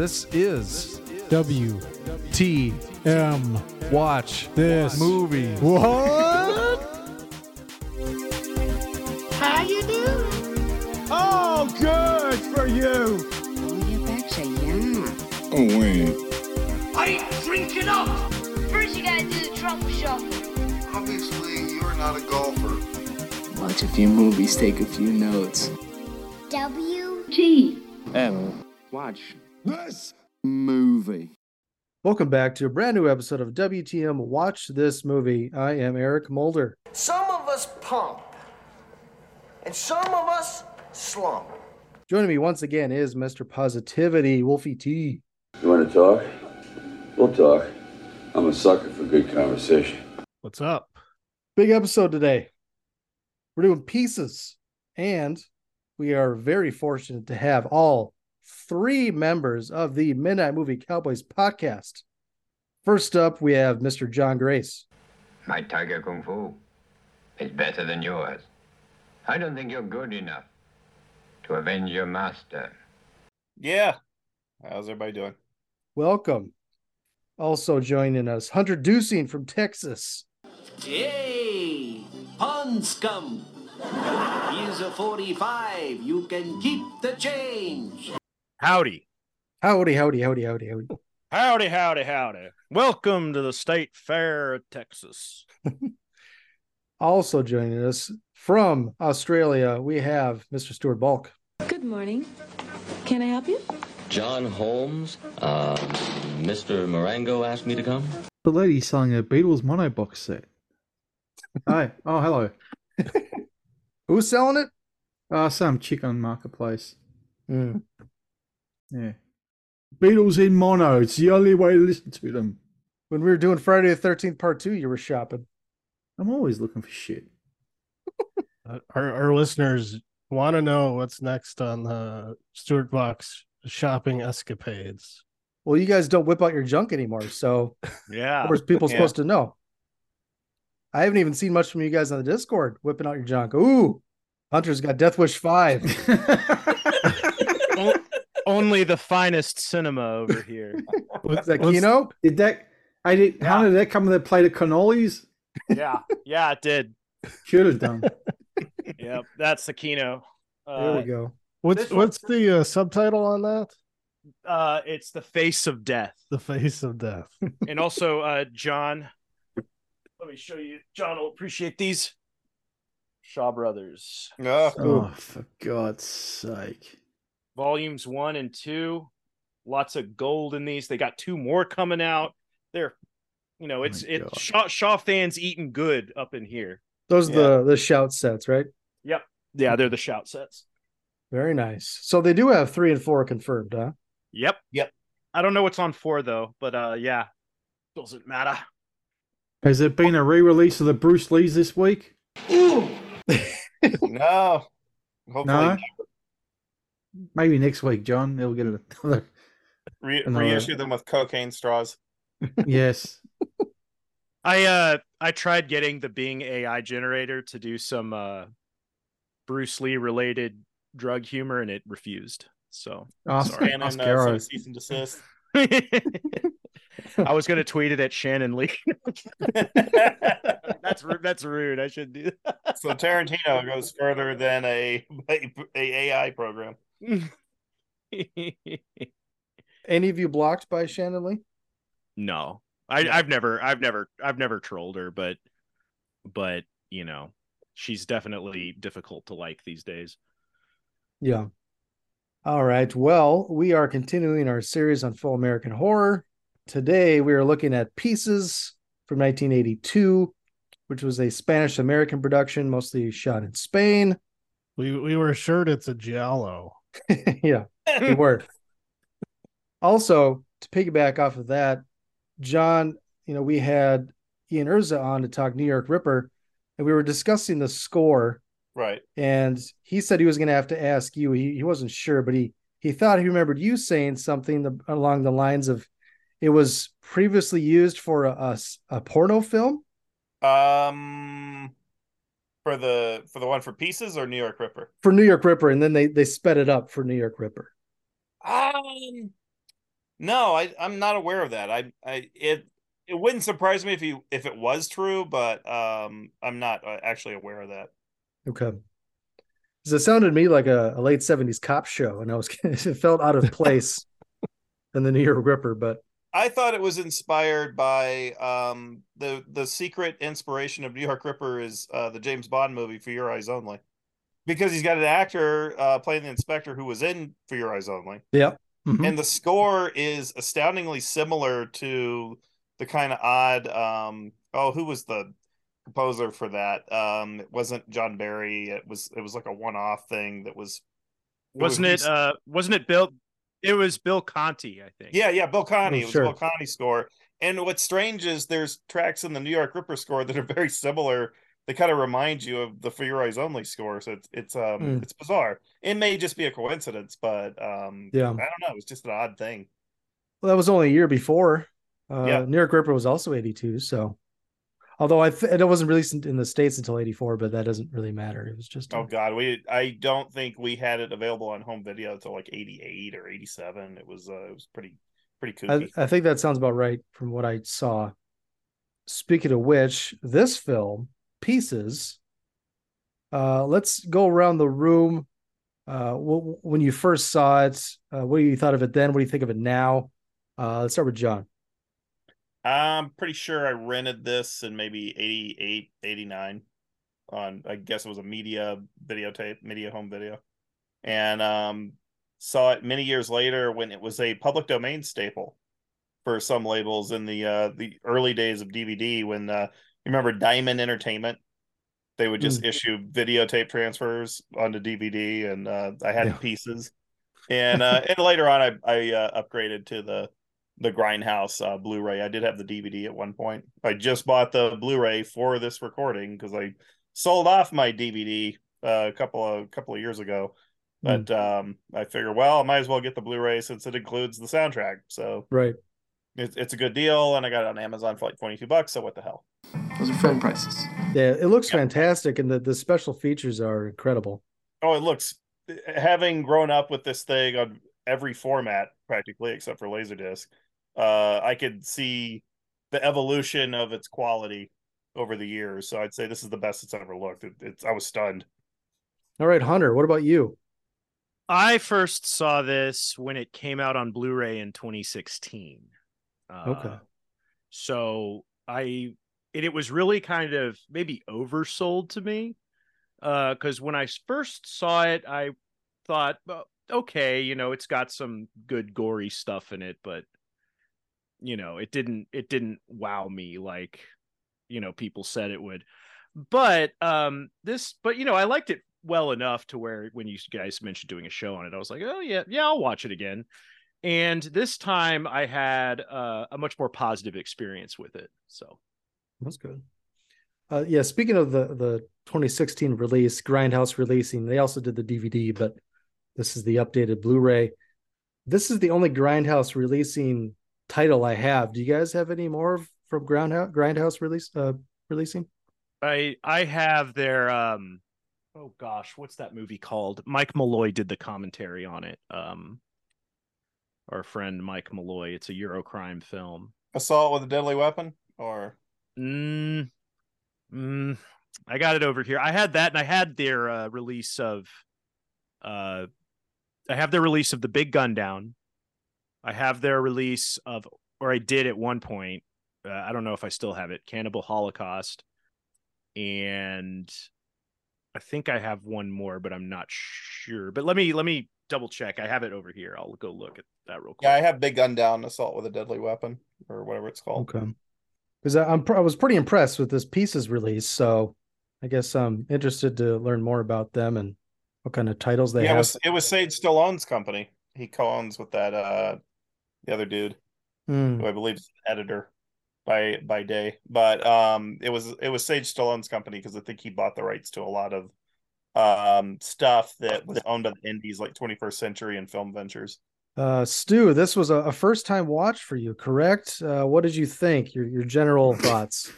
This is W T M. Watch this movie. What? How you doing? Oh, good for you. Oh, your. Oh, wait. I ain't drinking up. First, you gotta do the Trump shuffle. Obviously, you're not a golfer. Watch a few movies, take a few notes. W T M. Watch. This movie. Welcome back to a brand new episode of WTM Watch This Movie. I am Eric Mulder. Some of us pump, and some of us slump. Joining me once again is Mr. Positivity, Wolfie T. You want to talk? We'll talk. I'm a sucker for good conversation. What's up? Big episode today. We're doing pieces, and we are very fortunate to have all three members of the Midnight Movie Cowboys podcast. First up, we have Mr. John Grace. My tiger kung fu is better than yours. I don't think you're good enough to avenge your master. Yeah. How's everybody doing? Welcome. Also joining us, Hunter Dusing from Texas. Hey, pond scum. Here's a 45. You can keep the change. Howdy. Howdy, howdy, howdy, howdy, howdy. Howdy, howdy, howdy. Welcome to the State Fair of Texas. Also joining us from Australia, we have Mr. Stuart Bulk. Good morning. Can I help you? John Holmes, uh, Mr. Marengo asked me to come. The lady selling a Beatles mono box set. Hi. Oh, hello. Who's selling it? Uh, some chick on Marketplace. Hmm. Yeah. Beatles in mono. It's the only way to listen to them. When we were doing Friday the 13th part two, you were shopping. I'm always looking for shit. Uh, our, our listeners want to know what's next on the Stuart Box shopping escapades. Well, you guys don't whip out your junk anymore, so Yeah. where's people Yeah. supposed to know? I haven't even seen much from you guys on the Discord whipping out your junk. Ooh, Hunter's got Death Wish 5. Only the finest cinema over here. Is that What's- Kino? Did that? I did. How did that come with a plate of cannolis? yeah, yeah, it did. Should have done. Yep, that's the Kino. There we Uh, go. What's This one- what's the uh, subtitle on that? uh, it's the face of death, The face of death. and also uh, John. Let me show you. John will appreciate these. Shaw Brothers, No. oh, for God's sake! Volumes one and two. Lots of gold in these. They got two more coming out. They're, you know, it's My it's Shaw, Shaw fans eating good up in here. Those are Yeah. the, the shout sets, right? Yep. Yeah, they're the shout sets. Very nice. So they do have three and four confirmed, huh? Yep. Yep. I don't know what's on four though, but uh yeah. Doesn't matter. Has there been a re-release of the Bruce Lee's this week? No. Hopefully, No. Maybe next week, John. They'll get another. re- Another- reissue them with cocaine straws. yes. I uh I tried getting the Bing AI generator to do some uh Bruce Lee related drug humor and it refused. So Ask, Sorry. And ask then uh, so Arrow. cease and desist. I was gonna tweet it at Shannon Lee. that's ru- that's rude. I should do that. so Tarantino goes further than a, a, a AI program. Any of you blocked by Shannon Lee? no. I, I've never I've never I've never trolled her, but but you know, she's definitely difficult to like these days. Yeah. All right. Well, we are continuing our series on Faux-American horror. Today we are looking at Pieces from 1982, which was a Spanish American production, mostly shot in Spain. We we were assured it's a giallo. yeah, we were. Also, to piggyback off of that, John, you know, we had Ian Urza on to talk New York Ripper, and we were discussing the score Right. and he said he was going to have to ask you. He he wasn't sure, but he he thought he remembered you saying something the, along the lines of it was previously used for a a porno film. Um, for the for the one for pieces or New York Ripper. for New York Ripper, and then they they sped it up for New York Ripper. Um, No, I I'm not aware of that. I I it it wouldn't surprise me if you if it was true, but um I'm not uh, actually aware of that. Okay. Because it sounded to me like a, a late seventies cop show, and I was it felt out of place in the New York Ripper, but I thought it was inspired by um the the secret inspiration of New York Ripper is uh the James Bond movie For Your Eyes Only. Because he's got an actor uh playing the inspector who was in For Your Eyes Only. yeah. Mhm. And the score is astoundingly similar to the kind of odd um oh who was the composer for that? Um it wasn't John Barry, it was it was like a one-off thing that was Wasn't it? Uh, wasn't it Bill? It was Bill Conti, I think. Yeah, yeah, Bill Conti. Oh, it was sure. Bill Conti score. And what's strange is there's tracks in the New York Ripper score that are very similar. They kind of remind you of the For Your Eyes Only score. So it's it's um Hmm. it's bizarre. It may just be a coincidence, but um Yeah. I don't know. It's just an odd thing. Well, that was only a year before. Uh, Yeah. New York Ripper was also 82. So, although I th- it wasn't released in, in the States until 84, but that doesn't really matter. It was just, a- Oh God, we I don't think we had it available on home video until like eighty eight or eighty seven. It was uh it was pretty pretty kooky. I, I think that sounds about right from what I saw. Speaking of which, this film, Pieces, uh, let's go around the room. Uh, wh- when you first saw it, uh, what do you thought of it then? What do you think of it now? Uh, let's start with John. I'm pretty sure I rented this in maybe 88, 89 on I guess it was a media videotape, media home video. And um saw it many years later when it was a public domain staple for some labels in the uh the early days of DVD when uh you remember Diamond Entertainment they would just Mm. issue videotape transfers onto DVD and uh I had Yeah. pieces. And uh and later on I I uh, upgraded to the the Grindhouse uh, Blu-ray. I did have the DVD at one point. I just bought the Blu-ray for this recording because I sold off my DVD uh, a couple of couple of years ago. But um, I figure, well, I might as well get the Blu-ray since it includes the soundtrack. So Right. it's it's a good deal, and I got it on Amazon for like twenty two bucks. So what the hell? Those are friend prices. Yeah, it looks fantastic, and the, the special features are incredible. Oh, it looks. Having grown up with this thing on every format practically except for Laserdisc, uh, I could see the evolution of its quality over the years. So I'd say this is the best it's ever looked. It, it's I was stunned. All right, Hunter, what about you? I first saw this when it came out on Blu-ray in 2016. Uh, Okay. So I it, it was really kind of maybe oversold to me. Uh cuz when I first saw it I thought, well, okay, you know, it's got some good gory stuff in it, but you know, it didn't it didn't wow me like you know people said it would. But um this but you know, I liked it well enough to where when you guys mentioned doing a show on it, I was like, oh yeah, yeah, I'll watch it again. And this time I had uh, a much more positive experience with it. So That's good. Uh, yeah, speaking of the the 2016 release, Grindhouse releasing, they also did the DVD, but this is the updated Blu-ray. This is the only Grindhouse releasing title I have. Do you guys have any more from Grindhouse Grindhouse release uh releasing? I I have their um oh gosh, what's that movie called? Mike Malloy did the commentary on it. Um our friend Mike Malloy. It's a Eurocrime film. Assault with a deadly weapon, or Mm, mm, I got it over here. I had that, and I had their uh, release of, uh, I have their release of the Big Gun Down. I have their release of, or I did at one point. Uh, I don't know if I still have it. Cannibal Holocaust, and I think I have one more, but I'm not sure. But let me let me double check. I have it over here. I'll go look at that real quick. yeah, I have Big Gun Down, Assault with a Deadly Weapon, or whatever it's called. Okay. Because I'm I was pretty impressed with this pieces release, so I guess I'm interested to learn more about them and what kind of titles they yeah, it have. was it was Sage Stallone's company. He co-owns with that uh the other dude. Hmm. who I believe is an editor by by day. But um, it was it was Sage Stallone's company because I think he bought the rights to a lot of um stuff that was owned by the indies like 21st Century and Film Ventures. Uh, Stu, this was a, a first time watch for you, correct? Uh, what did you think? Your your general thoughts?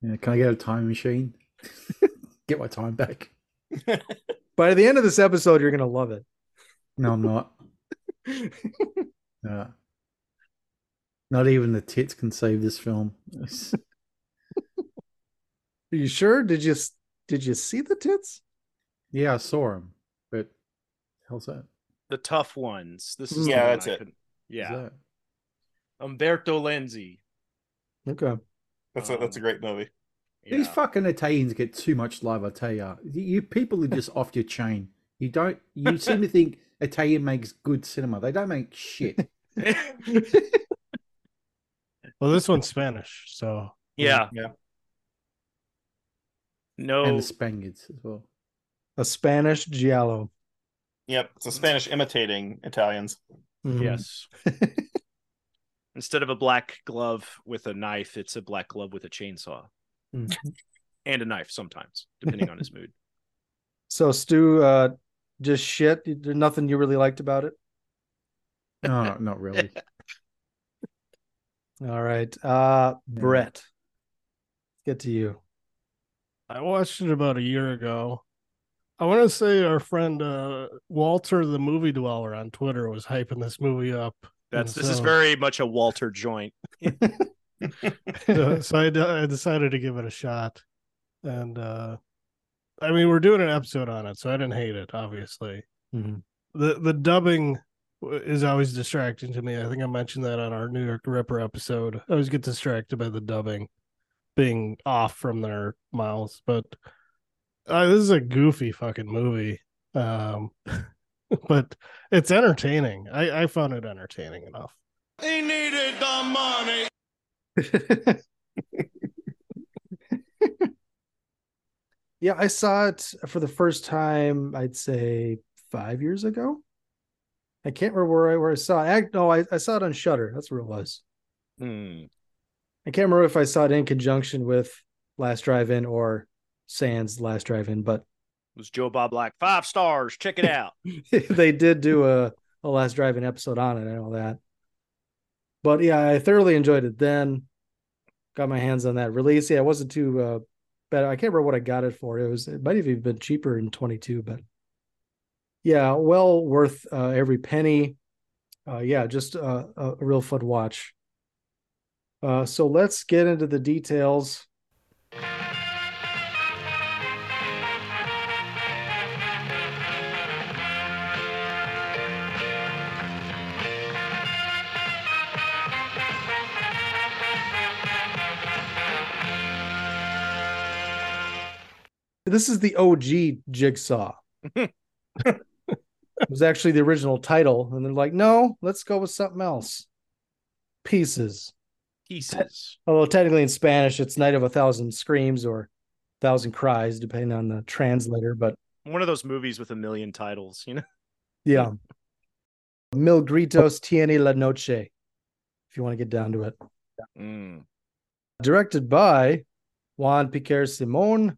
Yeah, can I get a time machine? get my time back. By the end of this episode, you're gonna love it. No, I'm not. Yeah. Not even the tits can save this film. Are you sure? Did you did you see the tits? yeah, I saw them. but hell's that? The tough ones. This is Yeah, that's I it. couldn't- Yeah, that- Umberto Lenzi. Okay. That's a, that's a um, great movie. These Yeah. fucking Italians get too much love, I tell you. You people are just off your chain. You don't. You seem to think Italian makes good cinema. They don't make shit. Well, this one's Spanish, so Yeah. Yeah. No. And the Spaniards as well. A Spanish giallo. Yep, it's a Spanish imitating Italians. Mhm. Yes. Instead of a black glove with a knife, it's a black glove with a chainsaw Mhm. and a knife sometimes, depending on his mood. So Stu, uh, just shit. There's nothing you really liked about it. No, not really. All right, uh, Brett. Let's get to you. I watched it about a year ago. I want to say our friend uh, Walter, the movie dweller on Twitter, was hyping this movie up. That's And this is very much a Walter joint. so so I, I decided to give it a shot, and uh, I mean we're doing an episode on it, so I didn't hate it. Obviously, Mhm. the the dubbing is always distracting to me. I think I mentioned that on our New York Ripper episode. I always get distracted by the dubbing being off from their mouths, but uh, this is a goofy fucking movie. Um, but it's entertaining. I, I found it entertaining enough. He needed the money. Yeah, I saw it for the first time. I'd say five years ago. I can't remember where I where I saw it. Act- No, I, I saw it on Shudder. That's where it was. Hmm. I can't remember if I saw it in conjunction with Last Drive-In or Sands Last Drive-In, but It was Joe Bob like five stars. Check it out. they did do a, a Last Drive-In episode on it. and all that. But yeah, I thoroughly enjoyed it then. Got my hands on that release. Yeah, I wasn't too uh, bad. I can't remember what I got it for. It was it might have even been cheaper in 22, but yeah, well worth uh, every penny. Uh, yeah, just uh, a, a real fun watch. Uh, so let's get into the details. This is the OG Jigsaw. it was actually the original title, and they're like, no, let's go with something else. Pieces. Pieces. Although technically in Spanish, it's Night of a Thousand Screams or Thousand Cries, depending on the translator. But One of those movies with a million titles, you know? yeah. Mil Gritos Tiene la Noche, if you want to get down to it. Mm. Directed by Juan Piquer Simon.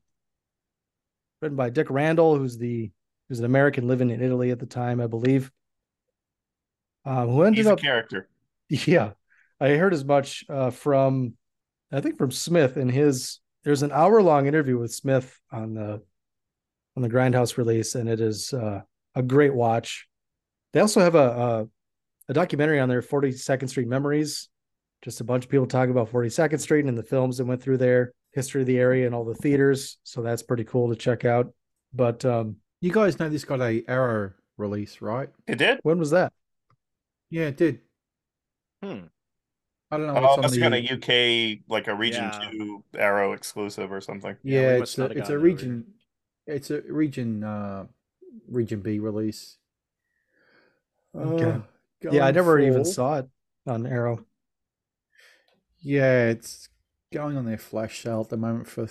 Written by Dick Randall, who's the who's an American living in Italy at the time, I believe. Um, who ended He's a up character. Yeah, I heard as much uh, from, I think from Smith in his. There's an hour long interview with Smith on the, on the Grindhouse release, and it is uh, a great watch. They also have a, a a documentary on their 42nd Street Memories, just a bunch of people talking about 42nd Street and the films that went through there, history of the area, and all the theaters. So that's pretty cool to check out. But um, You guys know this got a Arrow release, right? It did? when was that? Yeah, it did. Hmm. I don't know. Oh, what's on that's the- kind of UK, like a Region Yeah. Two Arrow exclusive or something. Yeah, Yeah, it's a it's a gotten that region. It's a region uh region B release. Okay. Uh, Yeah, I going never even saw it on Arrow. Yeah, it's going on their flash sale at the moment for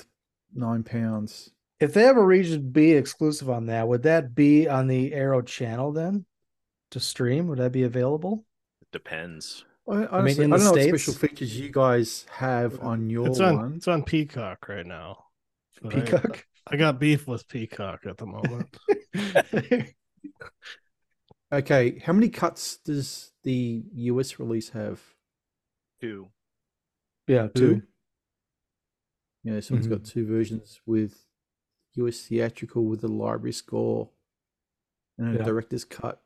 nine pounds. If they have a Region B exclusive on that, would that be on the Arrow channel then to stream? Would that be available? It depends. I, honestly, I, in the don't know what special features you guys have on your It's on one. it's on Peacock right now. But I- Peacock? I, got beef with Peacock at the moment. Okay, how many cuts does the US release have? Two. Yeah, Two. two. Yeah, this one's got two versions with US theatrical with the library score and a Yeah. director's cut.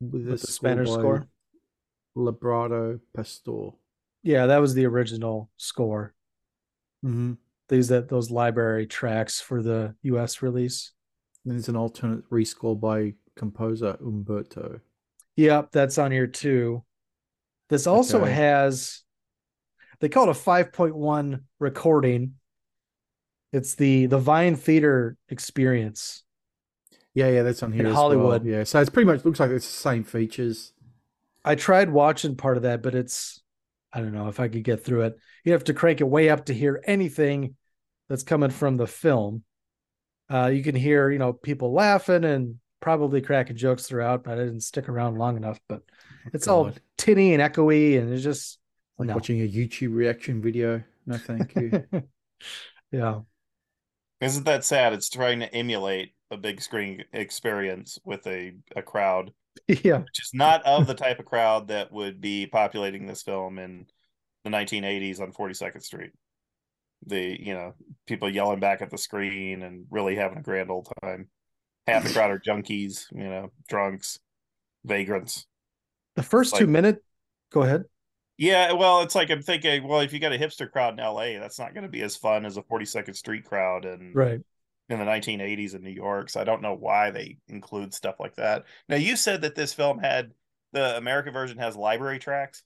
with, With the Spanish score? Librado Pastor. Yeah, that was the original score. Mm-hmm. They used that those library tracks for the US release. And there's an alternate rescore by composer Umberto. Yep, that's on here too. This also Okay. has they call it a 5.1 recording. It's the the Vine Theater experience. Yeah, yeah, that's on here Hollywood. Well. Yeah, so it's pretty much looks like it's the same features. I tried watching part of that, but it's I don't know if I could get through it. You have to crank it way up to hear anything that's coming from the film. Uh, you can hear, you know, people laughing and probably cracking jokes throughout, but I didn't stick around long enough. But it's all tinny and echoey, and it's just Like no. watching a YouTube reaction video. No, thank you. yeah. Isn't that sad? It's trying to emulate a big screen experience with a, a crowd, yeah. which is not of the type of crowd that would be populating this film in the 1980s on 42nd Street. The, you know, people yelling back at the screen and really having a grand old time. Half the crowd are junkies, you know, drunks, vagrants. The first Like- two minutes, go ahead. Yeah, well, it's like I'm thinking, well, if you got a hipster crowd in LA, that's not going to be as fun as a 42nd Street crowd and Right. in the 1980s in New York. So I don't know why they include stuff like that. Now, you said that this film had the American version has library tracks,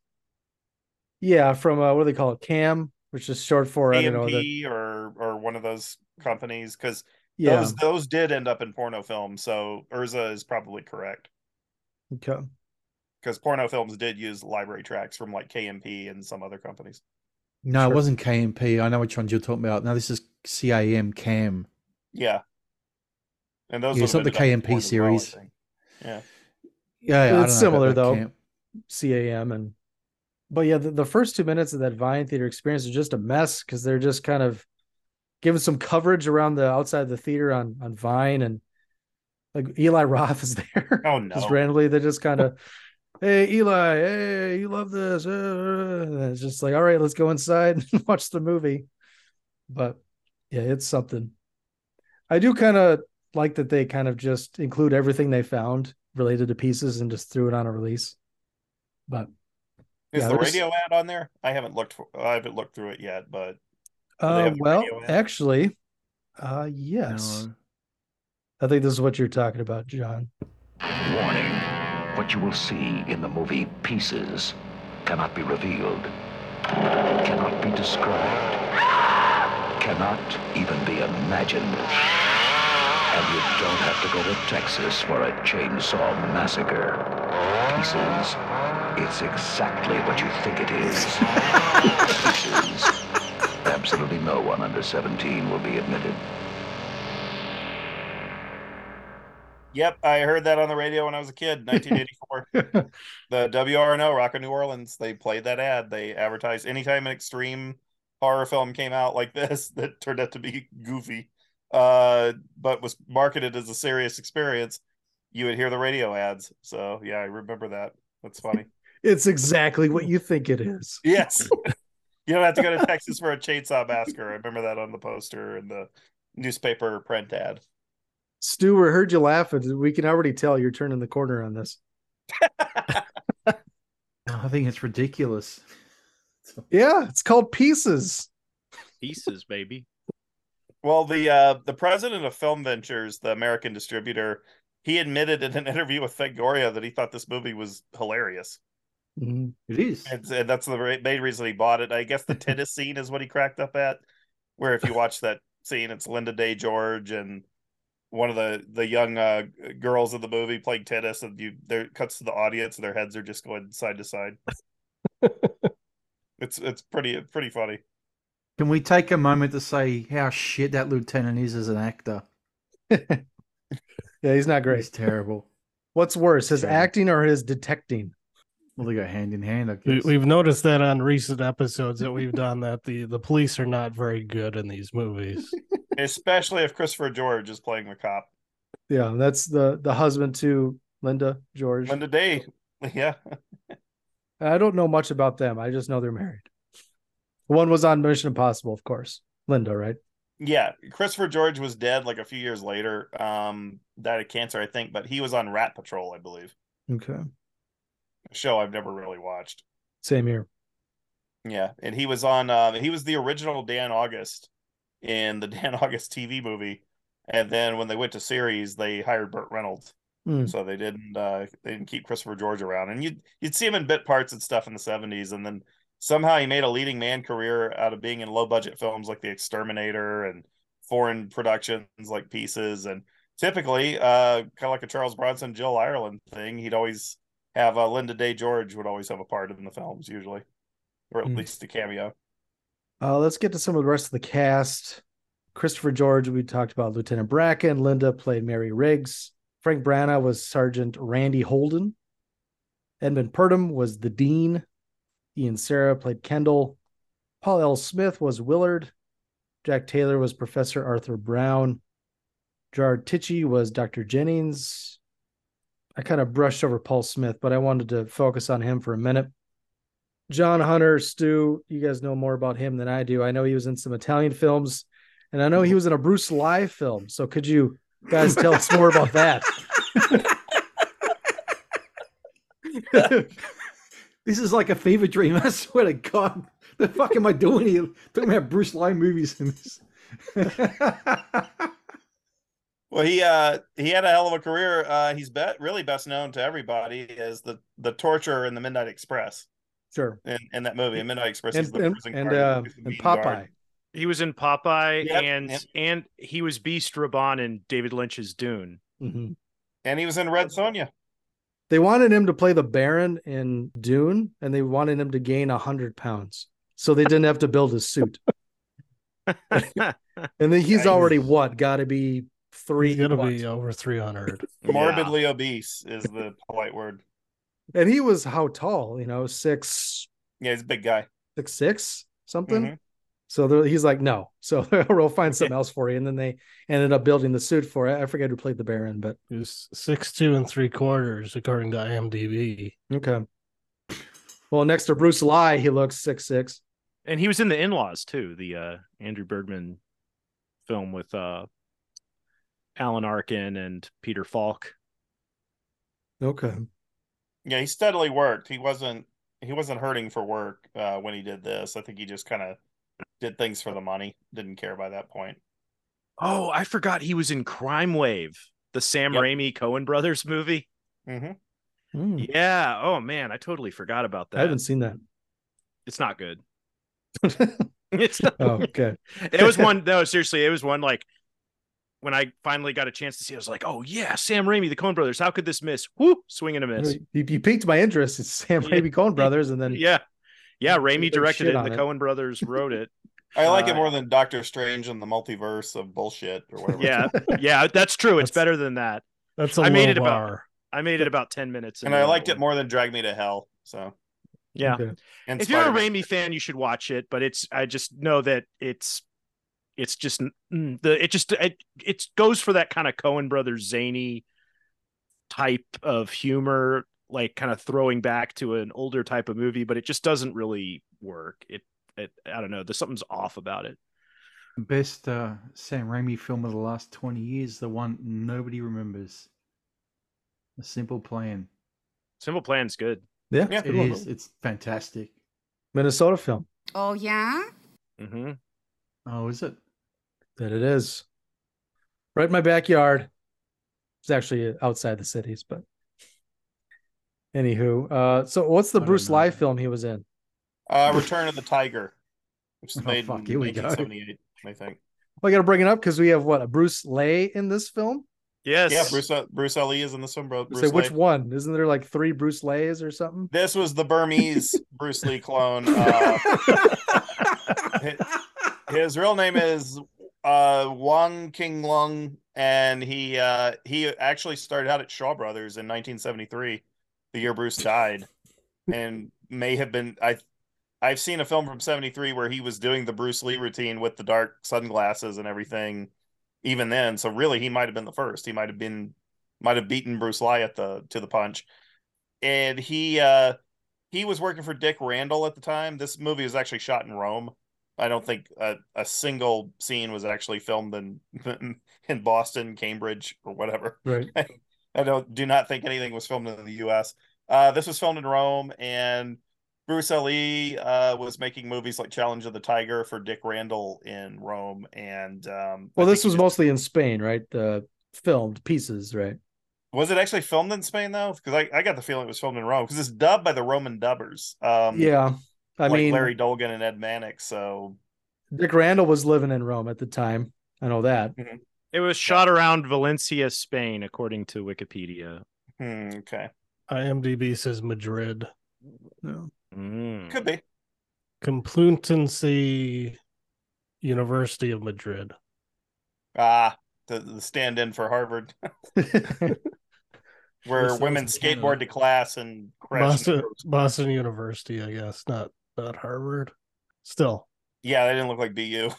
Yeah, from uh, what do they call it? Cam, which is short for I don't know the AMP or or one of those companies, because yeah. those those did end up in porno films. So Urza is probably correct Okay. Because porno films did use library tracks from like KMP and some other companies. No, Sure. it wasn't KMP. I know which ones you're talking about. No, this is CAM Cam. Yeah, and those Yeah, it's not the been done in KMP porn as well, series. yeah. Yeah, yeah It's similar though. Cam. CAM and but yeah, the, the first two minutes of that Vine Theater experience is just a mess because they're just kind of giving some coverage around the outside of the theater on on Vine and like Eli Roth is there. Oh no. just randomly they're just kind of hey Eli, hey, you love this. uh," it's just like, all right, let's go inside and watch the movie. But yeah, it's something. I do kind of like that they kind of just include everything they found related to pieces and just threw it on a release. But is yeah, the there's- radio ad on there? I haven't looked. For, I haven't looked through it yet, but uh, well, actually, uh, yes, No. I think this is what you're talking about, John. Warning. What you will see in the movie Pieces cannot be revealed, cannot be described, cannot even be imagined. And you don't have to go to Texas for a chainsaw massacre. Pieces. It's exactly what you think it is. Pieces. Absolutely no one under 17 will be admitted. Yep, I heard that on the radio when I was a kid, 1984. the WRNO, Rock of New Orleans, they played that ad. They advertised anytime an extreme horror film came out like this that turned out to be goofy, uh, but was marketed as a serious experience, you would hear the radio ads. So yeah, I remember that. That's funny. It's exactly what you think it is. yes. You don't have to go to Texas for a chainsaw massacre. I remember that on the poster and the newspaper print ad. Stu, we heard you laughing. We can already tell you're turning the corner on this. I think it's ridiculous. Yeah, it's called Pieces. Pieces, baby. Well, the uh, the president of Film Ventures, the American distributor, he admitted in an interview with Fangoria that he thought this movie was hilarious, Mhm. It is. and, and that's the main reason he bought it. I guess the tennis scene is what he cracked up at, where if you watch that scene, it's Linda Day George and one of the the young uh, girls in the movie playing tennis, and you there cuts to the audience, and their heads are just going side to side. it's it's pretty pretty funny. Can we take a moment to say how shit that lieutenant is as an actor? Yeah, he's not great. He's terrible. What's worse, his Terrible. acting or his detecting? Well, they go hand in hand, I We, we've noticed that on recent episodes that we've done that the the police are not very good in these movies. Especially if Christopher George is playing the cop. Yeah, that's the the husband to Linda George. Linda Day, yeah. I don't know much about them. I just know they're married. One was on Mission Impossible, of course. Linda, right? Yeah, Christopher George was dead like a few years later. Um, died of cancer, I think, but he was on Rat Patrol, I believe. Okay. A show I've never really watched. Same here. Yeah, and he was on. Uh, he was the original Dan August in the Dan August TV movie, and then when they went to series, they hired Burt Reynolds. Hmm. So they didn't. Uh, they didn't keep Christopher George around, and you'd you'd see him in bit parts and stuff in the seventies, and then somehow he made a leading man career out of being in low budget films like The Exterminator and foreign productions like Pieces, and typically, uh, kind of like a Charles Bronson, Jill Ireland thing. He'd always have uh, Linda Day George would always have a part in the films usually, or at Hmm. least a cameo. Uh, let's get to some of the rest of the cast. Christopher George, we talked about Lieutenant Bracken. Linda played Mary Riggs. Frank Brana was Sergeant Randy Holden. Edmund Purdom was the Dean. Ian Sera played Kendall. Paul L. Smith was Willard. Jack Taylor was Professor Arthur Brown. Gerard Tichy was Dr. Jennings. I kind of brushed over Paul Smith, but I wanted to focus on him for a minute. John Hunter, Stu, you guys know more about him than I do. I know he was in some Italian films, and I know he was in a Bruce Lee film. So could you guys tell us more about that? This is like a fever dream. I swear to God. The fuck am I doing here? Talking about Bruce Lee movies in this. Well, he uh he had a hell of a career. Uh he's bet really best known to everybody as the the torturer in the Midnight Express Sure. in, in that movie. and Midnight Express is And the and, prison and, guard, uh, and beating guard. Popeye. He was in Popeye Yep, and yep. and he was Beast Rabban in David Lynch's Dune. Mhm. And he was in Red Sonja. They wanted him to play the Baron in Dune, and they wanted him to gain hundred pounds, so they didn't have to build his suit. and then he's already what? Got to be three. He's gonna what? be over three hundred. Morbidly obese is the polite word. And he was how tall? You know, six, Yeah, he's a big guy. six, six, something. Mhm. So he's like, no. So we'll find something else for you. And then they ended up building the suit for it. I forget who played the Baron, but He was six two and three quarters according to IMDb. okay. Well, next to Bruce Lee, he looks six six. And he was in the In-Laws too, the uh Andrew Bergman film with uh Alan Arkin and Peter Falk. Okay. Yeah, he steadily worked. He wasn't he wasn't hurting for work uh when he did this. I think he just kind of did things for the money. Didn't care by that point. Oh, I forgot he was in Crime Wave, the Sam Yep. Raimi Coen brothers movie. Mm-hmm. Hmm. Yeah. Oh man, I totally forgot about that. I haven't seen that. It's not good. it's not Oh, okay. it was one no seriously it was one like when i finally got a chance to see it, i was like oh yeah sam raimi the Coen brothers how could this miss Whoo, swing and a miss You, you piqued my interest. It's Sam Yeah. Raimi Coen brothers, and then yeah yeah raimi directed it and the it. Coen brothers wrote it I like it Uh, more than Doctor Strange and the multiverse of bullshit or whatever. yeah yeah that's true it's That's- better than that That's a I made low it about- i made it about 10 minutes and I liked it more than Drag Me to Hell. So yeah Okay. and if you're a Raimi fan, you should watch it. But it's I just know that it's it's just mm, the it just it, it goes for that kind of Coen brothers zany type of humor, like kind of throwing back to an older type of movie. But it just doesn't really work. It it I don't know. There's something's off about it. Best uh, Sam Raimi film of the last 20 years, the one nobody remembers. A Simple Plan. Simple Plan's good. yeah, Yeah. it's a It good one. It's fantastic. Minnesota film. Oh, yeah? Mm-hmm. Oh, is it? That it is. Right in my backyard. It's actually outside the cities, but anywho. Uh so what's the Bruce. Lee film he was in? uh, Return of the Tiger, which is Oh, made fuck, in here 1978, I think. Well, I gotta bring it up because we have what a Bruce Lee in this film. Yes. Yeah, Bruce Bruce Ali is in this one, bro. Bruce Say which one? Isn't there like three Bruce Lees or something? This was the Burmese Bruce Lee clone. Uh, his, his real name is uh, Wang King Lung, and he uh, he actually started out at Shaw Brothers in 1973, the year Bruce died, and may have been I. I've seen a film from '73 where he was doing the Bruce Lee routine with the dark sunglasses and everything. Even then, so really, he might have been the first. He might have been, might have beaten Bruce Lee at the to the punch, and he uh he was working for Dick Randall at the time. This movie was actually shot in Rome. I don't think a, a single scene was actually filmed in in Boston, Cambridge, or whatever. Right. I don't do not think anything was filmed in the U.S. Uh, this was filmed in Rome, and Bruce Lee uh, was making movies like Challenge of the Tiger for Dick Randall in Rome, and um, Well, this was mostly in Spain, right? The filmed pieces, right? was it actually filmed in Spain though? Because I, I got the feeling it was filmed in Rome because it's dubbed by the Roman dubbers. Um, yeah. I like mean, Larry Dolgin and Ed Mannix. So Dick Randall was living in Rome at the time. I know that. It was shot around Valencia, Spain, according to Wikipedia. hmm, okay, IMDb says Madrid. No. Mm. could be. Complutense University of Madrid. Ah, the, the stand-in for Harvard, where women was in Canada. skateboard to class and crash. Boston Boston University, I guess. Not not Harvard. Still. Yeah, they didn't look like BU.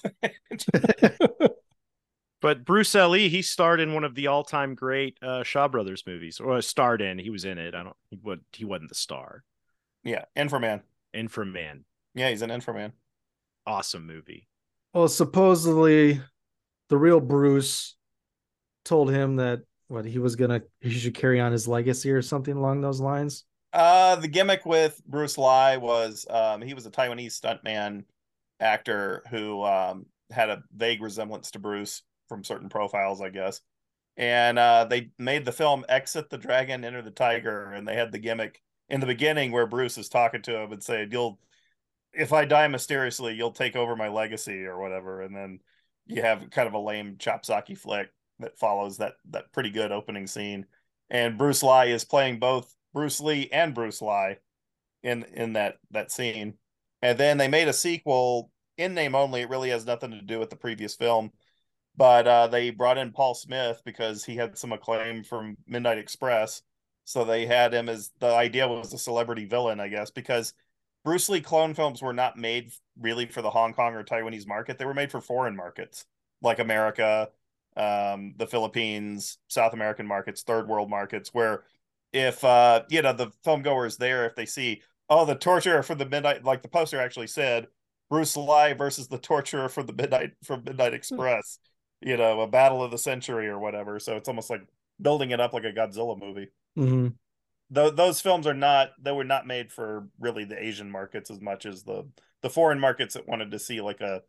But Bruce Lee, he starred in one of the all-time great uh, Shaw Brothers movies, or starred in. He was in it. I don't. He would. He wasn't the star. yeah, Inframan. Inframan, Yeah, he's an Inframan. awesome movie. Well, supposedly the real Bruce told him that what he was gonna he should carry on his legacy or something along those lines. Uh, the gimmick with Bruce Lee was um, he was a Taiwanese stuntman actor who um, had a vague resemblance to Bruce from certain profiles, I guess. And uh, they made the film Exit the Dragon, Enter the Tiger, and they had the gimmick in the beginning where Bruce is talking to him and saying, "You'll, if I die mysteriously, you'll take over my legacy or whatever." And then you have kind of a lame chopsocky flick that follows that that pretty good opening scene. And Bruce Lee is playing both Bruce Lee and Bruce Lee in in that that scene. And then they made a sequel in name only. It really has nothing to do with the previous film. But uh, they brought in Paul Smith because he had some acclaim from Midnight Express. So they had him as the idea was a celebrity villain, I guess, because Bruce Lee clone films were not made really for the Hong Kong or Taiwanese market. They were made for foreign markets like America, um, the Philippines, South American markets, third world markets, where if uh, you know the film goers there, if they see, oh, the torturer from the midnight, like the poster actually said, Bruce Lee versus the torturer from the midnight from Midnight Express, you know, a battle of the century or whatever. So it's almost like building it up like a Godzilla movie. Mm-hmm. Tho- those films are not they were not made for really the Asian markets as much as the the foreign markets that wanted to see like a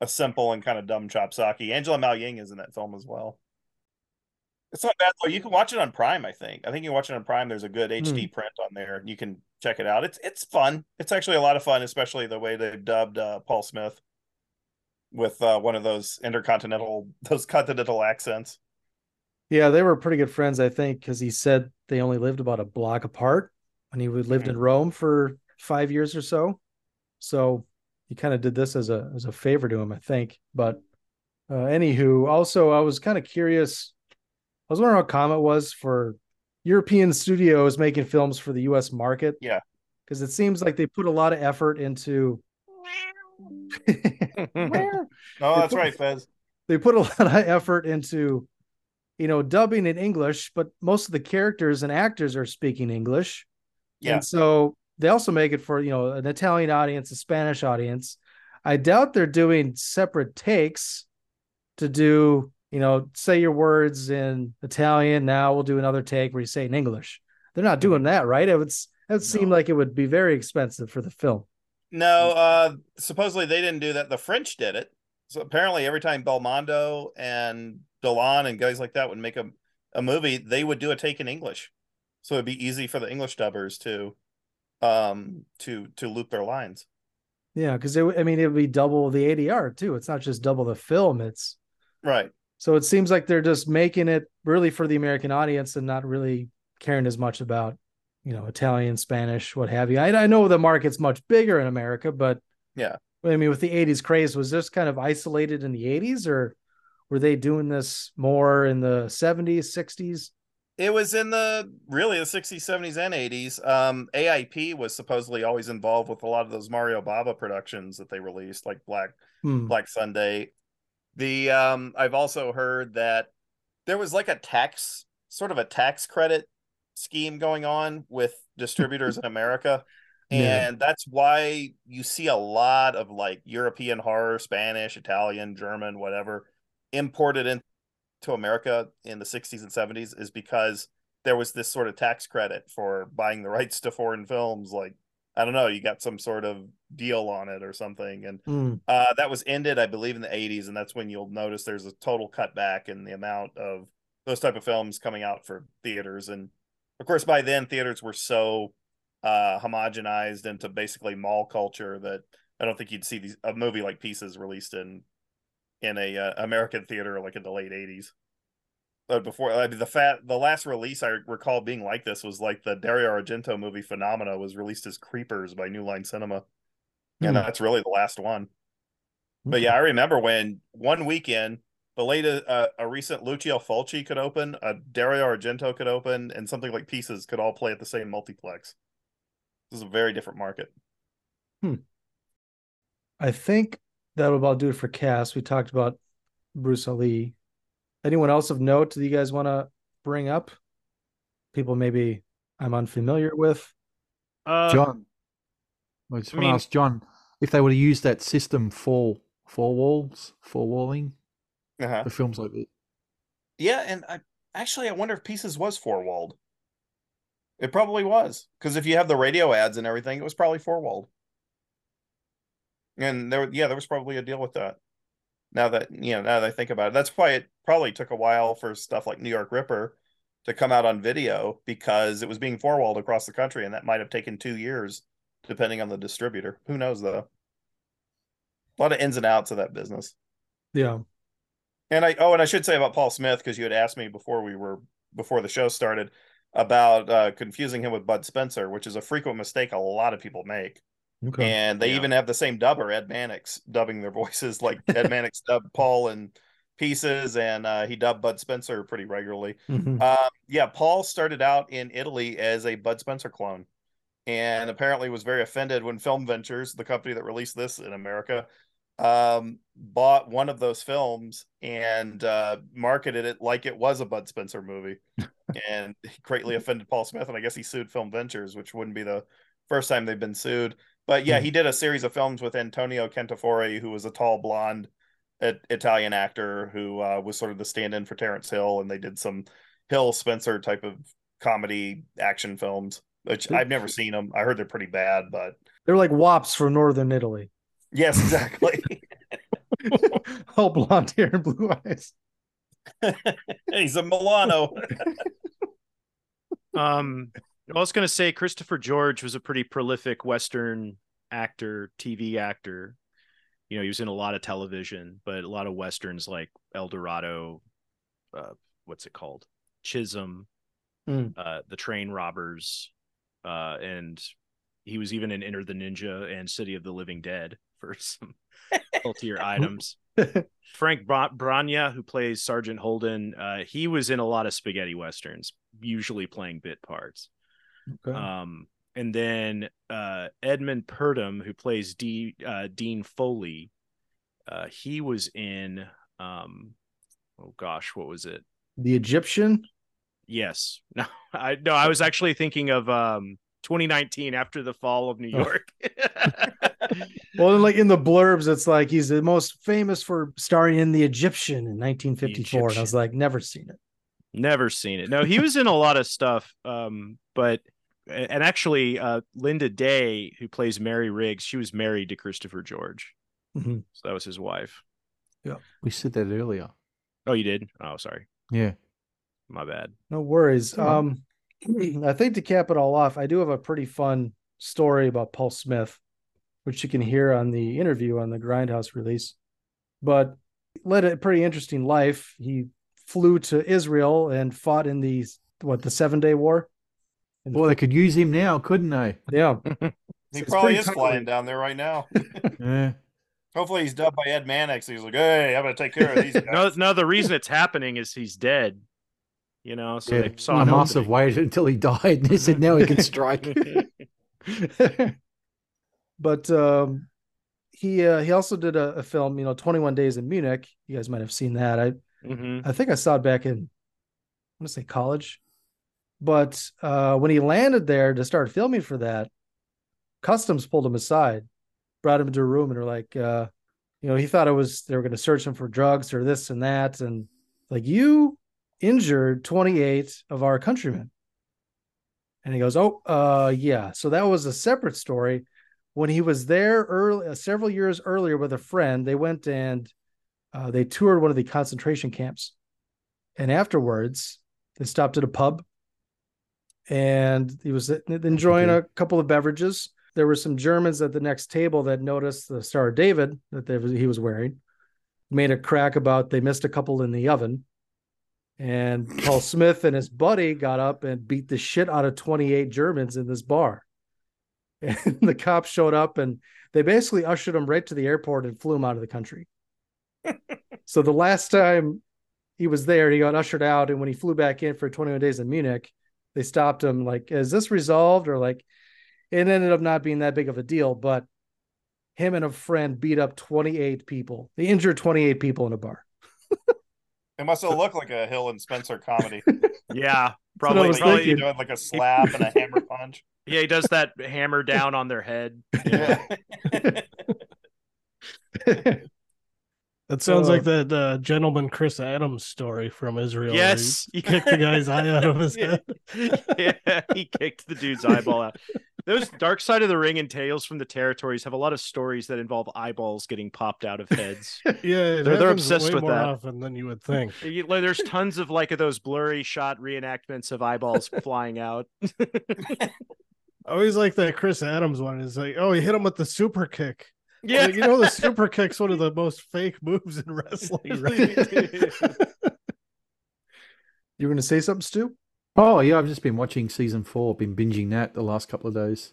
a simple and kind of dumb chopsocky. Angela Mao Ying is in that film as well. It's not bad though. You can watch it on Prime. I think. I think you watch it on Prime. There's a good HD print on there. You can check it out. It's it's fun. It's actually a lot of fun, especially the way they've dubbed uh, Paul Smith with uh, one of those intercontinental those continental accents. Yeah, they were pretty good friends, I think, because he said they only lived about a block apart when he lived Mm-hmm. in Rome for five years or so. So he kind of did this as a as a favor to him, I think. But uh, anywho, also I was kind of curious. I was wondering how Comet was for European studios making films for the U.S. market. Yeah, because it seems like they put a lot of effort into. Oh, that's right, Fez. they put a lot of effort into you know dubbing in english but most of the characters and actors are speaking english Yeah. and so they also make it for you know an italian audience a spanish audience i doubt they're doing separate takes to do you know say your words in italian now we'll do another take where you say in english they're not doing that right it would it would seem like it would be very expensive for the film No, uh supposedly they didn't do that. The French did it. So apparently every time Belmondo and Delon and guys like that would make a, a movie, they would do a take in English. So it'd be easy for the English dubbers to um to to loop their lines. yeah because it would i mean it would be double the adr too it's not just double the film it's Right. So it seems like they're just making it really for the American audience and not really caring as much about, you know, Italian, Spanish, what have you. I, I know the market's much bigger in America, but Yeah. I mean, with the 80s craze, was this kind of isolated in the 80s or were they doing this more in the 70s, 60s? It was in the really the 60s, 70s, and 80s. Um, AIP was supposedly always involved with a lot of those Mario Bava productions that they released, like Black Hmm. Black Sunday. The um, I've also heard that there was like a tax sort of a tax credit scheme going on with distributors in America. Yeah. And that's why you see a lot of like European horror, Spanish, Italian, German, whatever, imported into America in the 60s and 70s is because there was this sort of tax credit for buying the rights to foreign films. Like, I don't know, you got some sort of deal on it or something. And Mm. uh, that was ended, I believe, in the 80s. And that's when you'll notice there's a total cutback in the amount of those type of films coming out for theaters. And of course, by then, theaters were so uh, homogenized into basically mall culture that I don't think you'd see these a movie like Pieces released in in a uh, American theater like in the late 80s. But before I mean, the fat the last release I recall being like this was like the Dario Argento movie Phenomena was released as Creepers by New Line Cinema. And Hmm. that's really the last one. But yeah, I remember when one weekend the latest uh, a recent Lucio Fulci could open, a Dario Argento could open, and something like Pieces could all play at the same multiplex. This is a very different market. I think that'll about do it for cast. We talked about Bruce Le. Anyone else of note that you guys want to bring up? People maybe I'm unfamiliar with. Uh, John. I just I want to ask John if they would have used that system for four walls, four walling Uh-huh. for films like this. Yeah, and I actually I wonder if Pieces was four walled. It probably was because if you have the radio ads and everything, it was probably four walled. And there, yeah, there was probably a deal with that. Now that you know, now that I think about it, that's why it probably took a while for stuff like New York Ripper to come out on video because it was being four walled across the country, and that might have taken two years, depending on the distributor. Who knows though? A lot of ins and outs of that business. Yeah. And I oh, and I should say about Paul Smith because you had asked me before we were before the show started about uh, confusing him with Bud Spencer, which is a frequent mistake a lot of people make. Okay. And they even have the same dubber, Ed Mannix, dubbing their voices like Ed Mannix dubbed Paul in pieces, and uh, he dubbed Bud Spencer pretty regularly. Mhm. Um, yeah, Paul started out in Italy as a Bud Spencer clone, and apparently was very offended when Film Ventures, the company that released this in America, um, bought one of those films and uh, marketed it like it was a Bud Spencer movie, and greatly offended Paul Smith. And I guess he sued Film Ventures, which wouldn't be the first time they've been sued. But yeah, he did a series of films with Antonio Cantafora, who was a tall blonde it- Italian actor who uh, was sort of the stand-in for Terence Hill, and they did some Hill Spencer type of comedy action films, which I've never seen them. I heard they're pretty bad, but They're like wops from northern Italy. yes, exactly. All blonde hair and blue eyes. He's a Milano. Um, I was going to say Christopher George was a pretty prolific Western actor, TV actor. You know, he was in a lot of television, but a lot of westerns like El Dorado. Uh, what's it called? Chisum, Mm. uh, The Train Robbers, uh, and he was even in Enter the Ninja and City of the Living Dead for some cultier items. Frank Bra- Braña, who plays Sergeant Holden, uh, he was in a lot of spaghetti westerns, usually playing bit parts. Okay. Um, and then uh, Edmund Purdom, who plays D, uh, Dean Foley, uh, he was in, um, oh gosh, what was it? The Egyptian. Yes, no, I no, I was actually thinking of um, 2019 after the fall of New Oh. York. Well, then, like in the blurbs, it's like he's the most famous for starring in The Egyptian in 1954. And I was like, never seen it. Never seen it. No, he was in a lot of stuff. Um, but and actually, uh, Lynda Day, who plays Mary Riggs, she was married to Christopher George, Mhm. so that was his wife. Yeah, we said that earlier. Oh, you did? Oh, sorry, Yeah. my bad. No worries. Um, I think to cap it all off, I do have a pretty fun story about Paul Smith, which you can hear on the interview on the Grindhouse release. But led a pretty interesting life. He flew to Israel and fought in the what the Seven Day War. And Well, they could use him now, couldn't they? yeah, He It's probably is timely. flying down there right now. Yeah. Hopefully, he's dubbed by Ed Mannix. He's like, "Hey, I'm gonna take care of these guys." No, no, the reason it's happening is he's dead. You know, so yeah. they saw an Hamas have waited until he died and they said now he can strike. but um, he uh, he also did a, a film, you know, 21 Days in Munich. You guys might have seen that. I Mhm. I think I saw it back in I want to say college. But uh, when he landed there to start filming for that, customs pulled him aside, brought him into a room, and were like, uh, you know, he thought it was they were going to search him for drugs or this and that, and like you injured 28 of our countrymen. And he goes, "Oh, uh, yeah." So that was a separate story. When he was there early, uh, several years earlier with a friend, they went and uh, they toured one of the concentration camps, and afterwards they stopped at a pub, and he was enjoying a couple of beverages. There were some Germans at the next table that noticed the Star of David that they, he was wearing, made a crack about they missed a couple in the oven. And Paul Smith and his buddy got up and beat the shit out of 28 Germans in this bar. And the cops showed up and they basically ushered him right to the airport and flew him out of the country. so the last time he was there, he got ushered out. And when he flew back in for 21 days in Munich, they stopped him like, is this resolved? Or like, it ended up not being that big of a deal, but him and a friend beat up 28 people. They injured 28 people in a bar. It must have looked like a Hill and Spencer comedy. Yeah, probably. was probably thinking. doing like a slap and a hammer punch. yeah, he does that hammer down on their head. That sounds like that uh, gentleman Chris Adams story from Israel. Yes. he kicked the guy's eye out of his head. yeah, he kicked the dude's eyeball out. Those Dark Side of the Ring and Tales from the Territories have a lot of stories that involve eyeballs getting popped out of heads. Yeah, They're- they're obsessed with more that. often than you would think. There's tons of like of those blurry shot reenactments of eyeballs flying out. I always like that Chris Adams one. Is like, oh, he hit him with the super kick. Yeah. Like, you know, the super kick's one of the most fake moves in wrestling, right? You were going to say something, Stu? Oh yeah, I've just been watching season four. Been binging that the last couple of days.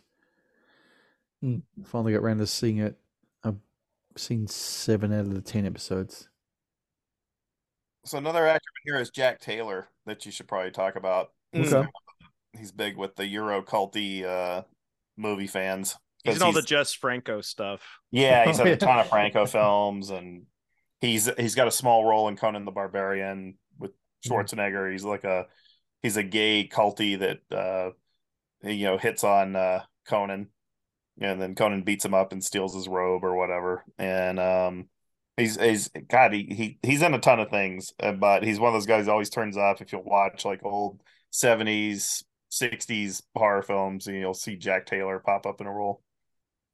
Hmm. Finally got around to seeing it. I've seen seven out of the ten episodes. So another actor here is Jack Taylor that you should probably talk about. He's, Okay. he's big with the Euro culty uh, movie fans. He's in all the Jess Franco stuff. Yeah, he's had a ton of Franco films, and he's he's got a small role in Conan the Barbarian with Schwarzenegger. He's like a he's a gay culty that uh, you know hits on uh, Conan, and then Conan beats him up and steals his robe or whatever. And um, he's he's God, he, he he's in a ton of things, uh, but he's one of those guys always turns up. If you'll watch like old seventies. 60s horror films and you'll see Jack Taylor pop up in a role.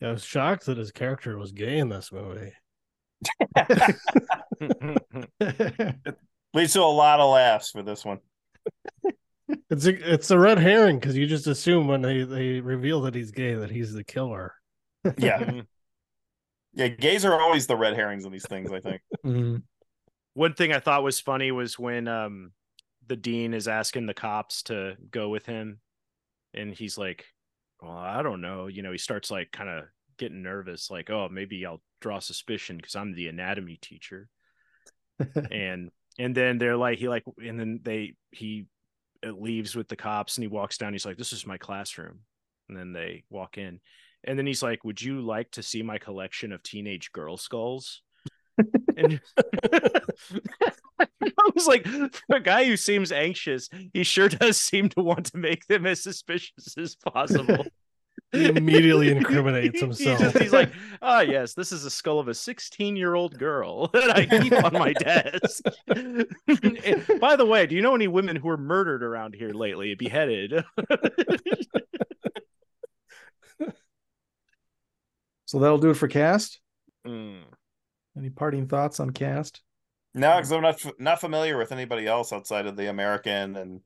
I was shocked that his character was gay in this movie. Leads to a lot of laughs for this one. It's a it's a red herring because you just assume when they they reveal that he's gay that he's the killer. Yeah. yeah, gays are always the red herrings in these things, I think. Mhm. One thing I thought was funny was when um the dean is asking the cops to go with him and he's like, Well, I don't know. You know, he starts like kind of getting nervous, like, oh, maybe I'll draw suspicion because I'm the anatomy teacher. and and then they're like, he like and then they he uh, leaves with the cops and he walks down, he's like, This is my classroom. And then they walk in. And then he's like, Would you like to see my collection of teenage girl skulls? And I was like, for a guy who seems anxious, he sure does seem to want to make them as suspicious as possible. He immediately incriminates himself. just- He's, like, ah, yes, this is a skull of a 16 year old girl that I keep on my desk. By the way, do you know any women who were murdered around here lately, beheaded? So that'll do it for cast. Mm. Any parting thoughts on cast? No, because I'm not not familiar with anybody else outside of the American and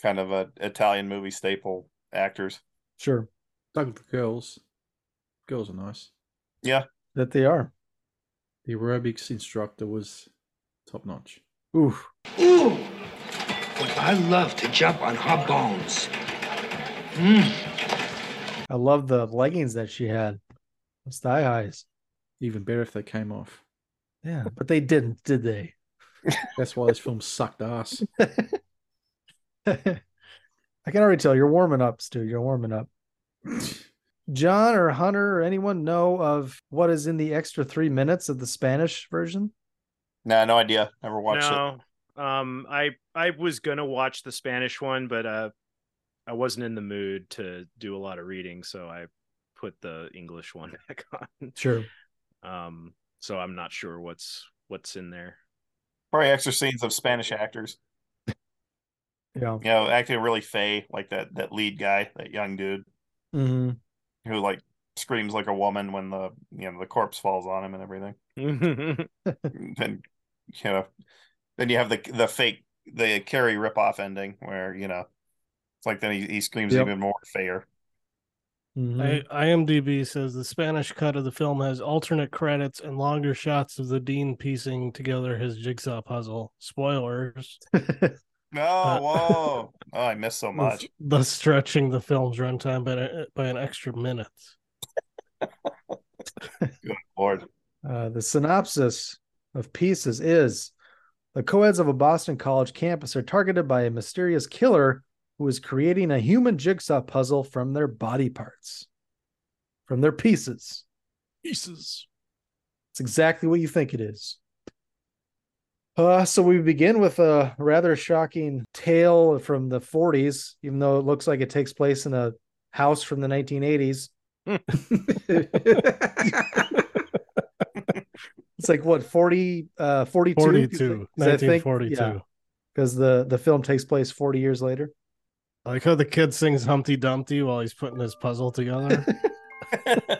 kind of a Italian movie staple actors. Sure. Dug the girls. Girls are nice. Yeah. That they are. The aerobics instructor was top notch. Ooh. Ooh, but I love to jump on her bones. Mm. I love the leggings that she had. Those thigh highs. Even better if they came off. Yeah, but they didn't, did they? That's why this film sucked ass. I can already tell you're warming up, Stu. You're warming up. John or Hunter or anyone know of what is in the extra three minutes of the Spanish version? No, no idea. Never watched it. no. Um, I I was gonna watch the Spanish one, but uh, I wasn't in the mood to do a lot of reading, so I put the English one back on. Sure. Um, so I'm not sure what's what's in there. Probably extra scenes of Spanish actors. Yeah. You know, acting really fey, like that that lead guy, that young dude hmm who like screams like a woman when the you know the corpse falls on him and everything. then you know, then you have the the fake the Carrie ripoff ending where you know it's like then he, he screams Yep. even more fair. Mm-hmm. I, IMDb says the Spanish cut of the film has alternate credits and longer shots of the Dean piecing together his jigsaw puzzle. Spoilers. No, whoa! Oh, I missed so much. Thus stretching the film's runtime by, by an extra minute. Good lord. Uh, the synopsis of Pieces is the co-eds of a Boston college campus are targeted by a mysterious killer who is creating a human jigsaw puzzle from their body parts, from their pieces. Pieces. It's exactly what you think it is. Uh, so we begin with a rather shocking tale from the 40s, even though it looks like it takes place in a house from the 1980s. it's like what 40 uh 42 42, 'Cause I think- 1942. yeah, because the the film takes place 40 years later I like how the kid sings Humpty Dumpty while he's putting his puzzle together.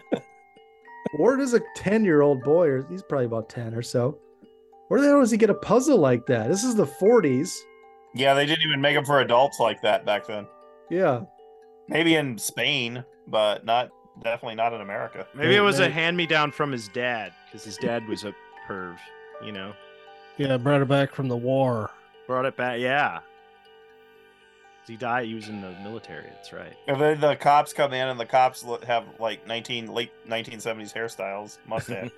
where does a 10 year old boy or he's probably about 10 or so where the hell does he get a puzzle like that this is the 40s Yeah, they didn't even make them for adults like that back then. yeah Maybe in Spain, but not definitely not in America. Maybe it was a hand me down from his dad because his dad was a perv. You know, yeah, brought it back from the war. brought it back. Yeah, he died. He was in the military. That's right. And then the cops come in, and the cops have like nineteen late nineteen seventies hairstyles, mustache.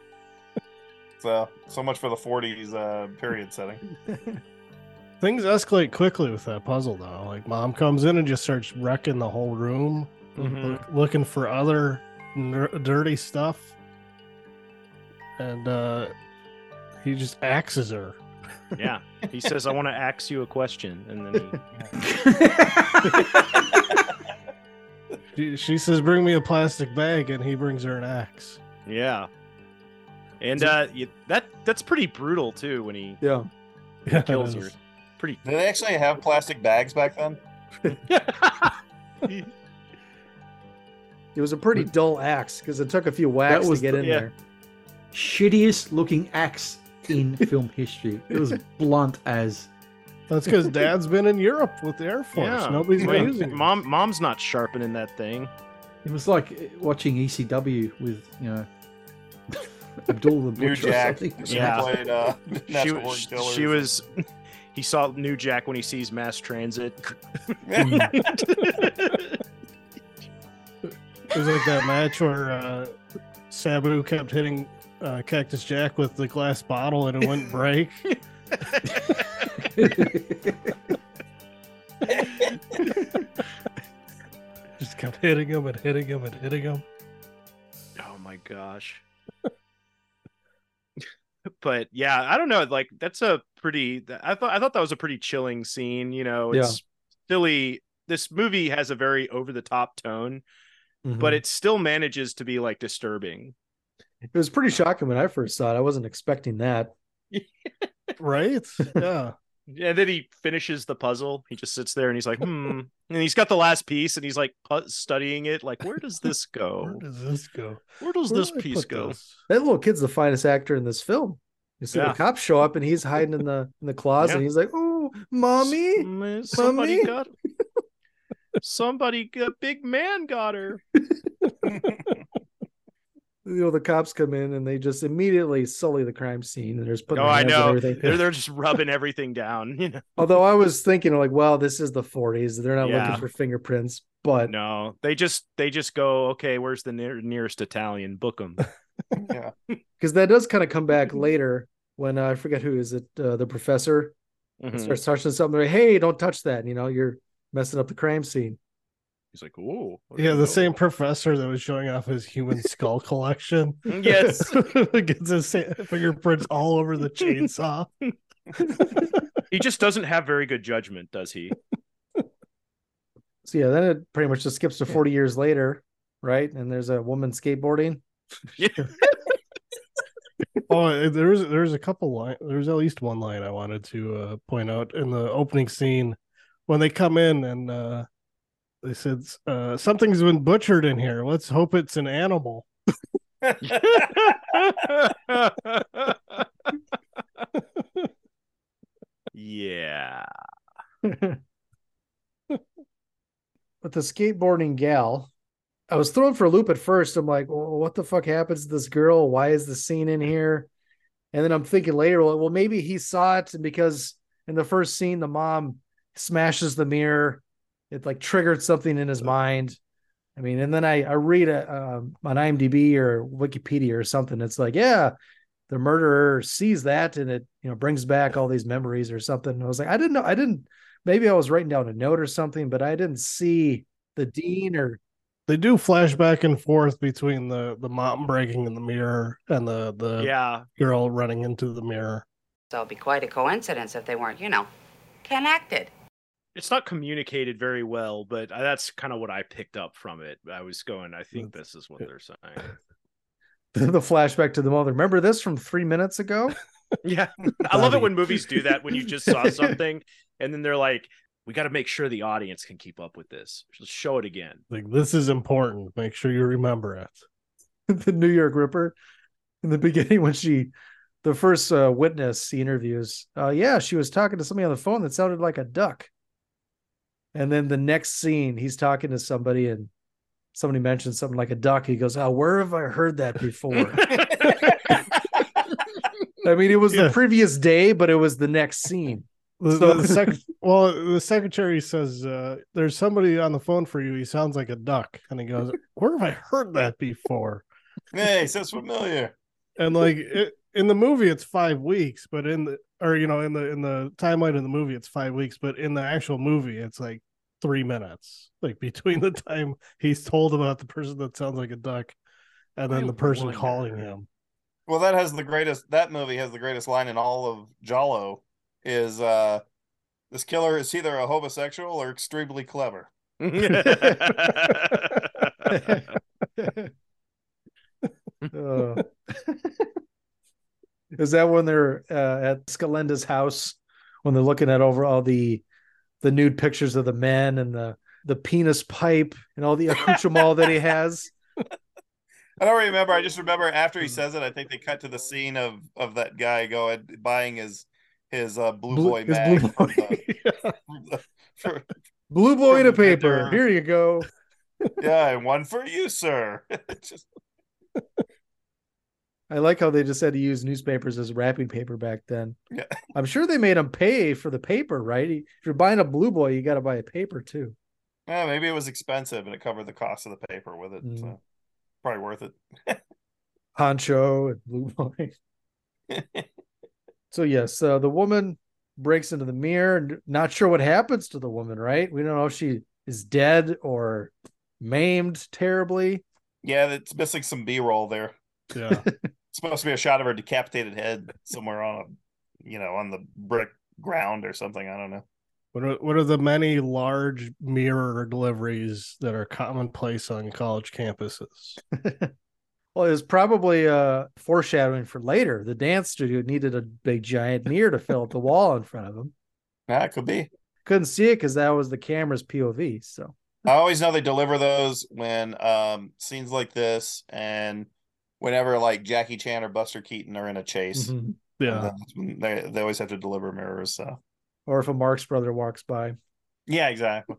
so so much for the forties uh, period setting. Things escalate quickly with that puzzle, though. Like, mom comes in and just starts wrecking the whole room, Mhm. look- looking for other ner- dirty stuff. And uh he just axes her. Yeah, he says, "I want to ask you a question," and then She, she says, Bring me a plastic bag, and he brings her an axe. yeah, and uh, you, that that's pretty brutal too when he yeah Yeah, kills her. Pretty. Did they actually have plastic bags back then? it was a pretty dull axe because it took a few whacks was to get the- in yeah. there Shittiest looking axe in film history. It was blunt as. That's because dad's been in Europe with the Air Force. Yeah, Nobody's Wait, been using it. mom. Mom's not sharpening that thing. It was like watching ECW with you know Abdul the New Butcher. or Jack. something. She Yeah. played uh, She, was- she was. He saw New Jack when he sees mass transit. It was like that match where uh, Sabu kept hitting uh, Cactus Jack with the glass bottle and it wouldn't break. Just kept hitting him and hitting him and hitting him. Oh my gosh. but yeah, I don't know. Like that's a pretty. I thought I thought that was a pretty chilling scene. You know, Yeah. it's silly. This movie has a very over the top tone, Mhm. but it still manages to be like disturbing. It was pretty shocking when i first saw it i wasn't expecting that Right? Yeah. And then he finishes the puzzle. He just sits there and he's like, hmm. And he's got the last piece and he's like studying it. Like, where does this go? Where does this go? Where does Where this do piece go? this? that little kid's the finest actor in this film you see Yeah. the cops show up and he's hiding in the in the closet Yeah. and he's like oh mommy Mm, Somebody Mommy? got somebody got big man got her. You know the cops come in and they just immediately sully the crime scene and they're just putting Oh, I know. everything. They're they're just rubbing everything down. You know. although i was thinking like well this is the 40s they're not Yeah. looking for fingerprints but No, they just they just go, okay, where's the near, nearest Italian? Book them. yeah. because that does kind of come back later when uh, i forget who is it uh, the professor Mhm. starts touching something like hey don't touch that you know you're messing up the crime scene He's like, oh, Yeah, the same professor that was showing off his human skull collection. Yes. Gets his fingerprints all over the chainsaw. He just doesn't have very good judgment, does he? so yeah then it pretty much just skips to 40 years later right and there's a woman skateboarding Yeah. Oh, there's there's a couple line. There's at least one line I wanted to uh, point out in the opening scene when they come in and uh they said uh something's been butchered in here. Let's hope it's an animal. yeah. With the skateboarding gal, I was thrown for a loop at first. I'm like, well, what the fuck happens to this girl? Why is the scene in here? And then I'm thinking later, well, maybe he saw it because in the first scene, the mom smashes the mirror. It like triggered something in his mind. I mean, and then I, I read a, um, on IMDb or Wikipedia or something. It's like, yeah, the murderer sees that and it, you know, brings back all these memories or something. And I was like, I didn't know. I didn't, maybe I was writing down a note or something, but I didn't see the dean or They do flash back and forth between the the mom breaking in the mirror and the the Yeah. girl running into the mirror. So it'd be quite a coincidence if they weren't, you know, connected. It's not communicated very well, but that's kind of what I picked up from it. I was going, I think this is what they're saying. the flashback to the mother. Remember this from three minutes ago? Yeah. I love it when movies do that when you just saw something and then they're like, we got to make sure the audience can keep up with this. Let's show it again. Like this is important. Make sure you remember it. the New York Ripper in the beginning when she, the first uh, witness he interviews, uh, yeah, she was talking to somebody on the phone that sounded like a duck. And then the next scene, he's talking to somebody and somebody mentions something like a duck. He goes, Oh, where have I heard that before? I mean, it was Yeah. the previous day, but it was the next scene. The, So- the sec- well, the secretary says, uh, "There's somebody on the phone for you. He sounds like a duck." And he goes, "Where have I heard that before?" Hey, sounds familiar. And like it, in the movie, it's five weeks, but in the or you know in the in the timeline of the movie, it's five weeks, but in the actual movie, it's like three minutes, like between the time he's told about the person that sounds like a duck, and then I the person wonder. calling him. Well, that has the greatest. That movie has the greatest line in all of giallo. Is uh, this killer is either a homosexual or extremely clever. Uh, is that when they're uh, at Scellenda's house when they're looking at over all the the nude pictures of the men and the the penis pipe and all the accoutrement that he has? I don't remember. I just remember after he says it, I think they cut to the scene of of that guy going buying his his uh, blue Blue- boy mag. Blue from the- the- for- Blue boy in a paper. Here you go. yeah, and one for you, sir. Just- I like how they just had to use newspapers as wrapping paper back then. Yeah. I'm sure they made them pay for the paper, right? If you're buying a blue boy, you got to buy a paper too. yeah, maybe it was expensive and it covered the cost of the paper with it. Mm. So probably worth it. Poncho and blue boy. So yes, uh, the woman breaks into the mirror. and Not sure what happens to the woman, right? We don't know if she is dead or maimed terribly. Yeah, it's missing some B roll there. Yeah. It's supposed to be a shot of her decapitated head somewhere on a, you know, on the brick ground or something. I don't know. What are, what are the many large mirror deliveries that are commonplace on college campuses? Well, it was probably uh foreshadowing for later. The dance studio needed a big giant mirror to fill up the wall in front of them. Yeah, it could be. Couldn't see it because that was the camera's POV. So I always know they deliver those when um scenes like this and whenever like Jackie Chan or Buster Keaton are in a chase. Mhm. Yeah. And that's when They they always have to deliver mirrors. So or if a Marx brother walks by. yeah, exactly.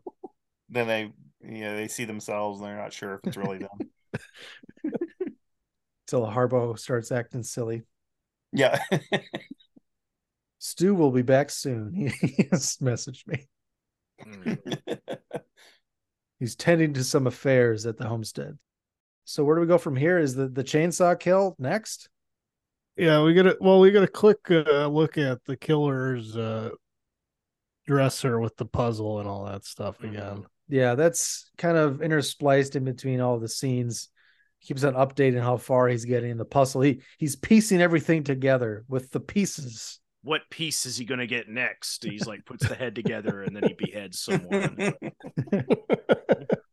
then they yeah they see themselves and they're not sure if it's really them. Till Harpo starts acting silly. yeah. Stu will be back soon. He has messaged me. He's tending to some affairs at the homestead. So where do we go from here? Is the, the chainsaw kill next? Yeah, we get a well, we get a quick uh, look at the killer's uh, dresser with the puzzle and all that stuff again. Yeah, that's kind of interspliced in between all the scenes. Keeps on updating how far he's getting in the puzzle. He he's piecing everything together with the pieces. What piece is he going to get next? He's like puts the head together and then he beheads someone.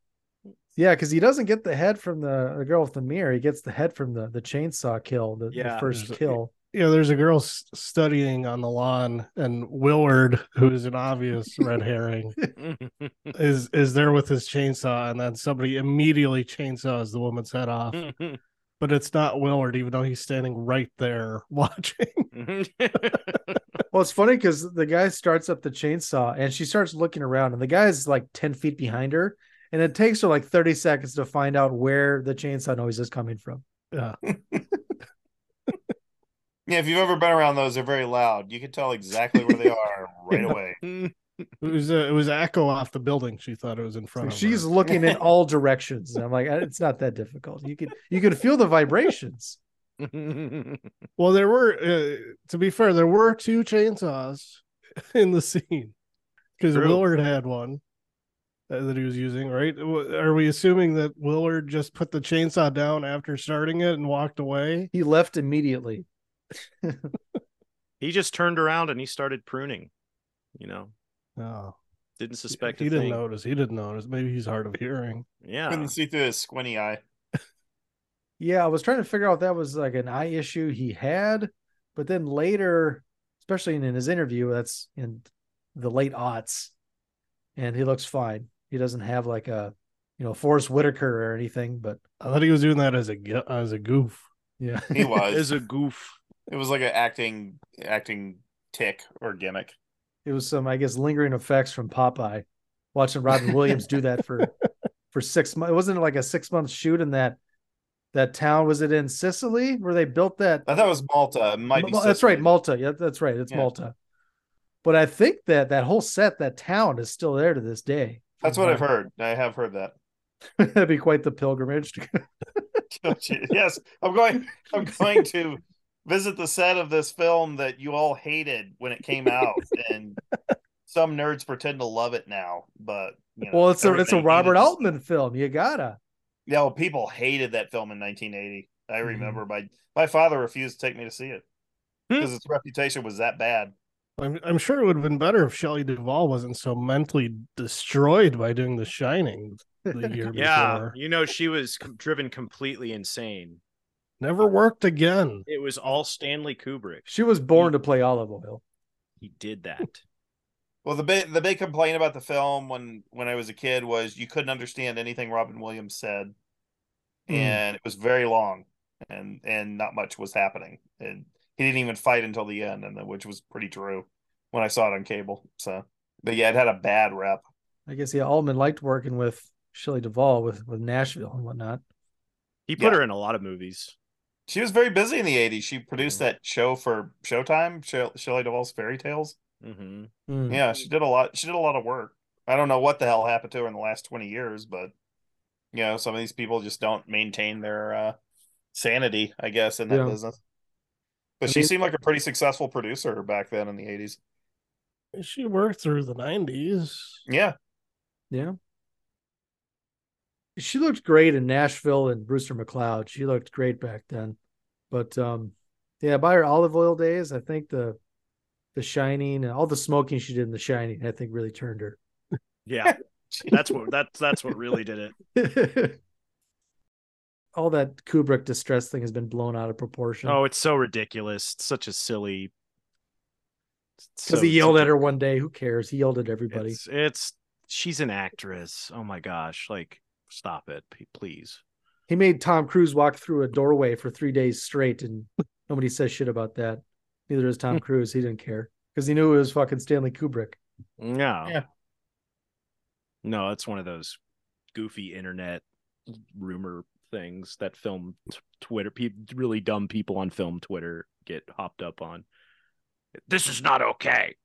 Yeah, because he doesn't get the head from the, the girl with the mirror. He gets the head from the, the chainsaw kill, the, the first There's a- kill. you know, there's a girl s- studying on the lawn, and Willard, who is an obvious red herring, is is there with his chainsaw, and then somebody immediately chainsaws the woman's head off. But it's not Willard, even though he's standing right there watching. Well, it's funny because the guy starts up the chainsaw and she starts looking around, and the guy's like 10 feet behind her. And it takes her like 30 seconds to find out where the chainsaw noise is coming from. Yeah. Yeah, if you've ever been around those, they're very loud. You can tell exactly where they are right away. It was a, it was a echo off the building. She thought it was in front of her. She's her. looking in all directions. And I'm like, it's not that difficult. You can you can feel the vibrations. Well, there were, uh, to be fair, there were two chainsaws in the scene because Willard had one uh, that he was using. Right? Are we assuming that Willard just put the chainsaw down after starting it and walked away? He left immediately. he just turned around and he started pruning. You know, Oh, didn't suspect he a didn't thing. notice. He didn't notice. Maybe he's hard of hearing. Yeah. Couldn't see through his squinty eye. Yeah, I was trying to figure out if that was like an eye issue he had, but then later, especially in, in his interview, that's in the late aughts, and he looks fine. He doesn't have like a, you know, Forest Whitaker or anything, but I thought he was doing that as a as a goof. yeah, He was. as a goof. It was like an acting acting tick or gimmick. it was some, I guess, lingering effects from Popeye. Watching Robin Williams do that for for six months. It wasn't like a six month shoot in that that town. Was it in Sicily where they built that? I thought it was Malta. It might be that's right, Malta. Yeah, that's right. It's Yeah. Malta. But I think that that whole set, that town, is still there to this day. That's what I've heard. I have heard that. That'd be quite the pilgrimage. yes, I'm going. I'm going to visit the set of this film that you all hated when it came out, and some nerds pretend to love it now. But you know, well, it's a it's a Robert hated- Altman film. You gotta. Yeah, well, people hated that film in 1980. I Mm-hmm. remember my my father refused to take me to see it because its reputation was that bad. I'm I'm sure it would have been better if Shelley Duvall wasn't so mentally destroyed by doing The Shining the year Yeah, before. you know, she was com- driven completely insane. Never worked again. It was all Stanley Kubrick. She was born to play Olive Oyl. He did that. Well, the big the big complaint about the film when when I was a kid was you couldn't understand anything Robin Williams said, Hmm. and it was very long, and and not much was happening, and he didn't even fight until the end, and the, which was pretty true when I saw it on cable. So, but yeah, it had a bad rep. I guess yeah, Altman liked working with Shelley Duvall with with Nashville and whatnot. He put Yeah. her in a lot of movies. She was very busy in the '80s. She produced Hmm. that show for Showtime, Shell- Shelley Duvall's Fairy Tales. Mm-hmm. Mm. Yeah, she did a lot. She did a lot of work. I don't know what the hell happened to her in the last 20 years, but you know, some of these people just don't maintain their uh sanity, I guess, in that Yeah. business. But she seemed like a pretty successful producer back then in the 80s. She worked through the '90s. Yeah. Yeah. She looked great in Nashville and Brewster McCloud. She looked great back then. But um yeah, by her Olive Oyl days, I think the the shining and all the smoking she did in the shining, I think really turned her. Yeah, that's what that's that's what really did it. all that Kubrick distress thing has been blown out of proportion. Oh, it's so ridiculous. It's such a silly. because so- he yelled at her one day. Who cares? He yelled at everybody. It's, it's she's an actress. Oh my gosh! Like, stop it, please. He made Tom Cruise walk through a doorway for three days straight, and nobody says shit about that. Neither does Tom hmm. Cruise. He didn't care because he knew it was fucking Stanley Kubrick. No. Yeah. No, it's one of those goofy internet rumor things that film t- Twitter, pe- really dumb people on film Twitter get hopped up on. This is not okay.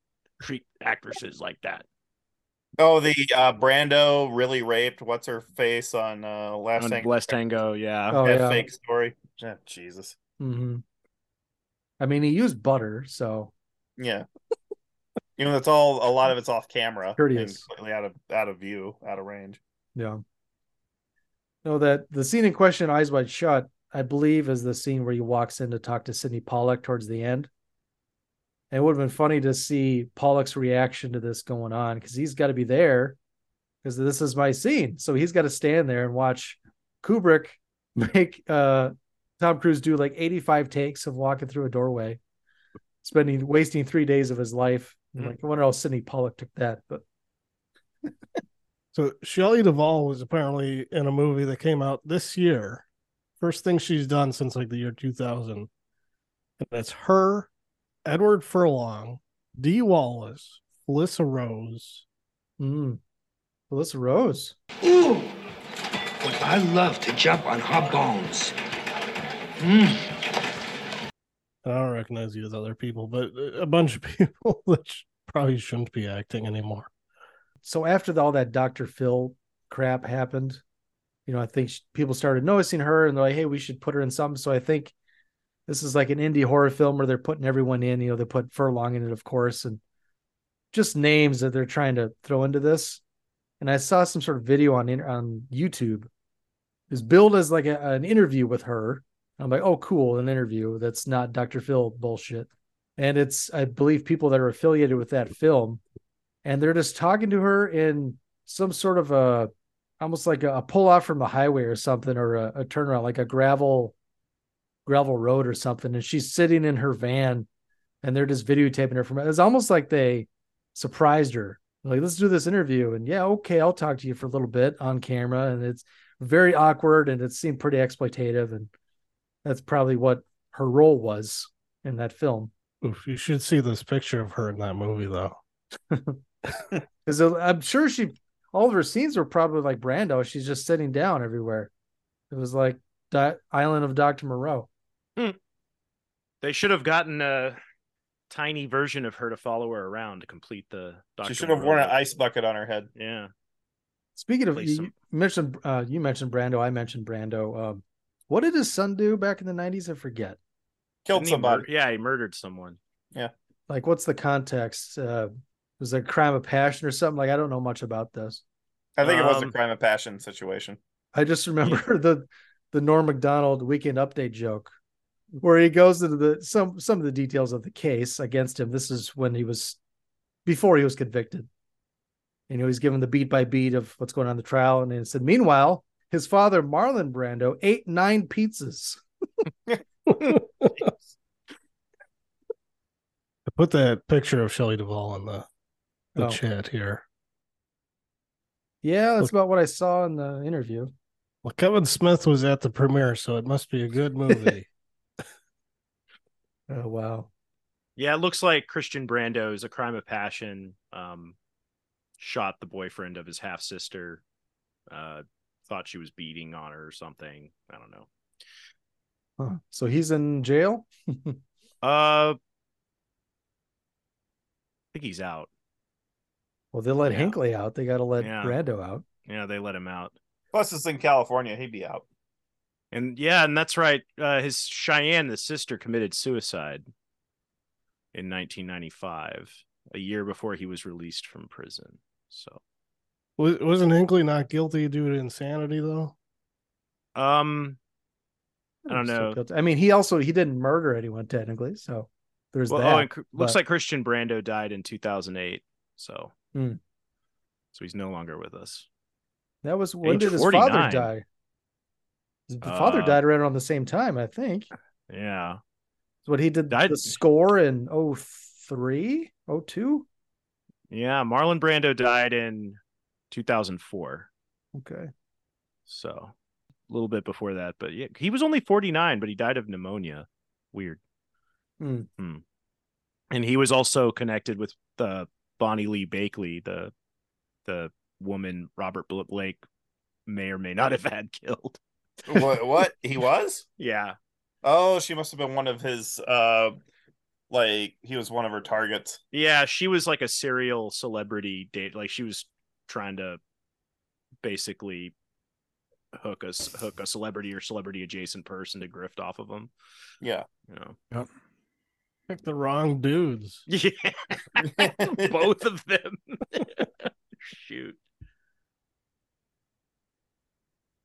Treat actresses like that. Oh, the uh Brando really raped what's her face on uh last On Tango. Blessed Tango, yeah. Oh, that yeah. fake story. Yeah, Jesus. hmm I mean, he used butter, so Yeah. You know, that's all a lot of it's off camera. and Courteous. completely out of out of view, out of range. yeah. No, that the scene in question, Eyes Wide Shut, I believe, is the scene where he walks in to talk to Sydney Pollack towards the end. And it would have been funny to see Pollack's reaction to this going on because he's got to be there because this is my scene. So he's got to stand there and watch Kubrick make uh Tom Cruise do like 85 takes of walking through a doorway, spending wasting three days of his life. I'm Mm. Like I wonder how Sydney Pollack took that, but So Shelley Duvall was apparently in a movie that came out this year. First thing she's done since like the year 2000. And it's her, Edward Furlong, Dee Wallace, Melissa Rose. mm. Melissa Rose. Ooh, but I love to jump on her bones. Mmm. I don't recognize you as other people, but a bunch of people that probably shouldn't be acting anymore. So after the, all that Dr. Phil crap happened, you know, I think sh- people started noticing her and they're like, hey, we should put her in something. So I think this is like an indie horror film where they're putting everyone in. You know, they put Furlong in it, of course, and just names that they're trying to throw into this. And I saw some sort of video on on YouTube. It's billed as like a, an interview with her. I'm like, oh, cool, an interview that's not Dr. Phil bullshit. And it's, I believe, people that are affiliated with that film and they're just talking to her in some sort of a almost like a, pull off from the highway or something or a, a turnaround like a gravel gravel road or something. And she's sitting in her van and they're just videotaping her from it's almost like they surprised her. Like let's do this interview. And yeah okay i'll talk to you for a little bit on camera. And it's very awkward and it seemed pretty exploitative and that's probably what her role was in that film. Oof, you should see this picture of her in that movie, though. Because I'm sure she, all of her scenes were probably like Brando. She's just sitting down everywhere. It was like Di- Island of Dr. Moreau. They should have gotten a tiny version of her to follow her around to complete the. Dr. She should have worn an ice bucket on her head. Yeah. Speaking of, you, some- you mentioned, uh, you mentioned Brando. I mentioned Brando. Um, what did his son do back in the 90s? I forget. Killed Didn't he mur- somebody. yeah, he murdered someone. Yeah. Like, what's the context? Uh, was it a crime of passion or something? Like, I don't know much about this. I think it was a Um, crime of passion situation. I just remember the the Norm Macdonald weekend update joke where he goes into the some some of the details of the case against him. This is when he was before he was convicted. You know, he's given the beat by beat of what's going on in the trial, and he said, meanwhile, his father Marlon Brando ate nine pizzas. I put that picture of Shelley Duvall in the, the Oh. chat here. Yeah, that's about what I saw in the interview. Well, Kevin Smith was at the premiere, so it must be a good movie. Oh wow. Yeah, it looks like Christian Brando is a crime of passion. Um, shot the boyfriend of his half sister. Uh, thought she was beating on her or something. I don't know. Huh. So he's in jail. Uh, I think he's out. Well, they let Yeah. Hinckley out. They got to let Yeah. Brando out. Yeah, they let him out. Plus, it's in California. He'd be out. And yeah, and that's right. Uh, his Cheyenne, the sister, committed suicide in 1995, a year before he was released from prison. So, Was, wasn't Hinckley not guilty due to insanity, though? um, I don't know. guilty. I mean, he also he didn't murder anyone technically, so there's Well, that. oh, and Cr- looks like Christian Brando died in 2008. So, Hmm. so he's no longer with us. that was when age did his father die? His father Uh, died right around the same time, I think. Yeah. What he did Died- the score in 03, 02? Yeah. Marlon Brando died in 2004. Okay. So, a little bit before that. But yeah, he was only 49, but he died of pneumonia. Weird. Hmm. And he was also connected with the Bonnie Lee Bakley, the the woman Robert Blake may or may not have had killed. what? What? He was? Yeah. Oh, she must have been one of his. uh Like he was one of her targets. Yeah, she was like a serial celebrity date. Like she was trying to basically hook us hook a celebrity or celebrity adjacent person to grift off of them. Yeah. You know. Yep. Pick the wrong dudes. Yeah. Both of them. Shoot.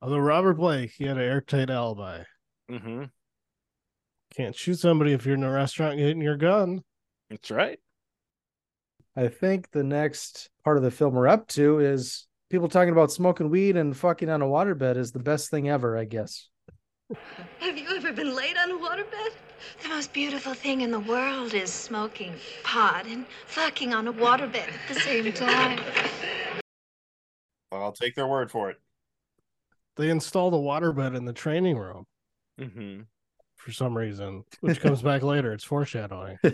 Although Robert Blake, he had an airtight alibi. Mm-hmm. Can't shoot somebody if you're in a restaurant getting your gun. That's right. I think the next part of the film we're up to is people talking about smoking weed and fucking on a waterbed is the best thing ever, I guess. Have you ever been laid on a waterbed? The most beautiful thing in the world is smoking pot and fucking on a waterbed at the same time. Well, I'll take their word for it. They installed a waterbed in the training room Mm-hmm. for some reason, which comes back later. It's foreshadowing.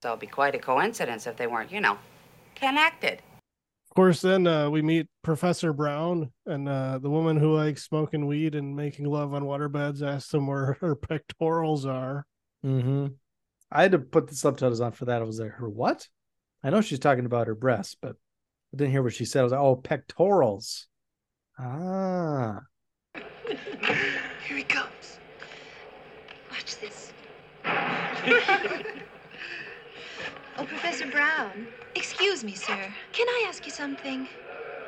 So it'd be quite a coincidence if they weren't, you know, connected. Of course, then uh, we meet Professor Brown, and uh, the woman who likes smoking weed and making love on waterbeds asks him where her pectorals are. Mm-hmm. I had to put the subtitles on for that. I was like, her what? I know she's talking about her breasts, but I didn't hear what she said. I was like, oh, pectorals. Ah. Here he comes. Watch this. oh, Professor Brown. Excuse me, sir. Can I ask you something?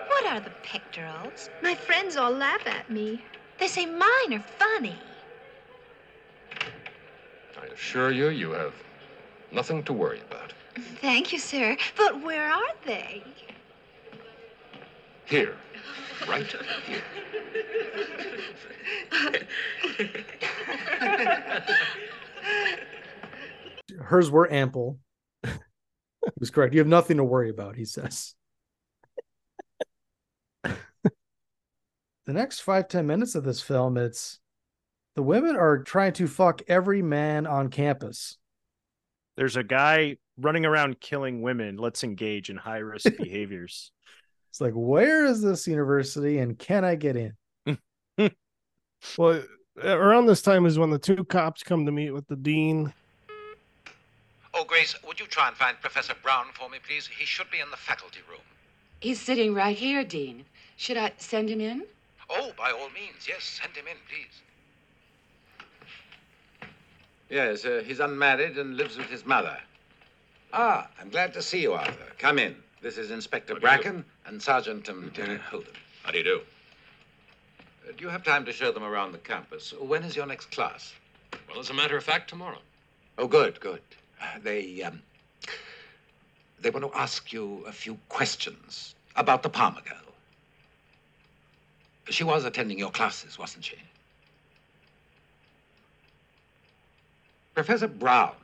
What are the pectorals? My friends all laugh at me. They say mine are funny. I assure you, you have nothing to worry about. Thank you, sir. But where are they? Here, right here. Hers were ample. he was correct. You have nothing to worry about, he says. the next five, ten minutes of this film, it's the women are trying to fuck every man on campus. There's a guy running around killing women. Let's engage in high risk behaviors. It's like, where is this university and can I get in? Well, uh, around this time is when the two cops come to meet with the dean. Oh, Grace, would you try and find Professor Brown for me, please? He should be in the faculty room. He's sitting right here, Dean. Should I send him in? Oh, by all means, yes, send him in, please. Yes, uh, he's unmarried and lives with his mother. Ah, I'm glad to see you, Arthur. Come in. This is Inspector Bracken and Sergeant um, Lieutenant Holden. How do you do? Uh, do you have time to show them around the campus? When is your next class? Well, as a matter of fact, tomorrow. Oh, good, good. Uh, they, um, they want to ask you a few questions about the Palmer girl. She was attending your classes, wasn't she? Professor Brown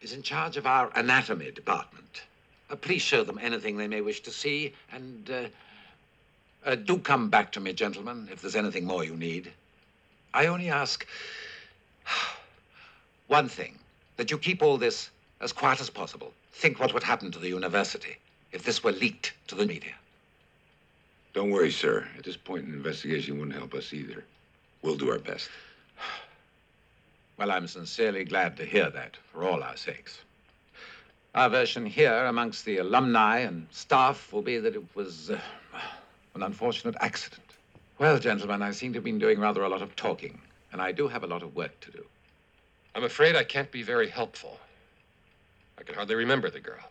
is in charge of our anatomy department. Uh, please show them anything they may wish to see, and uh, uh, do come back to me, gentlemen, if there's anything more you need. I only ask one thing that you keep all this as quiet as possible. Think what would happen to the university if this were leaked to the media. Don't worry, sir. At this point, an investigation wouldn't help us either. We'll do our best. Well, I'm sincerely glad to hear that for all our sakes. Our version here amongst the alumni and staff will be that it was uh, an unfortunate accident. Well, gentlemen, I seem to have been doing rather a lot of talking, and I do have a lot of work to do. I'm afraid I can't be very helpful. I can hardly remember the girl.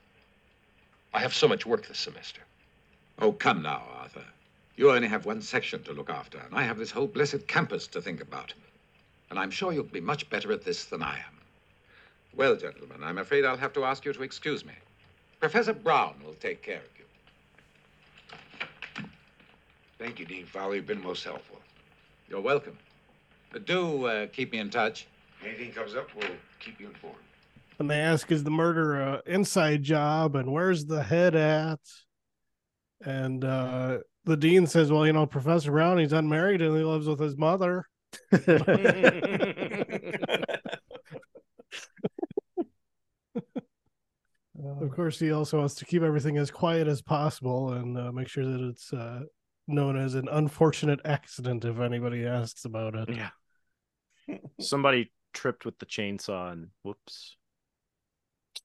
I have so much work this semester. Oh, come now, Arthur. You only have one section to look after, and I have this whole blessed campus to think about. And I'm sure you'll be much better at this than I am. Well, gentlemen, I'm afraid I'll have to ask you to excuse me. Professor Brown will take care of you. Thank you, Dean Fowler. You've been most helpful. You're welcome. But do uh, keep me in touch. Anything comes up, we'll keep you informed. And they ask, is the murder an inside job? And where's the head at? And uh, the dean says, well, you know, Professor Brown, he's unmarried and he lives with his mother. Of course, he also wants to keep everything as quiet as possible and uh, make sure that it's uh, known as an unfortunate accident if anybody asks about it. Yeah. Somebody tripped with the chainsaw and whoops.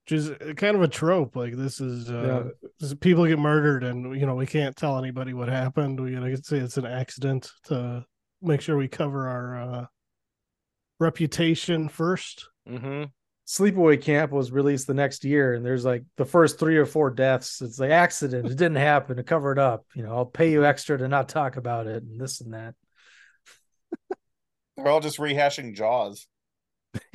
Which is kind of a trope. Like this is, uh, this is people get murdered, and you know we can't tell anybody what happened. We gotta say it's an accident to make sure we cover our uh, reputation 1st Mm-hmm. Sleepaway Camp was released the next year, and there's like the first three or four deaths. It's like accident. It didn't happen. To cover it up, you know, I'll pay you extra to not talk about it, and this and that. We're all just rehashing Jaws.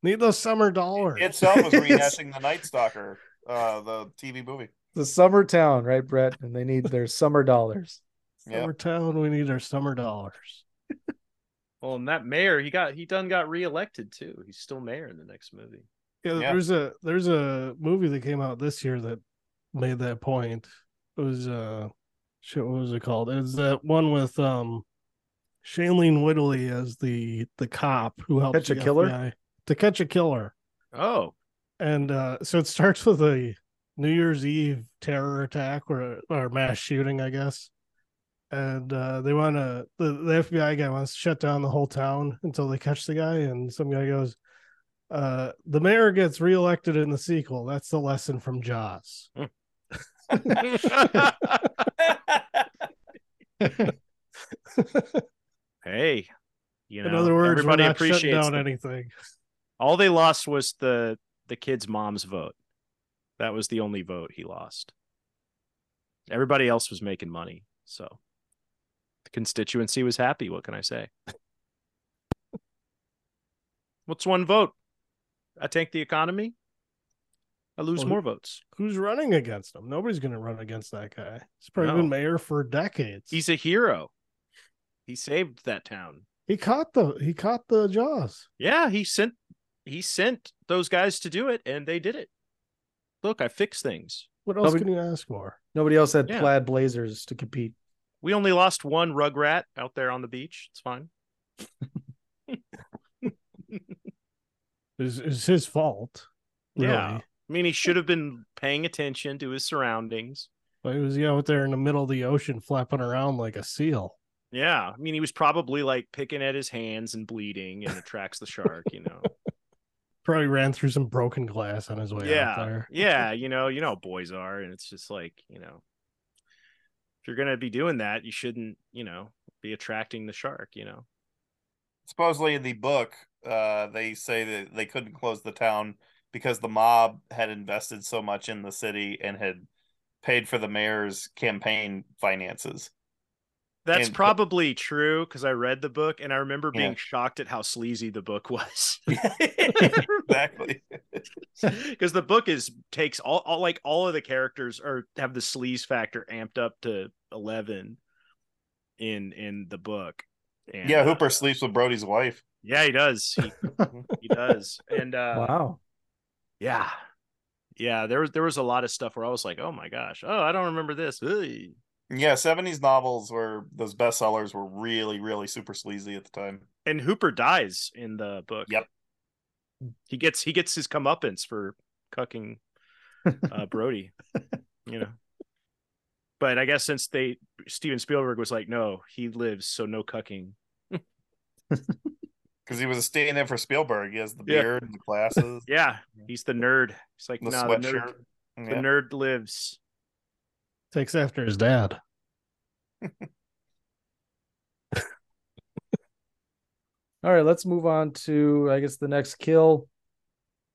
Need those summer dollars. Itself was rehashing the Night Stalker, uh, the TV movie. The summer town, right, Brett? And they need their summer dollars. Yeah. Summer town, we need our summer dollars. Well, and that mayor, he got he done got reelected too. He's still mayor in the next movie. Yeah, Yeah. there's a there's a movie that came out this year that made that point. It was uh shit, what was it called? It's that one with um Shailene Woodley as the the cop who helps Catch a the Killer? FBI to catch a killer. Oh, And uh so it starts with a New Year's Eve terror attack or or mass shooting, I guess. And uh they want to the, the FBI guy wants to shut down the whole town until they catch the guy and some guy goes uh the mayor gets reelected in the sequel. That's the lesson from Jaws. hey, you know, in other words, everybody we're not shutting appreciates down them. anything. All they lost was the the kid's mom's vote. That was the only vote he lost. Everybody else was making money, so the constituency was happy. What can I say? What's one vote? I tank the economy. I lose Well, more votes. Who's running against him? Nobody's going to run against that guy. He's probably No. been mayor for decades. He's a hero. He saved that town. he caught the he caught the Jaws. Yeah, he sent he sent those guys to do it, and they did it. Look, I fixed things. What else Nobody- can you ask for? Nobody else had Yeah. plaid blazers to compete. We only lost one rugrat out there on the beach. It's fine. It's, it's his fault. Really. Yeah. I mean, he should have been paying attention to his surroundings. But he was yeah, out there in the middle of the ocean flapping around like a seal. Yeah. I mean, he was probably like picking at his hands and bleeding and attracts the shark, you know. Probably ran through some broken glass on his way out yeah. there. Yeah. You know, you know how boys are. And it's just like, you know, if you're going to be doing that, you shouldn't, you know, be attracting the shark, you know. supposedly in the book uh they say that they couldn't close the town because the mob had invested so much in the city and had paid for the mayor's campaign finances That's And- probably true because I read the book and I remember being Yeah. shocked at how sleazy the book was. exactly Because the book is takes all, all like all of the characters are have the sleaze factor amped up to eleven in in the book. And, yeah uh, hooper sleeps with brody's wife yeah, he does. He, he does. And uh Wow. yeah. Yeah, there was there was a lot of stuff where I was like, oh my gosh, oh, I don't remember this. Ugh. Yeah 70s novels were those bestsellers were really really super sleazy at the time And Hooper dies in the book. Yep. He gets he gets his comeuppance for cucking uh Brody. you know. But I guess since they Steven Spielberg was like, no, he lives, so no cucking. because he was staying in for spielberg he has the Yeah. beard and the glasses Yeah, he's the nerd. He's like, the no, the nerd, sweatshirt the nerd lives. Takes after his dad. All right, let's move on to I guess the next kill.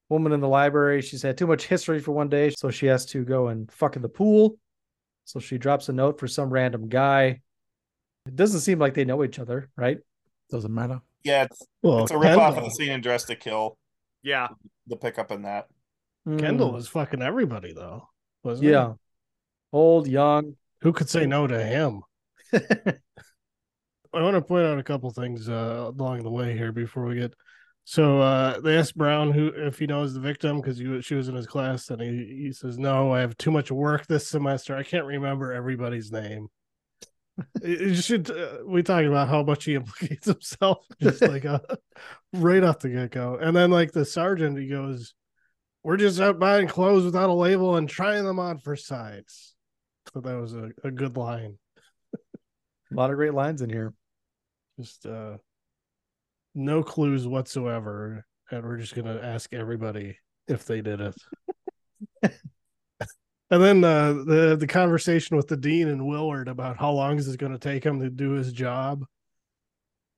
Woman in the library. She's had too much history for one day, so she has to go and fuck in the pool. So she drops a note for some random guy. It doesn't seem like they know each other, right? Doesn't matter. yeah it's, Well, it's a rip off of the scene in dress to kill Yeah. the pickup in that Kendall Mm, was fucking everybody though. Wasn't he? Old, young. Who could say no to him? I want to point out a couple things uh, along the way here before we get. So uh, they asked Brown who if he knows the victim because she was in his class, and he, he says, "No, I have too much work this semester. I can't remember everybody's name." It should uh, we talking about how much he implicates himself just like uh, right off the get go, and then like the sergeant, he goes, "We're just out buying clothes without a label and trying them on for size." So that was a, a good line. A lot of great lines in here. Just uh no clues whatsoever. And we're just gonna ask everybody if they did it. and then uh the the conversation with the dean and Willard about how long is it gonna take him to do his job.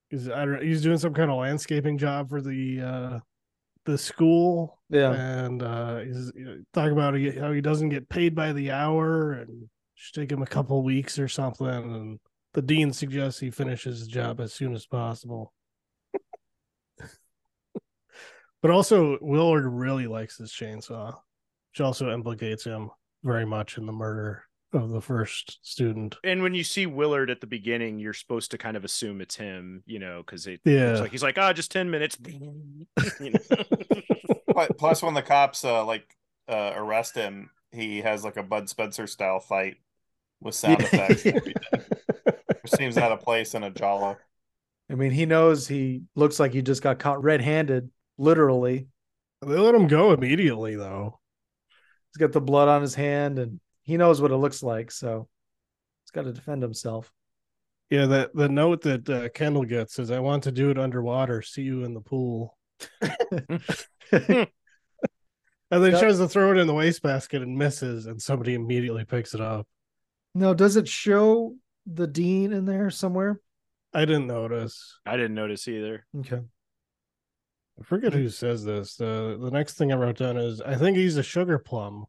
Because I don't he's doing some kind of landscaping job for the uh the school. Yeah. And uh he's you know, talking about how he doesn't get paid by the hour and should take him a couple weeks or something. And the dean suggests he finishes his job as soon as possible. but also, Willard really likes this chainsaw, which also implicates him very much in the murder of the first student. And when you see Willard at the beginning, you're supposed to kind of assume it's him, you know, because it Yeah. looks like he's like, oh, just 10 minutes. You know? Pl- Plus, when the cops uh, like uh, arrest him, he has like a Bud Spencer style fight with sound effects. which seems out of place in a giallo. I mean, he knows he looks like he just got caught red-handed, literally. They let him go immediately, though. He's got the blood on his hand, and he knows what it looks like, so he's got to defend himself. Yeah, that the note that uh, Kendall gets is, "I want to do it underwater. See you in the pool." and then he That- tries to throw it in the wastebasket and misses, and somebody immediately picks it up. No, does it show the dean in there somewhere? I didn't notice. I didn't notice either. Okay. I forget who says this. The the next thing I wrote down is, "I think he's a sugar plum."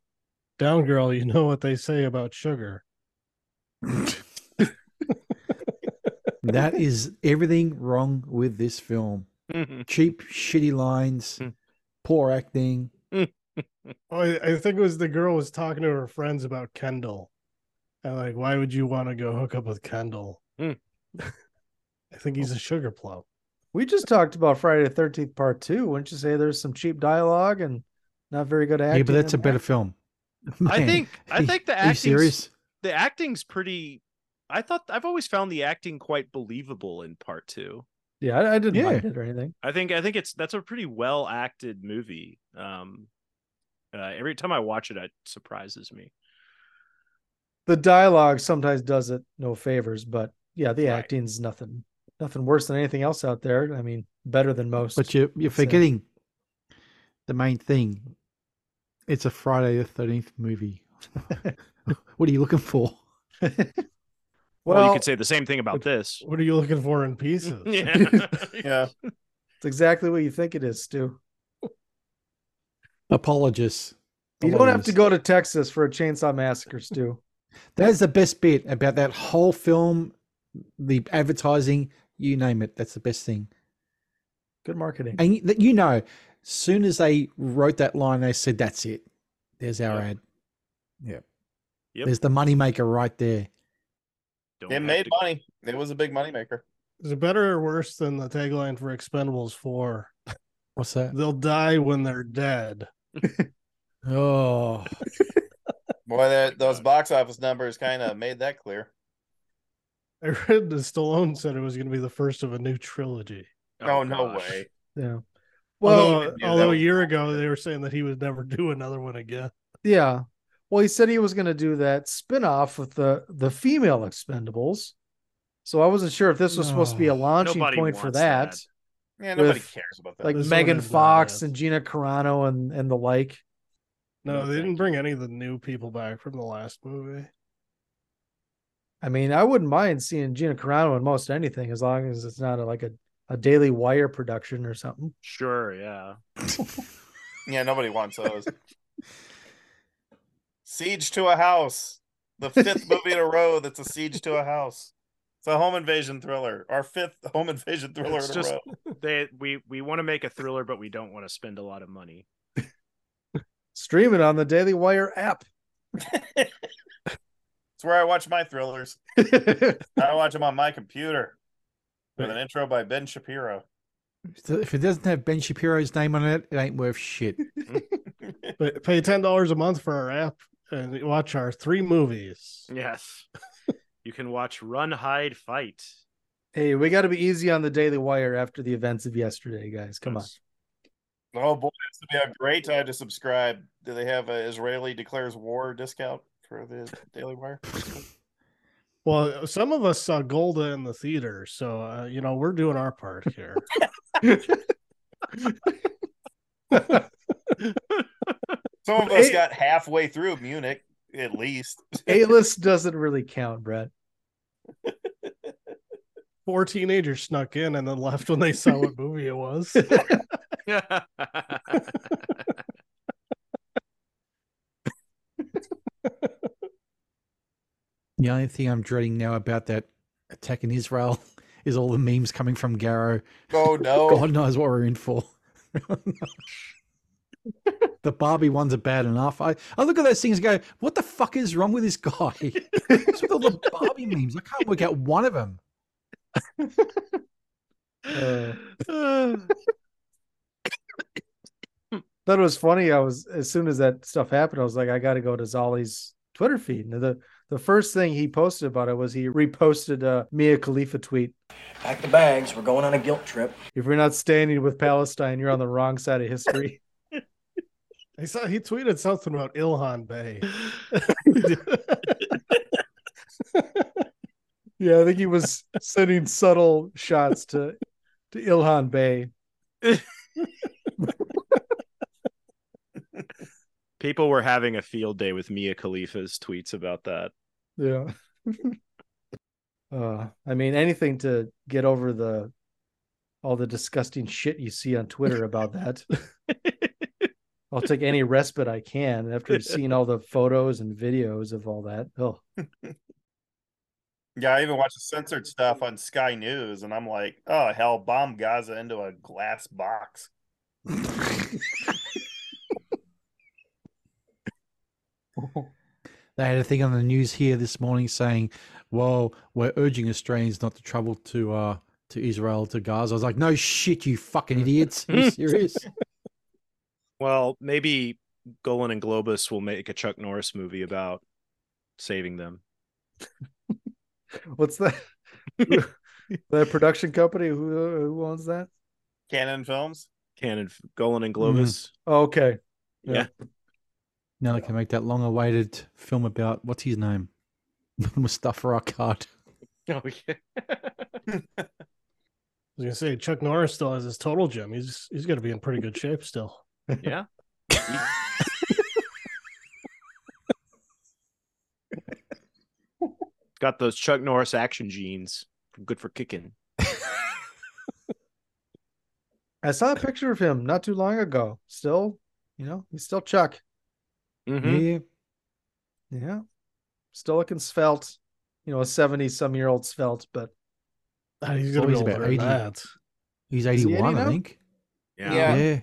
Down girl, you know what they say about sugar. That is everything wrong with this film. Mm-hmm. Cheap, shitty lines, mm. poor acting. Oh, I, I think it was the girl was talking to her friends about Kendall. And like, why would you want to go hook up with Kendall? Hmm. I think he's a sugar plum. We just talked about Friday the Thirteenth Part Two. Wouldn't you say there's some cheap dialogue and not very good acting? Yeah, but that's a in better that? film. I think I think the are you acting's the acting's pretty I thought I've always found the acting quite believable in part two. Yeah, I, I didn't Yeah. mind it or anything. I think I think it's that's a pretty well acted movie. Um uh, every time I watch it, it surprises me. The dialogue sometimes does it no favors, but yeah, the Right. acting's nothing, nothing worse than anything else out there. I mean, better than most. But you're, you're So- forgetting the main thing. It's a Friday the Thirteenth movie. what are you looking for? Well, Well- you could say the same thing about this. What are you looking for in pieces? Yeah. Yeah. It's exactly what you think it is, Stu. Apologists. You don't have to go to Texas for a chainsaw massacre, Stu. That's the best bit about that whole film. The advertising, you name it. That's the best thing. Good marketing. And you, you know, soon as they wrote that line, they said, "That's it. There's our ad." Yeah. Yep. There's the moneymaker right there. Don't It made to- money. It was a big money maker. Is it better or worse than the tagline for Expendables 4? What's that? They'll die when they're dead. Oh, Boy, that, those uh, box office numbers kind of made that clear. I read that Stallone said it was going to be the first of a new trilogy. Oh, oh no gosh. way. Yeah. Well, Well, Yeah, although a year ago they were saying that he would never do another one again. yeah. Well, he said he was going to do that spin-off with the the female Expendables. So I wasn't sure if this was supposed to be a oh. launching Nobody point for that. that. Yeah, nobody With, cares about that. Like This Megan Fox and Gina Carano and and the like. No, No, they didn't bring any of the new people back from the last movie. I mean, I wouldn't mind seeing Gina Carano in most anything as long as it's not a, like a, a Daily Wire production or something. Sure, yeah. yeah, nobody wants those. Siege to a house. The fifth movie in a row that's a siege to a house. It's a home invasion thriller. Our fifth home invasion thriller It's in just a row. they we we want to make a thriller, but we don't want to spend a lot of money. Stream it on the Daily Wire app. It's where I watch my thrillers. I watch them on my computer with an intro by Ben Shapiro. If it doesn't have Ben Shapiro's name on it, it ain't worth shit. Mm-hmm. But pay ten dollars a month for our app and watch our three movies. Yes. you can watch Run, Hide, Fight. Hey, we got to be easy on the Daily Wire after the events of yesterday, guys. Come on. Oh boy, this would be a great time to subscribe. Do they have a Israeli declares war discount for the Daily Wire? Well, some of us saw Golda in the theater, so uh, you know we're doing our part here. Some of us Hey- got halfway through Munich, at least. A list doesn't really count, Brett. Four teenagers snuck in and then left when they saw what movie it was. The only thing I'm dreading now about that attack in Israel is all the memes coming from Garrow. Oh no! God knows what we're in for. the Barbie ones are bad enough. I, I look at those things and go, what the fuck is wrong with this guy? What's with all the Barbie memes? I can't work out one of them. Uh, thought it was funny. I was as soon as that stuff happened, I was like, I got to go to Zolly's Twitter feed. And the the first thing he posted about it was he reposted a Mia Khalifa tweet. Pack the bags. We're going on a guilt trip. If you're not standing with Palestine, you're on the wrong side of history. I saw he tweeted something about Ilhan Bay. yeah, I think he was sending subtle shots to to Ilhan Bay. People were having a field day with Mia Khalifa's tweets about that. Yeah. uh, I mean, anything to get over the all the disgusting shit you see on Twitter about that. I'll take any respite I can after seeing all the photos and videos of all that. Oh, Yeah, I even watched the censored stuff on Sky News, and I'm like, oh hell, bomb Gaza into a glass box. They had a thing on the news here this morning saying, "Well, we're urging Australians not to travel to uh to Israel to Gaza." I was like, "No shit, you fucking idiots! Are you serious?" Well, maybe Golan and Globus will make a Chuck Norris movie about saving them. what's that? the production company who who owns that? Cannon Films. Cannon Golan and Globus. Oh, okay. Yeah. Now they can make that long-awaited film about what's his name, Mustafa Akkad. Oh yeah. I was gonna say Chuck Norris still has his total gym. He's he's gonna be in pretty good shape still. Yeah. Got those Chuck Norris action genes. Good for kicking. I saw a picture of him not too long ago. Still, you know, he's still Chuck. Mhm. Yeah, Yeah. Still looking svelte. You know, a 70 some year old svelte, but Ah, he's gonna be he's about 80. that. he's Is he 81, 80 I think. Yeah. Yeah. yeah.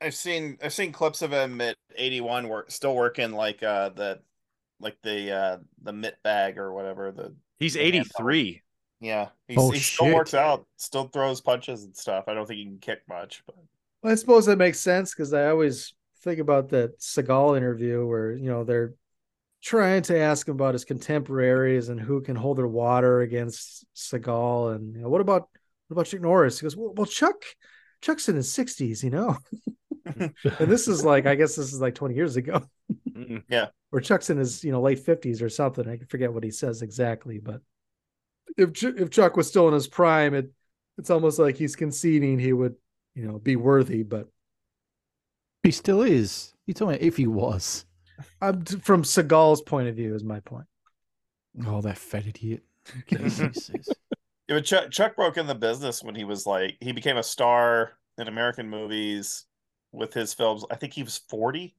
I've seen I've seen clips of him at 81 work still working like uh the like the uh the mitt bag or whatever the He's 83. Yeah, he's, Oh, he still shit. works out, still throws punches and stuff. I don't think he can kick much, but I suppose that makes sense because I always think about that Seagal interview where, you know, they're trying to ask him about his contemporaries and who can hold their water against Seagal. And you know, what about what about Chuck Norris? He goes, Well, well Chuck, Chuck's in his 60s, you know. and this is like, I guess this is like 20 years ago. Mm-hmm. Yeah, or Chuck's in his you know late fifties or something. I forget what he says exactly, but if Ch- if Chuck was still in his prime, it it's almost like he's conceding he would you know be worthy. But He still is. You told me if he was. I'm from Seagal's point of view is my point. Oh, that fat idiot. Who cares what? Yeah, but Chuck, Chuck broke in the business when he was like he became a star in American movies with his films. I think he was 40.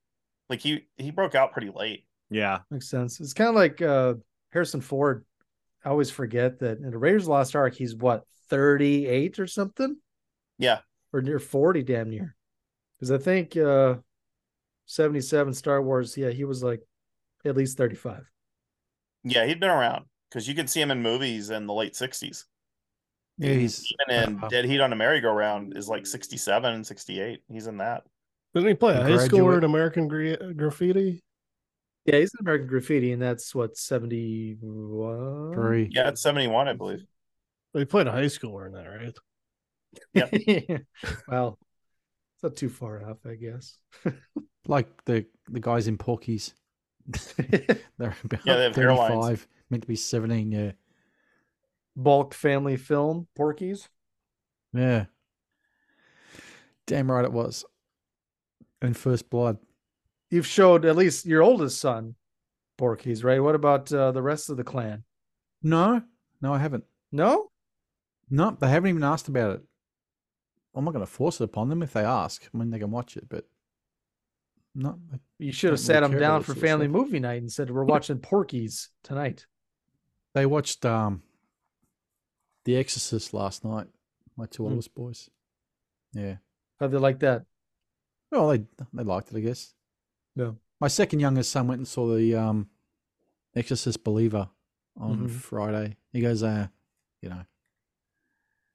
Like he he broke out pretty late. Yeah. Makes sense. It's kind of like uh Harrison Ford. I always forget that in the Raiders of the Lost Ark, he's what thirty eight or something, Yeah. or near forty, damn near. Because I think uh seventy seven Star Wars, yeah, he was like at least thirty five. Yeah, he'd been around because you can see him in movies in the late 60s. Yeah, he's Even in uh, Dead Heat on a Merry-Go-Round is like 67 and 68. He's in that. Didn't he play a high schooler in American Gra- Graffiti? Yeah, he's in American Graffiti, and that's what seventy one. three. Yeah, it's 71, I believe. Well, he played a high schooler in that, right? Yeah, well, it's not too far off, I guess. Like the the guys in Porky's. They're about Yeah, they have hairlines. 35, meant to be 17, yeah. Bulk family film, Porky's. Yeah. Damn right it was. And First Blood. You've showed at least your oldest son, Porky's, right? What about uh, the rest of the clan? No, no, I haven't. No, No, they haven't even asked about it. I'm not going to force it upon them if they ask. I mean, they can watch it, but no. I you should have don't sat really them down for that sort of family stuff. movie night and said, "We're watching Porky's tonight." They watched um, The Exorcist last night. My two Hmm. oldest boys. Yeah, How they like that? Well, they they liked it, I guess. Yeah. My second youngest son went and saw the um, Exorcist Believer on Mhm. Friday. He goes, uh, you know,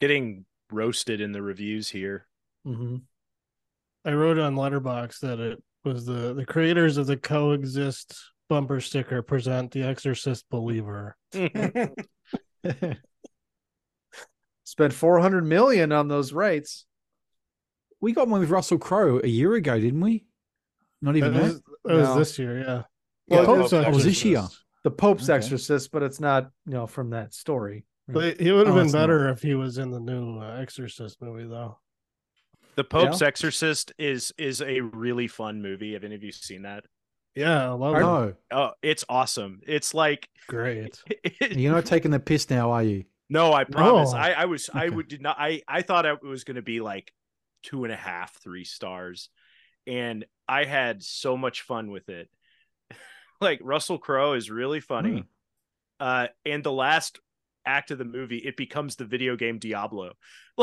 Getting roasted in the reviews here. Mm-hmm. I wrote on Letterboxd that it was the the creators of the coexist bumper sticker present the Exorcist Believer. Spent four hundred million on those rights. we got one with Russell Crowe a year ago, didn't we? Not even That that. was, No. this year, yeah. Well, The Pope's Oh, was this year? Exorcist. The Pope's Okay. Exorcist, but it's not you know from that story. But he would have Oh, been it's not. better if he was in the new uh, Exorcist movie, though. The Pope's Exorcist is is a really fun movie. Have any of you seen that? Yeah, I love it. No, Oh, it's awesome. It's like Great. you're not taking the piss now, are you? No, I promise. No. I, I was I would did not I I thought it was gonna be like two and a half, three stars. And I had so much fun with it. like Russell Crowe is really funny. Hmm. Uh and the last act of the movie, it becomes the video game Diablo.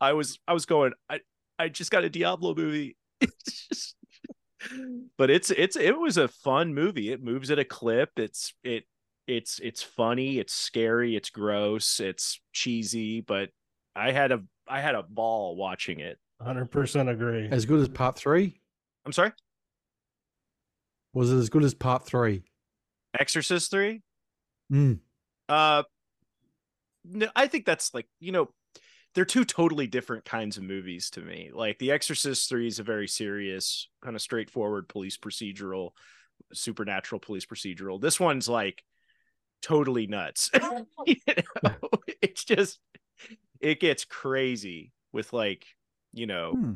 I was I was going, I I just got a Diablo movie. It's just but it's it's it was a fun movie. It moves at a clip. It's it it's it's funny, it's scary, it's gross, it's cheesy, but I had a I had a ball watching it. 100% agree. As good as part three? I'm sorry, Was it as good as part three? Exorcist 3? Mm. Uh no, I think that's like, you know, they're two totally different kinds of movies to me. Like The Exorcist 3 is a very serious, kind of straightforward police procedural, supernatural police procedural. This one's like totally nuts. You know? It's just it gets crazy with like, you know, Hmm.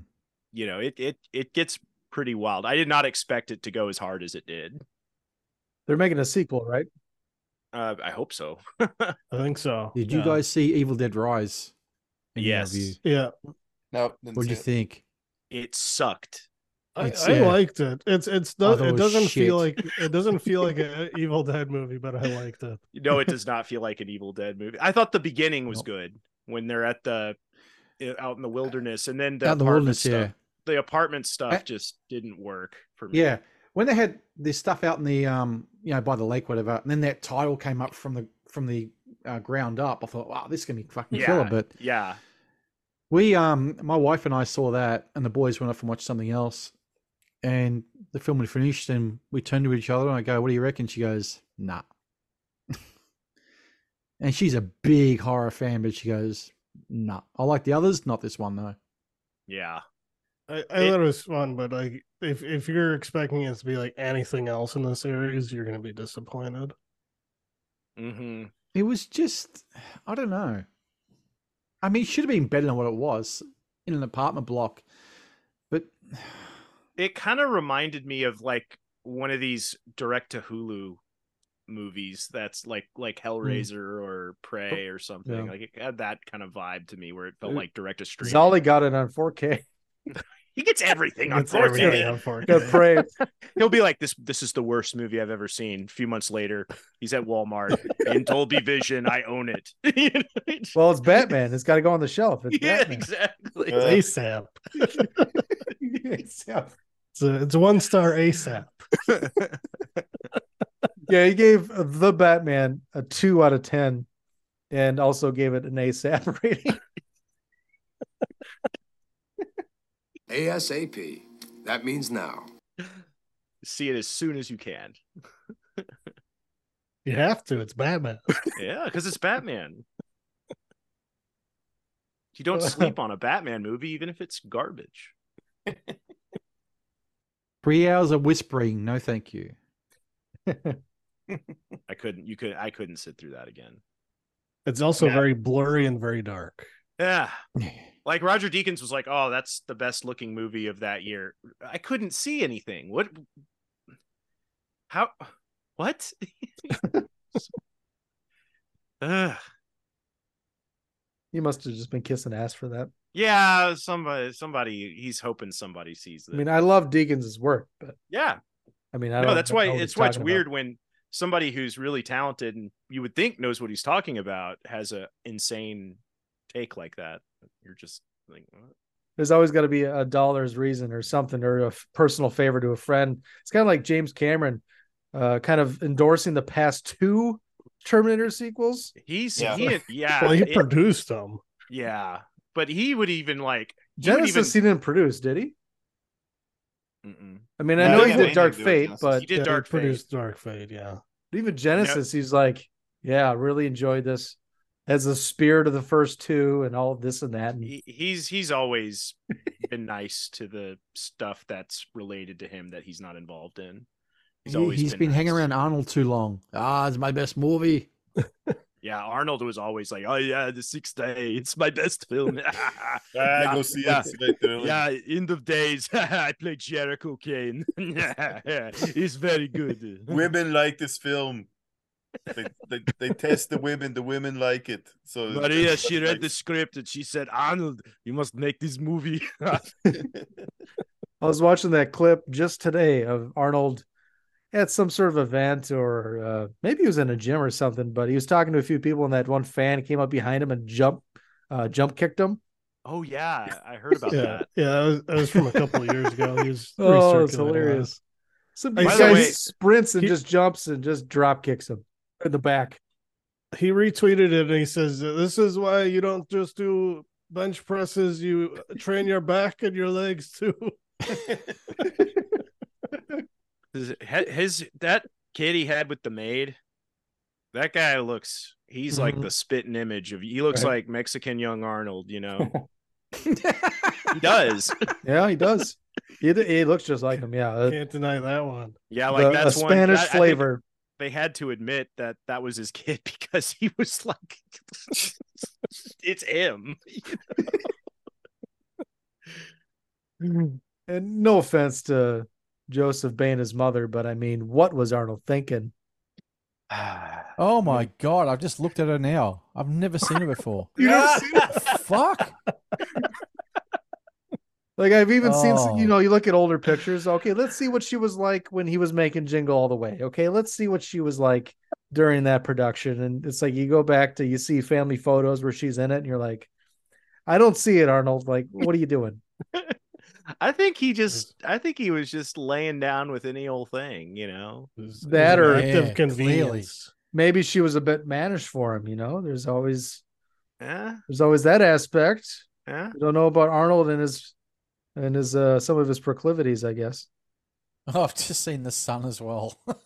you know, it it it gets pretty wild. I did not expect it to go as hard as it did. They're making a sequel, right? Uh, I hope so. I think so. Did you yeah. guys see Evil Dead Rise? Any Yes. Yeah. No, What do you think? It sucked. I, I liked it. It's it's I do- it it doesn't feel like it doesn't feel like an Evil Dead movie, but I liked it. No, it does not feel like an Evil Dead movie. I thought the beginning was Nope. good when they're at the out in the wilderness, and then the Out the apartment wilderness, stuff. yeah. The apartment stuff Uh, just didn't work for me. Yeah, when they had this stuff out in the um, you know, by the lake, whatever, and then that title came up from the from the uh, ground up. I thought, wow, this is gonna be fucking yeah, killer. But yeah. we, um, my wife and I saw that, and the boys went off and watched something else, and the film had finished, and we turned to each other, and I go, "What do you reckon?" She goes, "Nah." and she's a big horror fan, but she goes, "Nah." I like the others, not this one though. Yeah. I, I It- thought it was fun, but like if if you're expecting it to be like anything else in the series, you're gonna be disappointed. hmm It was just, I don't know. I mean, it should have been better than what it was in an apartment block, but It kind of reminded me of like one of these direct to Hulu movies that's like like Hellraiser or Prey or something. Hmm. Yeah. Like it had that kind of vibe to me where it felt like direct to stream. Zolly got it on 4K. He gets everything on It's 4K. on 4K. Got Prey. He'll be like, "This, this is the worst movie I've ever seen." A few months later, he's at Walmart in Dolby Vision. I own it. You know, Well, it's Batman. It's got to go on the shelf. It's yeah, Batman. exactly. It's ASAP. It's a, it's a one star ASAP. yeah, he gave the Batman a two out of ten, and also gave it an ASAP rating. ASAP. That means now. See it as soon as you can. You have to. It's Batman. Yeah, because it's Batman. You don't sleep on a Batman movie, even if it's garbage. three hours of whispering, no thank you. I couldn't. You could. I couldn't sit through that again. It's also Yeah. very blurry and very dark. Yeah. Like Roger Deakins was like, "Oh, that's the best looking movie of that year." I couldn't see anything. What? How? What? Ugh. You must have just been kissing ass for that. Yeah, somebody, somebody. He's hoping somebody sees this. I mean, I love Deakins' work, but yeah. I mean, I no, don't that's why. It's why it's weird about. when somebody who's really talented and you would think knows what he's talking about has a insane take like that. You're just like, what? there's always got to be a dollar's reason or something or a f- personal favor to a friend. It's kind of like James Cameron, uh, kind of endorsing the past two Terminator sequels. He's Yeah. he yeah. well, he it- produced them. yeah. But he would even like Genisys even he didn't produce, did he? Mm-mm. I mean, I No, know he he did Dark anything to do with Fate, but he did Yeah, Dark Fate. produced Dark Fate. Yeah. but even Genisys, he's like, yeah, I really enjoyed this. As the spirit of the first two and all this and that. And He, he's he's always been nice to the stuff that's related to him that he's not involved in. He's He, always has been hanging nice. around Arnold too long. Ah, it's my best movie. Yeah, Arnold was always like, "Oh yeah, the Sixth Day, it's my best film." Ah, Yeah, go see yeah. it. See it early. Yeah, end of days. I played Jericho Cane. Yeah, it's very good. Women like this film. They, they they test the women. The women like it. So Maria, she read like- the script and she said, "Arnold, you must make this movie." I was watching that clip just today of Arnold at some sort of event or uh, maybe he was in a gym or something, but he was talking to a few people and that one fan came up behind him and jump uh, jump kicked him. oh yeah, I heard about Yeah. that. Yeah. That was, that was from a couple of years ago. He was Oh, it's recirculating hilarious. Some guy way, sprints and he- just jumps and just drop kicks him in the back. He retweeted it and he says, "This is why you don't just do bench presses. You train your back and your legs too." His, his that kid he had with the maid, that guy looks. He's like Mhm. the spitting image of. He looks Right. like Mexican young Arnold. You know, he does. Yeah, he does. he, he looks just like him. Yeah, Can't deny that one. Yeah, like the- that's a one- Spanish I- I think flavor. They had to admit that that was his kid because he was like, it's him. And no offense to Joseph Bain, his mother, but I mean, what was Arnold thinking? Ah. Oh my god! I've just looked at her now. I've never seen her before. You never seen it? Fuck. Like I've even seen, you Oh. know, you look at older pictures. Okay, let's see what she was like when he was making Jingle All the Way. Okay, let's see what she was like during that production. And it's like you go back to you see family photos where she's in it, and you're like, I don't see it, Arnold. Like, what are you doing? I think he just, I think he was just laying down with any old thing, you know. That or Yeah, convenience. maybe she was a bit mannish for him. You know, there's always Yeah, there's always that aspect. yeah. We don't know about Arnold and his and his uh some of his proclivities, I guess. Oh, I've just seen the son as well.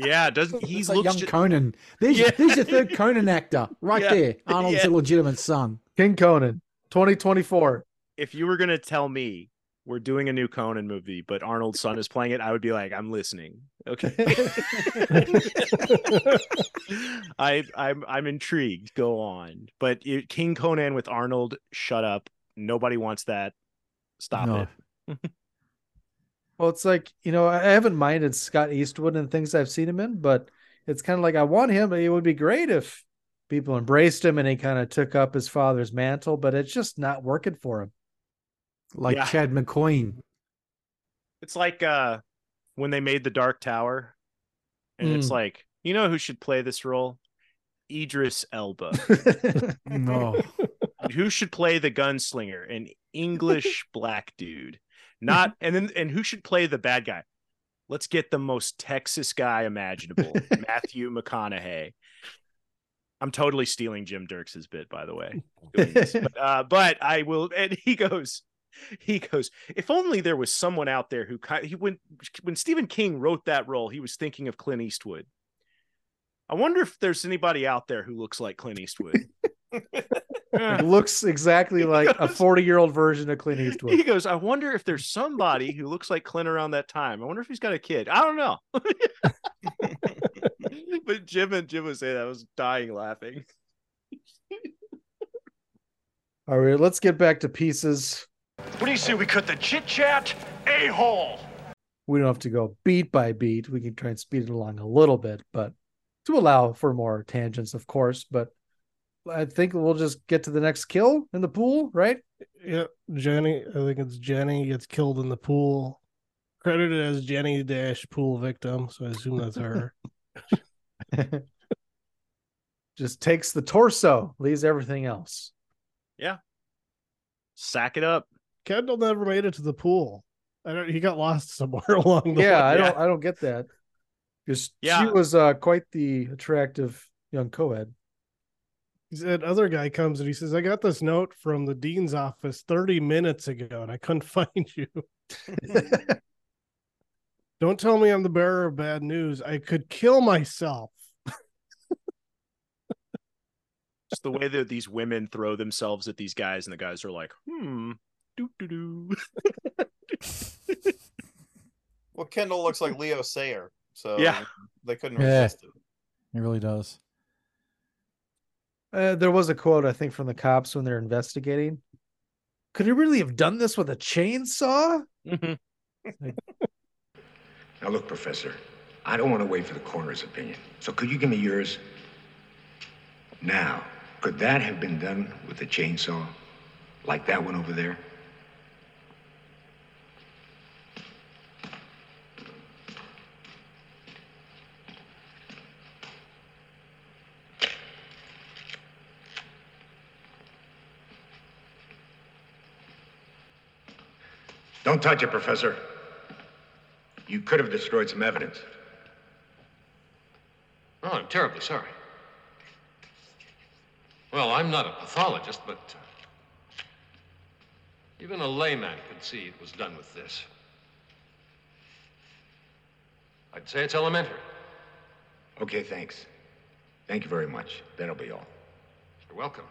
Yeah, doesn't He's like looks young ju- Conan. There's, Yeah. there's your third Conan actor right Yeah. there. Arnold's Yeah. illegitimate son. King Conan, 2024. if you were gonna tell me we're doing a new Conan movie, but Arnold's son is playing it, I would be like, I'm listening. Okay. I I'm I'm intrigued. Go on. But it, King Conan with Arnold, shut up. Nobody wants that. Stop No. it. Well, it's like, you know, I haven't minded Scott Eastwood and things I've seen him in, but it's kind of like I want him. It would be great if people embraced him and he kind of took up his father's mantle, but it's just not working for him. Like Yeah. Chad McQueen. It's like uh when they made the Dark Tower, and it's Mm. like, you know who should play this role? Idris Elba. No. who should play the gunslinger? An English black dude. Not and then and who should play the bad guy? Let's get the most Texas guy imaginable, Matthew McConaughey. I'm totally stealing Jim Dirks' bit, by the way. But, uh, but I will. And he goes, he goes. If only there was someone out there who he when when Stephen King wrote that role, he was thinking of Clint Eastwood. I wonder if there's anybody out there who looks like Clint Eastwood. It looks exactly like a 40 year old version of Clint Eastwood. He goes, I wonder if there's somebody who looks like Clint around that time. I wonder if he's got a kid. I don't know. but Jim and Jim was saying that I was dying laughing. All right, let's get back to pieces. What do you say we cut the chit chat? A hole. We don't have to go beat by beat. We can try and speed it along a little bit, but to allow for more tangents, of course. But I think we'll just get to the next kill in the pool, right? Yeah, Jenny. I think it's Jenny gets killed in the pool, credited as Jenny Dash pool victim. So I assume that's her. Just takes the torso, leaves everything else. Yeah. Sack it up. Kendall never made it to the pool. I don't. He got lost somewhere along the Yeah, way. I don't I don't get that. Because Yeah. she was uh, quite the attractive young co-ed. He said, other guy comes and he says, I got this note from the dean's office 30 minutes ago and I couldn't find you. Don't tell me I'm the bearer of bad news. I could kill myself. Just the way that these women throw themselves at these guys, and the guys are like, hmm, doo doo doo. Well, Kendall looks like Leo Sayer, so Yeah. they couldn't Yeah. resist it. He really does. Uh, there was a quote I think from the cops when they're investigating. Could he really have done this with a chainsaw? Now, look, Professor, I don't want to wait for the coroner's opinion. So could you give me yours? Now, could that have been done with a chainsaw? Like that one over there? Don't touch it, Professor. You could have destroyed some evidence. Oh, I'm terribly sorry. Well, I'm not a pathologist, but uh, even a layman could see it was done with this. I'd say it's elementary. Okay, thanks. Thank you very much. That'll be all. You're welcome.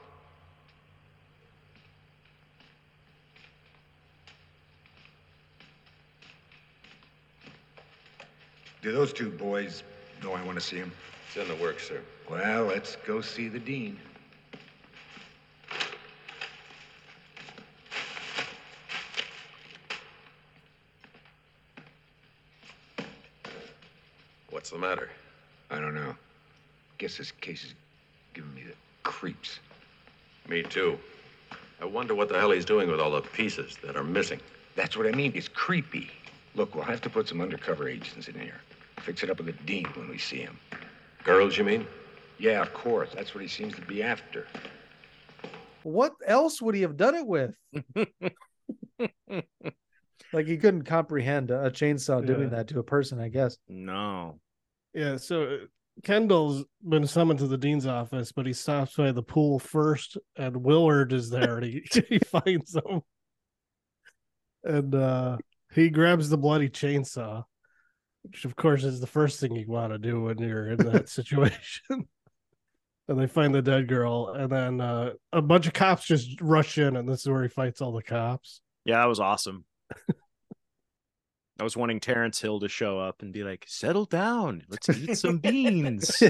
Do those two boys know I want to see him? It's in the works, sir. Well, let's go see the dean. What's the matter? I don't know. Guess this case is giving me the creeps. Me too. I wonder what the hell he's doing with all the pieces that are missing. That's what I mean. It's creepy. Look, we'll have to put some undercover agents in here. Fix it up with the dean when we see him. Girls, you mean? Yeah, of course. That's what he seems to be after. What else would he have done it with? like he couldn't comprehend a chainsaw doing that to a person, I guess. No. Yeah, so uh, Kendall's been summoned to the dean's office, but he stops by the pool first, and Willard is there, and he, he finds him, and uh, he grabs the bloody chainsaw, which of course is the first thing you want to do when you're in that situation. and they find the dead girl, and then uh, a bunch of cops just rush in, and this is where he fights all the cops. Yeah, that was awesome. I was wanting Terence Hill to show up and be like, settle down. Let's eat some beans.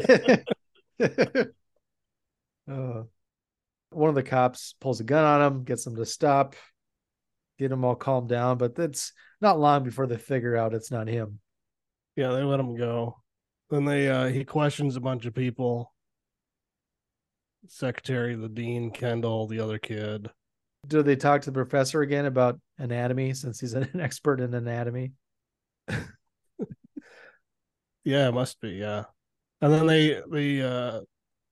Uh, one of the cops pulls a gun on him, gets him to stop, get him all calmed down. But it's not long before they figure out it's not him. Yeah, they let him go. Then they uh he questions a bunch of people. Secretary, the dean, Kendall, the other kid. Do they talk to the professor again about anatomy since he's an expert in anatomy? Yeah, it must be, yeah. And then they they uh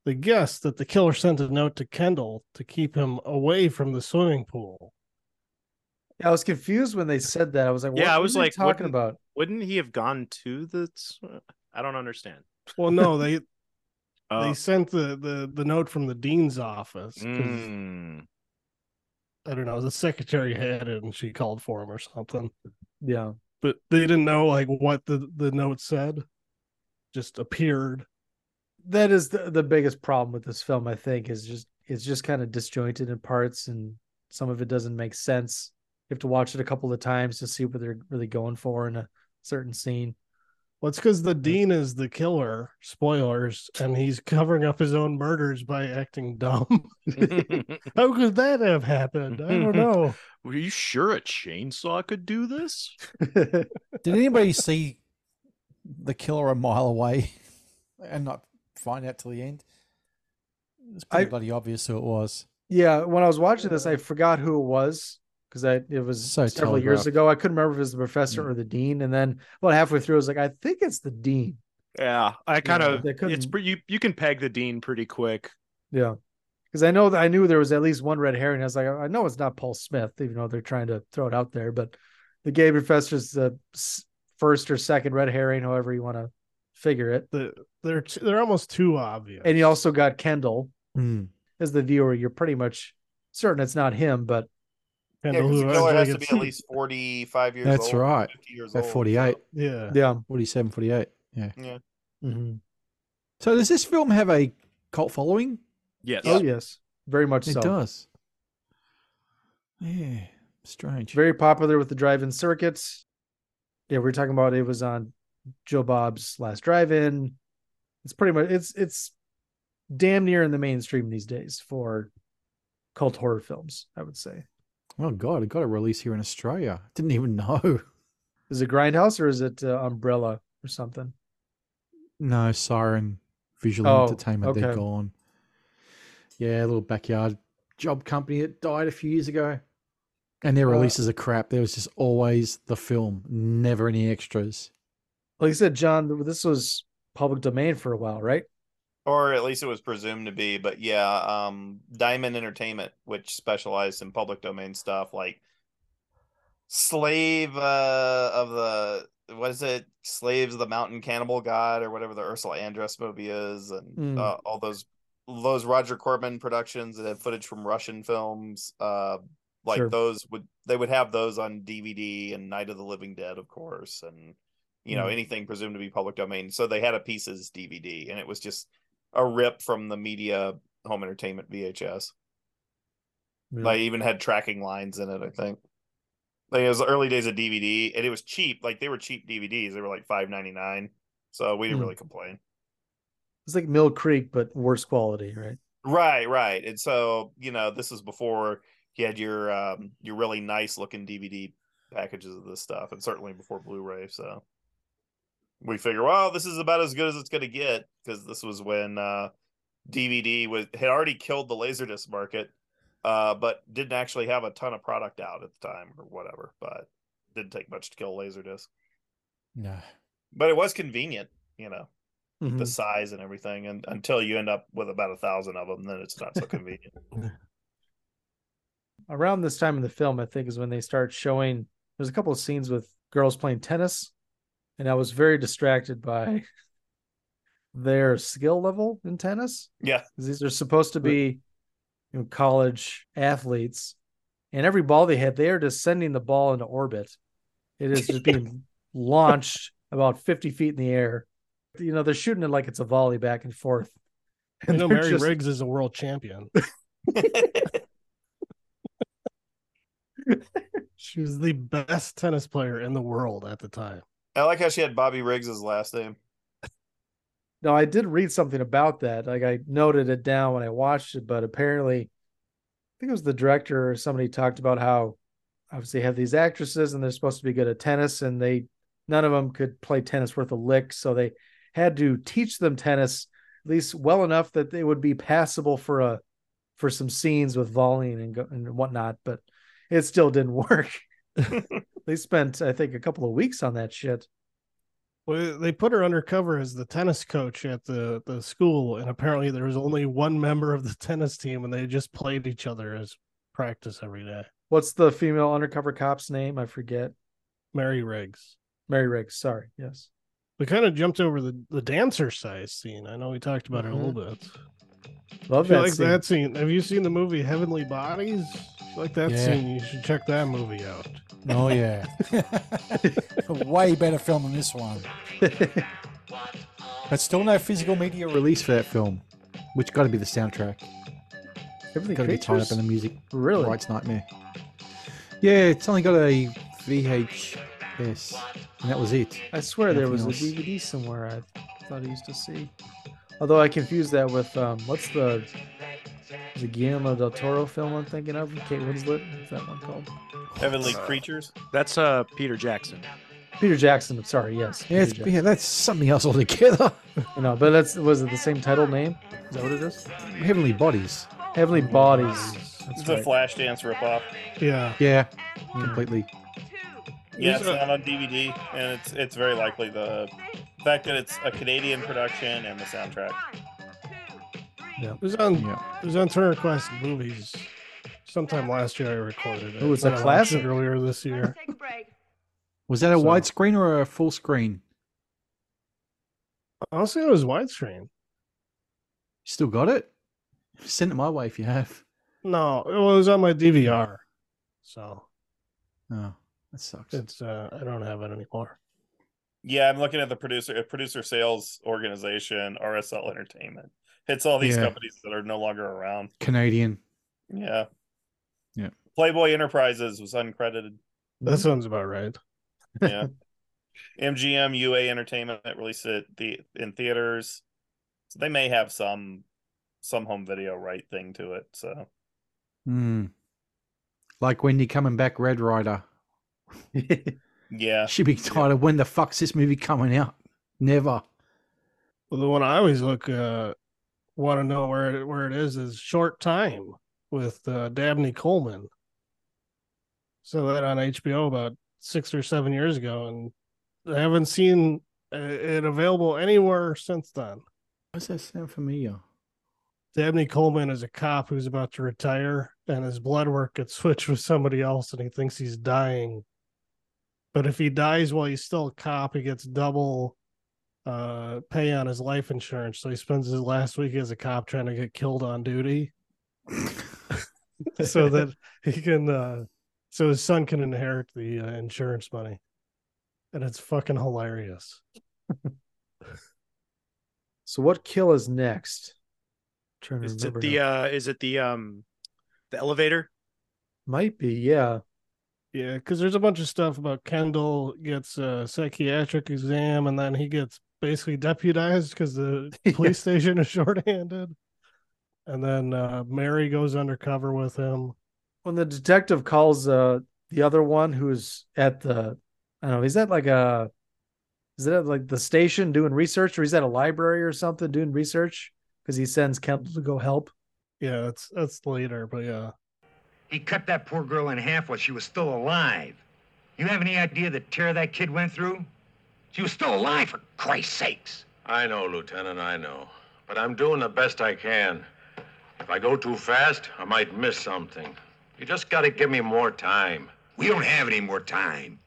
they guess that the killer sent a note to Kendall to keep him away from the swimming pool. Yeah, I was confused when they said that. I was like, what, yeah, I was are they like, talking wouldn't- about? Wouldn't he have gone to the? I don't understand. Well, no, they Oh. they sent the, the the note from the dean's office. Mm. I don't know, the secretary had it and she called for him or something. Yeah. But they didn't know like what the, the note said. Just appeared. That is the, the biggest problem with this film, I think, is just it's just kind of disjointed in parts and some of it doesn't make sense. You have to watch it a couple of times to see what they're really going for and. a certain scene. Well, it's because the dean is the killer. Spoilers, and he's covering up his own murders by acting dumb. How could that have happened? I don't know. Were you sure a chainsaw could do this? Did anybody see the killer a mile away and not find out till the end? It's pretty I- bloody obvious who it was. Yeah, when I was watching this, I forgot who it was because I it was So several years ago. I couldn't remember if it was the professor or the dean, and then about halfway through, I was like, I think it's the dean. Yeah, I kind Yeah, of. they It's couldn't- you. You can peg the dean pretty quick. Yeah, because I know that I knew there was at least one red herring. I was like, I know it's not Paul Smith, even though they're trying to throw it out there. But the gay professor's the s- first or second red herring, however you want to figure it. The, they're t- they're almost too obvious. And you also got Kendall Hmm. as the viewer. You're pretty much certain it's not him, but Yeah, Kendall, 'cause who the killer has to be at least 45 years That's old. That's right. 50 years At old, 48. Yeah. Yeah. 47, 48. Yeah. Yeah. Mhm. So does this film have a cult following? Yes. oh yes, very much It so. It does. Yeah. Strange. Very popular with the drive-in circuits. Yeah, we are talking about it was on Joe Bob's last drive-in. It's pretty much it's it's damn near in the mainstream these days for cult horror films, I would say. Oh god, it got a release here in Australia. Didn't even know. Is it Grindhouse or is it uh, Umbrella or something? No, Siren Visual Oh, Entertainment. They're gone. Yeah, a little backyard job company that died a few years ago. And their Uh, releases are crap. There was just always the film, never any extras. Like I said, John, this was public domain for a while, right? Or at least it was presumed to be. But yeah, um, Diamond Entertainment, which specialized in public domain stuff like Slave uh, of the what is it? Slaves of the Mountain Cannibal God or whatever the Ursula Andress movie is, and Mm. uh, all those those Roger Corman productions that had footage from Russian films. Uh, like Sure. those would they would have those on DVD and Night of the Living Dead, of course, and you know Mm. anything presumed to be public domain. So they had a pieces DVD, and it was just a rip from the media home entertainment VHS. Like even had tracking lines in it, I think. Like it was the early days of DVD, and it was cheap. Like they were cheap DVDs; they were like five ninety nine. So we didn't Hmm. really complain. It's like Mill Creek, but worse quality, right? Right, right. And so you know, this is before you had your um your really nice looking DVD packages of this stuff, and certainly before Blu-ray. So we figure, well, this is about as good as it's going to get because this was when uh DVD was had already killed the laserdisc market, uh, but didn't actually have a ton of product out at the time or whatever. But didn't take much to kill laserdisc. No. But it was convenient, you know, the Mhm. size and everything, and until you end up with about a thousand of them, then it's not so convenient. Around this time in the film, I think is when they start showing. There's a couple of scenes with girls playing tennis, and I was very distracted by their skill level in tennis. Yeah. These are supposed to be you know, college athletes, and every ball they hit, they are just sending the ball into orbit. It is just being launched about 50 feet in the air. You know, they're shooting it like it's a volley back and forth. And know they're Mary just- Riggs is a world champion. she was the best tennis player in the world at the time. I like how she had Bobby Riggs' last name. No, I did read something about that. Like I noted it down when I watched it, but apparently, I think it was the director or somebody talked about how obviously they have these actresses and they're supposed to be good at tennis, and they none of them could play tennis worth a lick, so they had to teach them tennis at least well enough that they would be passable for a for some scenes with volleying and go, and whatnot. But it still didn't work. they spent, I think, a couple of weeks on that shit. Well, they put her undercover as the tennis coach at the, the school, and apparently there was only one member of the tennis team, and they just played each other as practice every day. What's the female undercover cop's name? I forget. Mary Riggs. Mary Riggs. Sorry. Yes. We kind of jumped over the, the dancer size scene. I know we talked about it a little Mhm. bit. Love that like scene. that scene. Have you seen the movie Heavenly Bodies? If like that Yeah. scene, you should check that movie out. Oh yeah. Way better film than this one. but still no physical media release for that film, which got to be the soundtrack. Everything Got to be tied up in the music. Really? Right's Nightmare. Yeah, it's only got a VHS, and that was it. I swear there was Nothing a. DVD somewhere I thought I used to see. Although I confuse that with um, what's the the Guillermo del Toro film I'm thinking of? Kate Winslet. What's that one called? Heavenly Creatures. That's uh Peter Jackson. Peter Jackson. Sorry, yes. Yeah, it's, Peter yeah, that's something else altogether. Jackson. No, but that's was it the same title name? Is that what it is? Heavenly Bodies. Heavenly Bodies. That's It's a right. Flashdance ripoff. Yeah. Yeah, completely. Yeah, it's not on DVD, and it's it's very likely the fact that it's a Canadian production and the soundtrack. Yeah. It was on yeah. it was on Turner Classic Movies. Sometime last year I recorded it. It was a but I watched classic. earlier this year. Was that a So- widescreen or a full screen? Honestly, it was widescreen. You still got it? Send it my way if you have. No, it was on my DVR. So Oh, that sucks. it's uh I don't have it anymore. Yeah, I'm looking at the producer uh, producer sales organization, RSL Entertainment. It's all these Yeah. companies that are no longer around. Canadian. Yeah. Yeah. Playboy Enterprises was uncredited. That sounds about right. Yeah. MGM UA Entertainment released it the in theaters. So they may have some some home video right thing to it. So Hmm. Like Wendy coming back, Red Rider. yeah. She'd be tired when the fuck's this movie coming out? Never. Well, the one I always look uh want to know where it, where it is is Short Time with uh, Dabney Coleman. So that on HBO about six or seven years ago, and I haven't seen uh, it available anywhere since then. What's that sound familiar? Dabney Coleman is a cop who's about to retire, and his blood work gets switched with somebody else, and he thinks he's dying. But if he dies while he's still a cop, he gets double uh, pay on his life insurance. So he spends his last week as a cop trying to get killed on duty, so that he can, uh, so his son can inherit the uh, insurance money, and it's fucking hilarious. So what kill is next? trying to Is it the now. uh is it the um the elevator? Might be, yeah. Yeah, because there's a bunch of stuff about Kendall gets a psychiatric exam and then he gets basically deputized because the police station is shorthanded. And then uh, Mary goes undercover with him. When the detective calls uh the other one who's at the I don't know, is that like a is that like the station doing research or he's at a library or something doing research? Because he sends Kendall to go help. Yeah, that's that's later, but yeah. He cut that poor girl in half while she was still alive. You have any idea the tear that kid went through? She was still alive, for Christ's sakes. I know, Lieutenant, I know. But I'm doing the best I can. If I go too fast, I might miss something. You just gotta give me more time. We don't have any more time.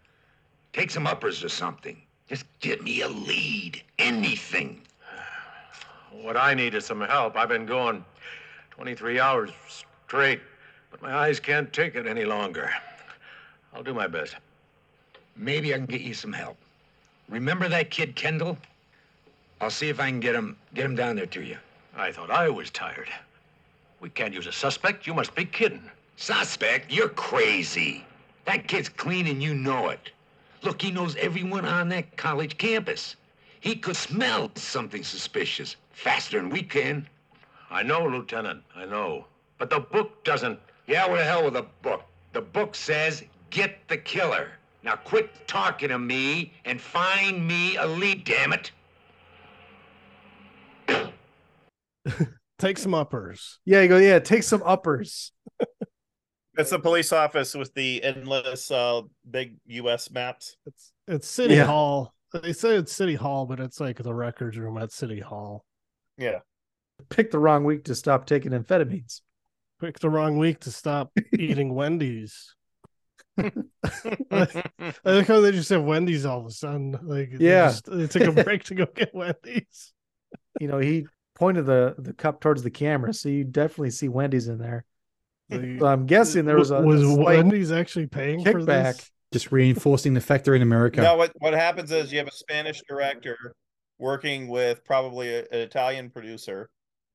Take some uppers or something. Just give me a lead. Anything. What I need is some help. I've been going 23 hours straight, but my eyes can't take it any longer. I'll do my best. Maybe I can get you some help. Remember that kid Kendall? I'll see if I can get him get him down there to you. I thought I was tired. We can't use a suspect. You must be kidding. Suspect? You're crazy. That kid's clean and you know it. Look, he knows everyone on that college campus. He could smell something suspicious faster than we can. I know, Lieutenant. I know. But the book doesn't. Yeah, what the hell with the book? The book says get the killer. Now quit talking to me and find me a lead, damn it. Take some uppers. Yeah, you go, yeah, take some uppers. It's the police office with the endless uh big US maps. It's it's City Yeah. Hall. They say it's City Hall, but it's like the records room at City Hall. Yeah. Picked the wrong week to stop taking amphetamines. Picked the wrong week to stop eating Wendy's. I like how they just have Wendy's all of a sudden. Like they Yeah. just- they took a break to go get Wendy's. You know, he pointed the, the cup towards the camera, so you definitely see Wendy's in there. Like, So I'm guessing there was a, was a Wendy's actually paying for kickback. this? Just reinforcing the factor in America. No, what what happens is you have a Spanish director working with probably a- an Italian producer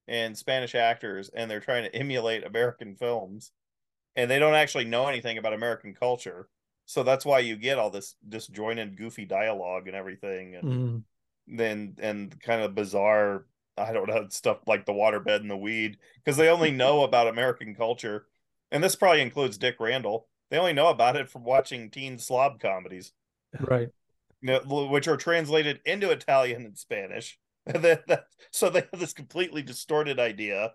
and Spanish actors, and they're trying to emulate American films, and they don't actually know anything about American culture. So that's why you get all this disjointed, goofy dialogue and everything, and Mhm. then and kind of bizarre. I don't know stuff like the waterbed and the weed because they only know about American culture, and this probably includes Dick Randall. They only know about it from watching teen slob comedies Right. you know, which are translated into Italian and Spanish. That, so they have this completely distorted idea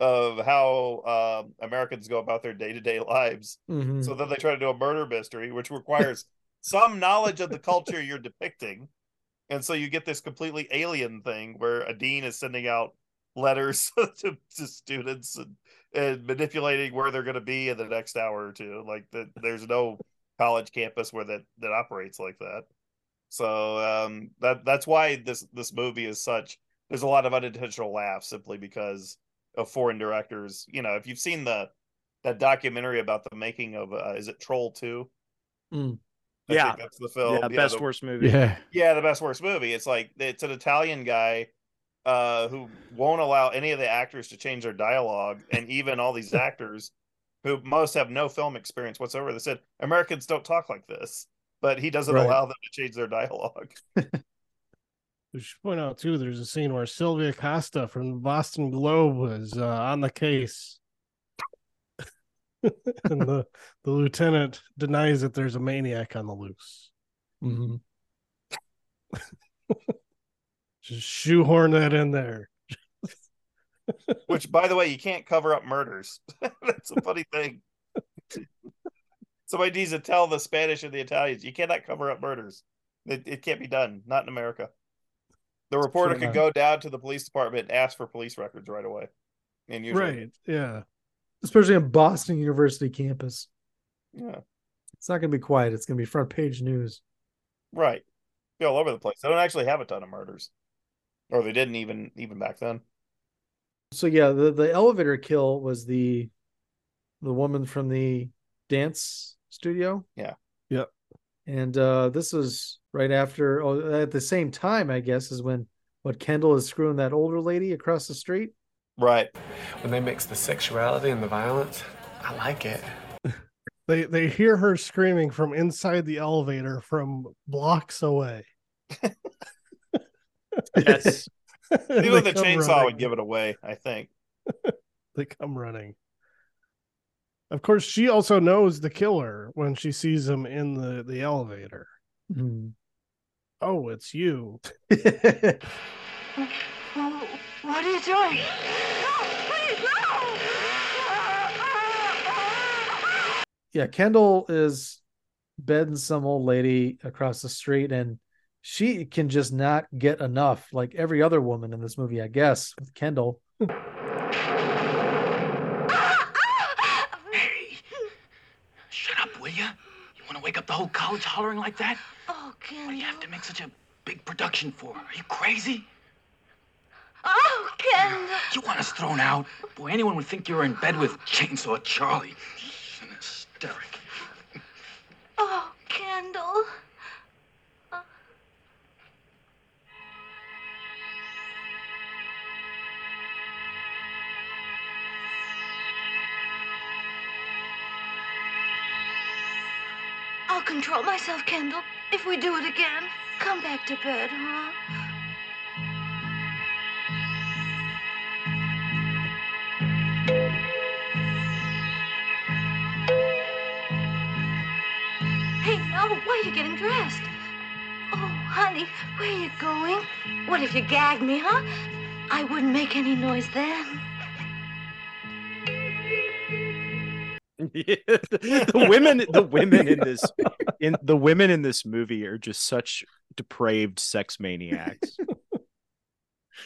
of how um, Americans go about their day to day lives. Mhm. So then they try to do a murder mystery, which requires some knowledge of the culture you're depicting. And so you get this completely alien thing where a dean is sending out letters to, to students and, and manipulating where they're going to be in the next hour or two. Like that, there's no college campus where that that operates like that. So um, that that's why this this movie is such. There's a lot of unintentional laughs simply because of foreign directors. You know, if you've seen the that documentary about the making of uh, is it Troll Two? Mm. Yeah. that's the film. Yeah, best the- worst movie. Yeah. Yeah, the best worst movie. It's like it's an Italian guy uh who won't allow any of the actors to change their dialogue, and even all these actors who most have no film experience whatsoever. They said Americans don't talk like this, but he doesn't Right. allow them to change their dialogue. We should point out too. There's a scene where Sylvia Costa from the Boston Globe was uh, on the case, and the the lieutenant denies that there's a maniac on the loose. Mm-hmm. Just shoehorn that in there. Which, by the way, you can't cover up murders. That's a funny thing. Somebody needs to tell the Spanish and the Italians you cannot cover up murders. It, it can't be done. Not in America. The reporter Sure could go down to the police department and ask for police records right away. And usually, Right? Yeah. Especially on Boston University campus. yeah, It's not going to be quiet. It's going to be front page news. right. Be all over the place. They don't actually have a ton of murders, or they didn't even even back then. So yeah, the the elevator kill was the the woman from the dance studio. Yeah. Yep. And uh this was right after oh, at the same time, I guess, is when what Kendall is screwing that older lady across the street. Right. When they mix the sexuality and the violence, I like it. They they hear her screaming from inside the elevator from blocks away. Yes. Even they the chainsaw running. would give it away. I think. They come running. Of course, she also knows the killer when she sees him in the the elevator. Hmm. Oh, it's you. What are you doing? No, please, no! Yeah, Kendall is bedding some old lady across the street and she can just not get enough, like every other woman in this movie, I guess, with Kendall. Shut up, will you? To wake up the whole college hollering like that? Oh, Kendall. What do you have to make such a big production for? Are you crazy? Oh, Kendall. You want us thrown out? Boy, anyone would think you were in bed with Chainsaw Charlie. An hysteric. Oh, Kendall. I'll control myself, Kendall. If we do it again, come back to bed, huh? Hey, no, why are you getting dressed? Oh, honey, where are you going? What if you gagged me, huh? I wouldn't make any noise then. Yeah, the, the women the women in this in the women in this movie are just such depraved sex maniacs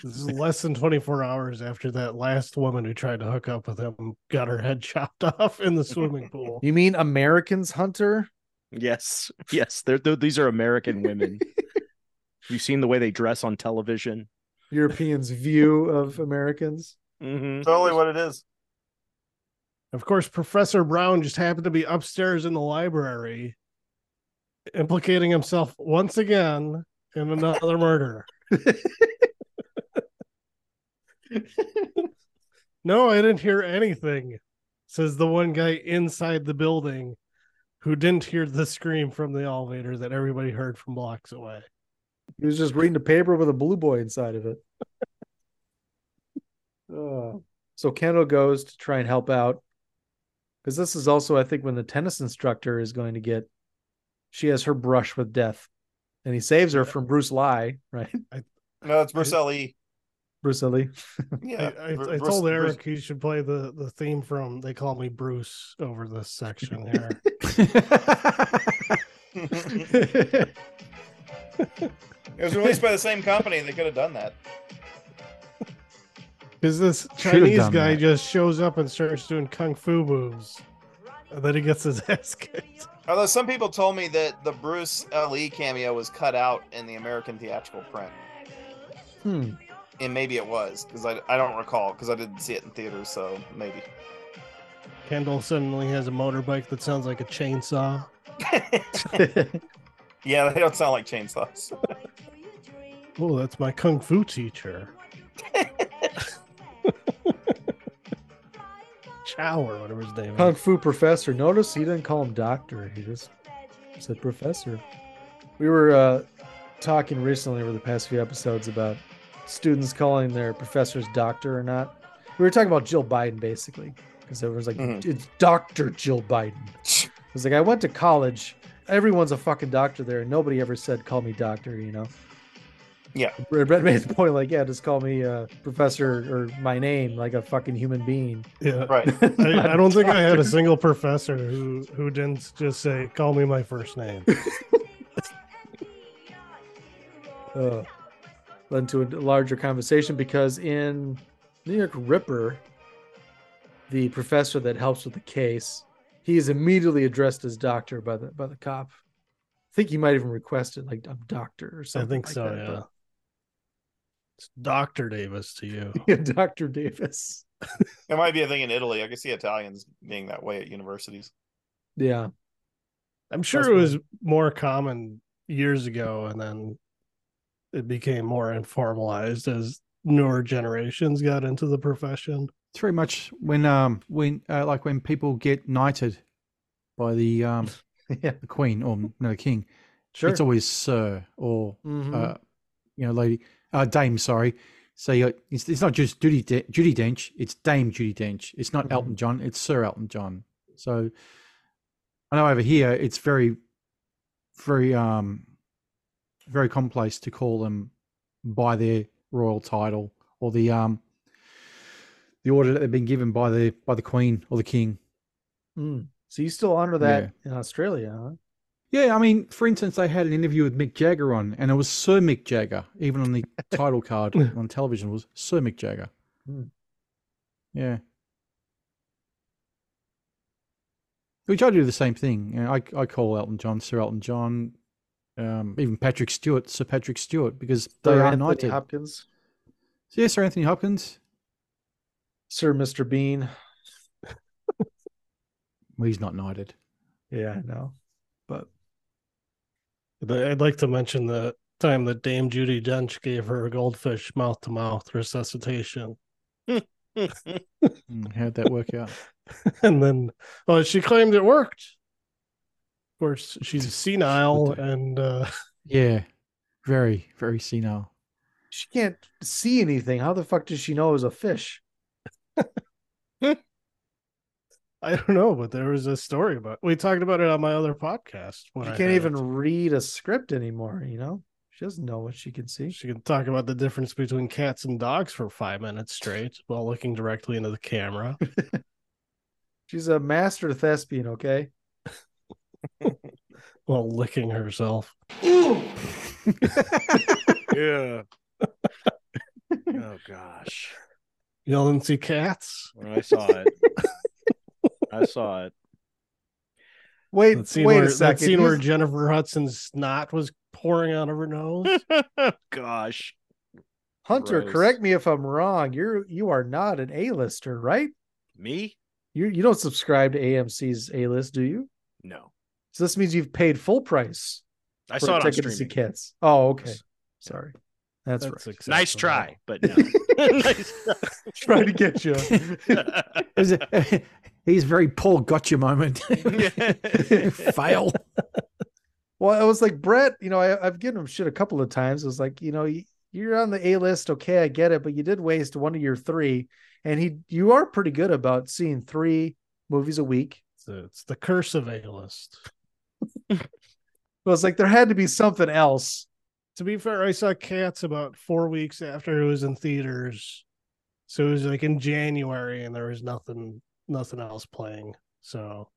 This is less than 24 hours after that last woman who tried to hook up with him got her head chopped off in the swimming pool. You mean Americans, Hunter? yes yes they're, they're these are american women you've seen the way they dress on television Europeans' view of Americans. mm-hmm. Totally what it is. Of course, Professor Brown just happened to be upstairs in the library, implicating himself once again in another murder. no, I didn't hear anything, says the one guy inside the building who didn't hear the scream from the elevator that everybody heard from blocks away. He was just reading the paper with a blue boy inside of it. Uh, so Kendall goes to try and help out because this is also, I think, when the tennis instructor is going to get. She has her brush with death, and he saves her from Bruce Lee, right? No, it's Bruce Le. Bruce Le. Yeah, I, I, Bru- I Bruce- told Bruce- Eric he should play the, the theme from They Call Me Bruce over this section here. It was released by the same company. They could have done that. Because this Chinese guy that. just shows up and starts doing kung fu moves, and then he gets his ass kicked. Although some people told me that the Bruce Le cameo was cut out in the American theatrical print, Hmm. and maybe it was because I, I don't recall because I didn't see it in theaters, so maybe. Kendall suddenly has a motorbike that sounds like a chainsaw. Yeah, they don't sound like chainsaws. Oh, that's my kung fu teacher. Chow or whatever his name Kung is. Fu Professor. Notice he didn't call him doctor. He just said professor. We were uh, talking recently over the past few episodes about students calling their professors doctor or not. We were talking about Jill Biden basically because everyone's like, Mhm. it's Doctor Jill Biden. I was like, I went to college. Everyone's a fucking doctor there, and nobody ever said call me doctor. You know. Yeah. Brett made the point like, yeah, just call me uh, professor or my name like a fucking human being. Yeah, Right. I, I don't think I had a single professor who who didn't just say, "Call me my first name." uh, led to a larger conversation because in New York Ripper, the professor that helps with the case, he is immediately addressed as doctor by the by the cop. I think he might even request it like I'm doctor or something. I think like so. that, yeah. It's Doctor Davis to you. Yeah, Doctor Davis. It might be a thing in Italy. I can see Italians being that way at universities. Yeah. I'm sure That's it was more common years ago, and then it became more informalized as newer generations got into the profession. It's very much when um when uh, like when people get knighted by the um Yeah. the queen or no the king. Sure. It's always sir or Mhm. uh you know lady uh dame sorry. So it's it's not just Judy De- Judi Dench. It's Dame Judi Dench. It's not Elton John. It's Sir Elton John. So I know over here it's very very um very commonplace to call them by their royal title or the um the order that they've been given by the by the queen or the king. Mm. So you still honor that in Australia, huh? Yeah, I mean, for instance, they had an interview with Mick Jagger on, and it was Sir Mick Jagger. Even on the title card on television was Sir Mick Jagger. Hmm. Yeah. Try to do the same thing. You know, I I call Elton John Sir Elton John, um, even Patrick Stewart Sir Patrick Stewart because they Sir are Anthony knighted. Hopkins, So, yeah, Sir Anthony Hopkins. Sir Mr. Bean. Well, he's not knighted. Yeah, I know. But But I'd like to mention the time that Dame Judi Dench gave her a goldfish mouth to mouth resuscitation. Mm, How'd that work out? and then well she claimed it worked of course she's senile and uh Yeah, very very senile. she can't see anything. How the fuck does she know it was a fish? i don't know but there was a story about we talked about it on my other podcast when She I can't even it. read a script anymore, you know? She doesn't know what she can see. she can talk about the difference between cats and dogs for five minutes straight while looking directly into the camera She's a master thespian, okay? while licking herself Yeah. oh gosh. y'all didn't see cats I saw it. I saw it. Wait, that scene, wait where, a that second. scene where jennifer hudson's snot was pouring out of her nose gosh. Hunter, Gross. correct me if I'm wrong. You're you are not an A-lister, right? Me? You you don't subscribe to AMC's A-list, do you? No. So this means you've paid full price. I saw a it on ticket to see cats. Oh, okay. Sorry. That's, That's right. Nice try, but no. nice try. Trying to get you. It was a- he's very Paul gotcha moment. Fail. Well, it was like Brett, you know, I, I've given him shit a couple of times. It was like, you know, you, you're on the A list, okay, I get it, but you did waste one of your three, and he, you are pretty good about seeing three movies a week. it's, the- it's the curse of a-list But it's like there had to be something else. to be fair, I saw Cats about four weeks after it was in theaters. So it was like in January and there was nothing nothing else playing. So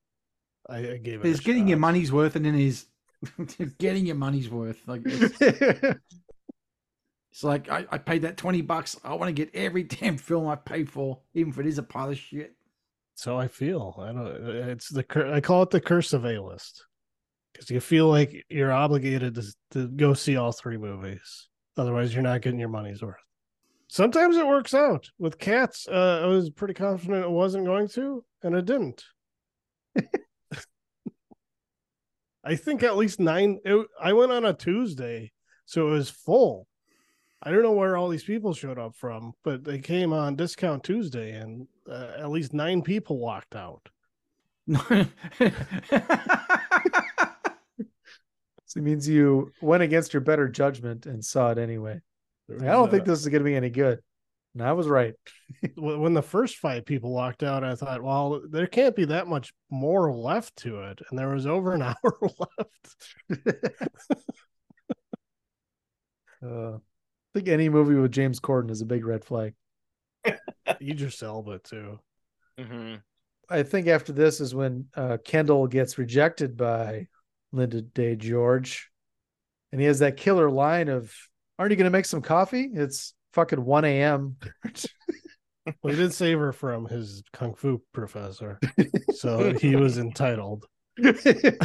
I, I gave it He's a getting your money's worth, and then he's getting your money's worth. Like it's It's like I, I paid that twenty bucks. I want to get every damn film I pay for, even if it is a pile of shit. So I feel. I don't. It's the cur- I call it the curse of A list because you feel like you're obligated to to go see all three movies. Otherwise, you're not getting your money's worth. Sometimes it works out. With cats, uh, I was pretty confident it wasn't going to, and it didn't. I think at least nine. It, I went on a Tuesday, so it was full. I don't know where all these people showed up from, but they came on discount Tuesday, and uh, at least nine people walked out. So it means you went against your better judgment and saw it anyway. I don't think this is going to be any good. And I was right. When when the first five people walked out, I thought, well, there can't be that much more left to it, and there was over an hour left. Uh, I think any movie with James Corden is a big red flag. Idris Elba too. Mm-hmm. I think after this is when uh, Kendall gets rejected by Lynda Day George, and he has that killer line of, "Aren't you going to make some coffee? It's fucking one a.m." Well, he did save her from his kung fu professor, so he was entitled. that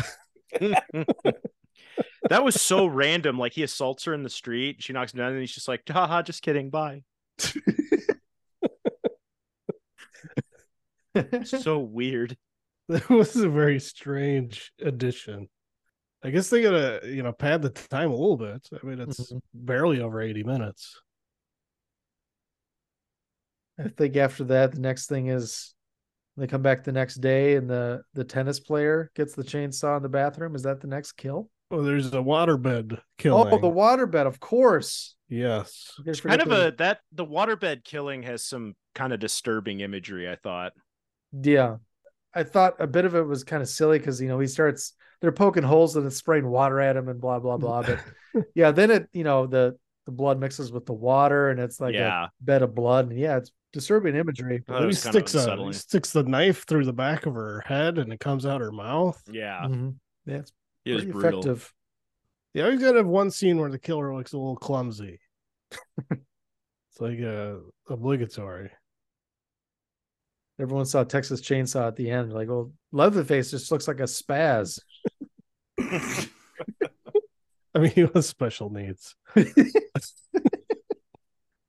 was so random. Like he assaults her in the street. She knocks him down, and he's just like, haha, just kidding. Bye. so weird. That was a very strange addition. I guess they gotta, you know, pad the time a little bit. I mean, it's mm-hmm. barely over 80 minutes. I think after that, the next thing is they come back the next day, and the the tennis player gets the chainsaw in the bathroom. Is that the next kill? Oh, there's a waterbed killing. Oh, the waterbed, of course. Yes. You Kind of the- a that the waterbed killing has some kind of disturbing imagery. I thought. Yeah. I thought a bit of it was kind of silly because you know he starts they're poking holes and it's spraying water at him and blah blah blah. But yeah, then it you know the the blood mixes with the water and it's like Yeah. a bed of blood and yeah, it's disturbing imagery. That he was kind of sticks a, he sticks the knife through the back of her head and it comes out her mouth. Yeah. Mhm. Yeah, it's It was pretty brutal. effective. Yeah, you gotta have one scene where the killer looks a little clumsy. it's like uh obligatory. Everyone saw Texas Chainsaw at the end, like, well, Leatherface just looks like a spaz. I mean, he was special needs.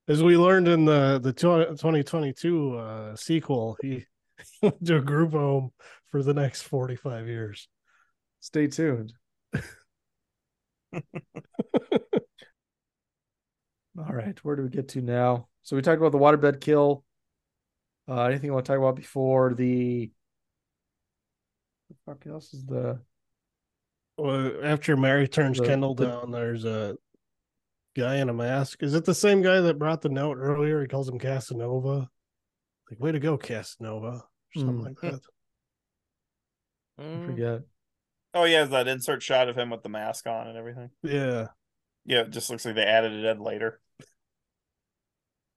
As we learned in the the 2022 uh, sequel, he went to a group home for the next 45 years. Stay tuned. All right, where do we get to now? So we talked about the waterbed kill. Uh, anything you want to talk about before the? The fuck else is the? Well, after Mary turns The- Kendall the- down, there's a guy in a mask. Is it the same guy that brought the note earlier? He calls him Casanova. Like, way to go, Casanova, or something Hmm. like that. I forget. Oh yeah, that insert shot of him with the mask on and everything. Yeah. Yeah, it just looks like they added it in later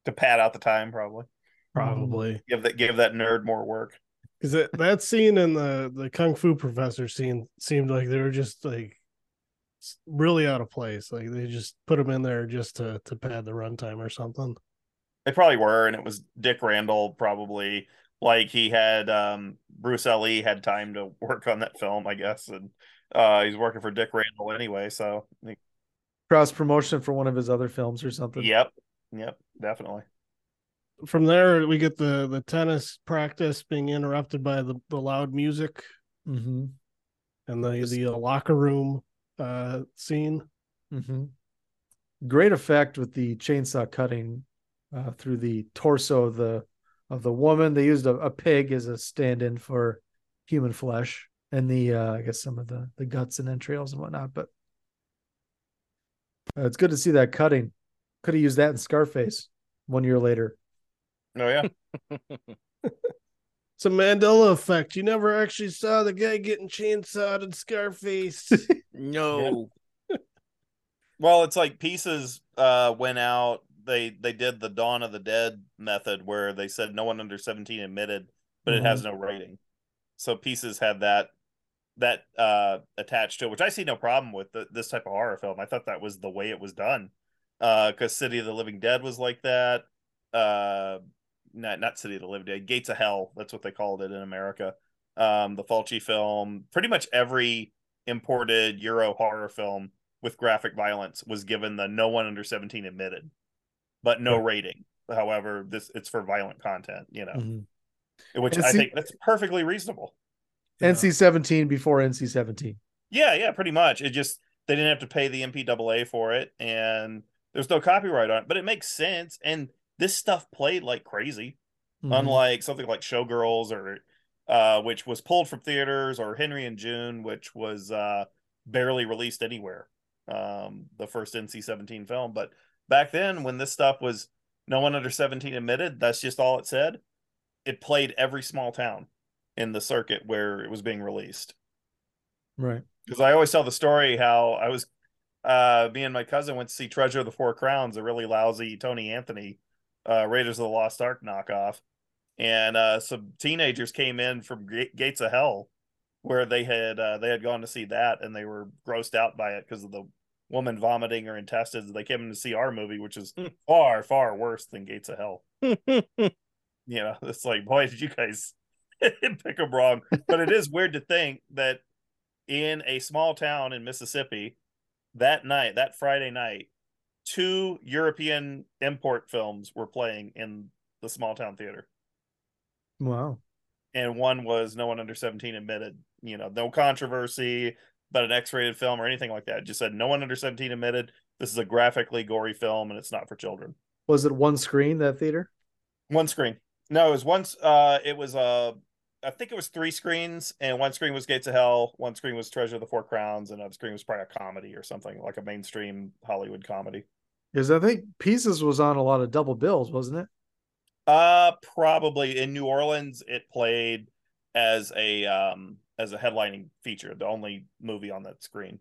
to pad out the time, probably. Probably. Give that give that nerd more work. Because that, that scene in the the kung fu professor scene seemed like they were just like really out of place. Like they just put them in there just to to pad the runtime or something. They probably were, and it was Dick Randall probably like he had um Bruce Le had time to work on that film, I guess, and uh he's working for Dick Randall anyway, so I Cross promotion for one of his other films or something. yep, yep, definitely. From there, we get the the tennis practice being interrupted by the the loud music Mm-hmm. and the the uh, locker room uh scene. Mm-hmm. Great effect with the chainsaw cutting uh, through the torso of the of the woman. They used a, a pig as a stand-in for human flesh and the uh, I guess some of the the guts and entrails and whatnot. But uh, it's good to see that cutting. Could have used that in Scarface one year later. Oh yeah. It's a Mandela effect. You never actually saw the guy getting chainsawed in Scarface. No. Well, it's like pieces uh went out. They they did the Dawn of the Dead method where they said no one under 17 admitted, but it has no rating. So pieces had that that uh attached to it, which I see no problem with the, this type of horror film. I thought that was the way it was done. Uh, because City of the Living Dead was like that. Not not City of the Living Dead, Gates of Hell. That's what they called it in America. Um, the Fulci film. Pretty much every imported Euro horror film with graphic violence was given the no one under 17 admitted, but no rating. However, this it's for violent content, you know, Mhm. which And I think that's perfectly reasonable. NC seventeen before NC seventeen. Yeah, yeah, pretty much. It just they didn't have to pay the MPAA for it, and there's no copyright on it, but it makes sense. And this stuff played like crazy, Mhm. unlike something like Showgirls or uh, which was pulled from theaters, or Henry and June, which was uh, barely released anywhere. Um, the first NC-17 film, but back then when this stuff was no one under 17 admitted, that's just all it said. It played every small town in the circuit where it was being released Right. because I always tell the story how I was uh me and my cousin went to see Treasure of the Four Crowns, a really lousy Tony Anthony uh Raiders of the Lost Ark knockoff. And uh some teenagers came in from Ga- Gates of Hell where they had uh they had gone to see that and they were grossed out by it because of the woman vomiting her intestines. They came in to see our movie, which is far, far worse than Gates of Hell. you know, it's like, boy, did you guys pick them wrong. But it is weird to think that in a small town in Mississippi that night, that Friday night, two European import films were playing in the small town theater. Wow. And one was no one under 17 admitted, you know, no controversy about an X rated film or anything like that. It just said no one under 17 admitted. This is a graphically gory film and it's not for children. Was it one screen that theater? One screen. No, it was once uh it was uh I think it was three screens, and one screen was Gates of Hell, one screen was Treasure of the Four Crowns, and another screen was probably a comedy or something like a mainstream Hollywood comedy. Because I think Pieces was on a lot of double bills, wasn't it? Uh probably in New Orleans it played as a um as a headlining feature, the only movie on that screen.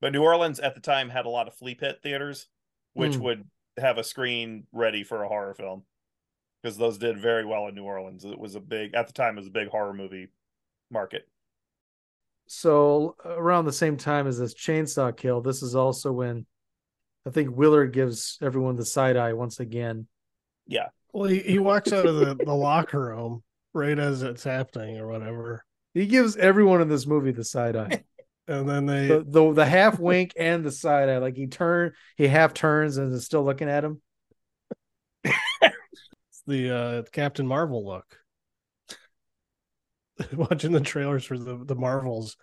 But New Orleans at the time had a lot of flea pit theaters, which Hmm. would have a screen ready for a horror film. Because those did very well in New Orleans. It was a big at the time it was a big horror movie market. So around the same time as this chainsaw kill, this is also when I think Willard gives everyone the side eye once again. Yeah. Well, he, he walks out of the, the locker room right as it's happening or whatever. He gives everyone in this movie the side eye. And then they the, the the half wink and the side eye. Like he turn he half turns and is still looking at him. it's the uh, Captain Marvel look. Watching the trailers for the, the Marvels.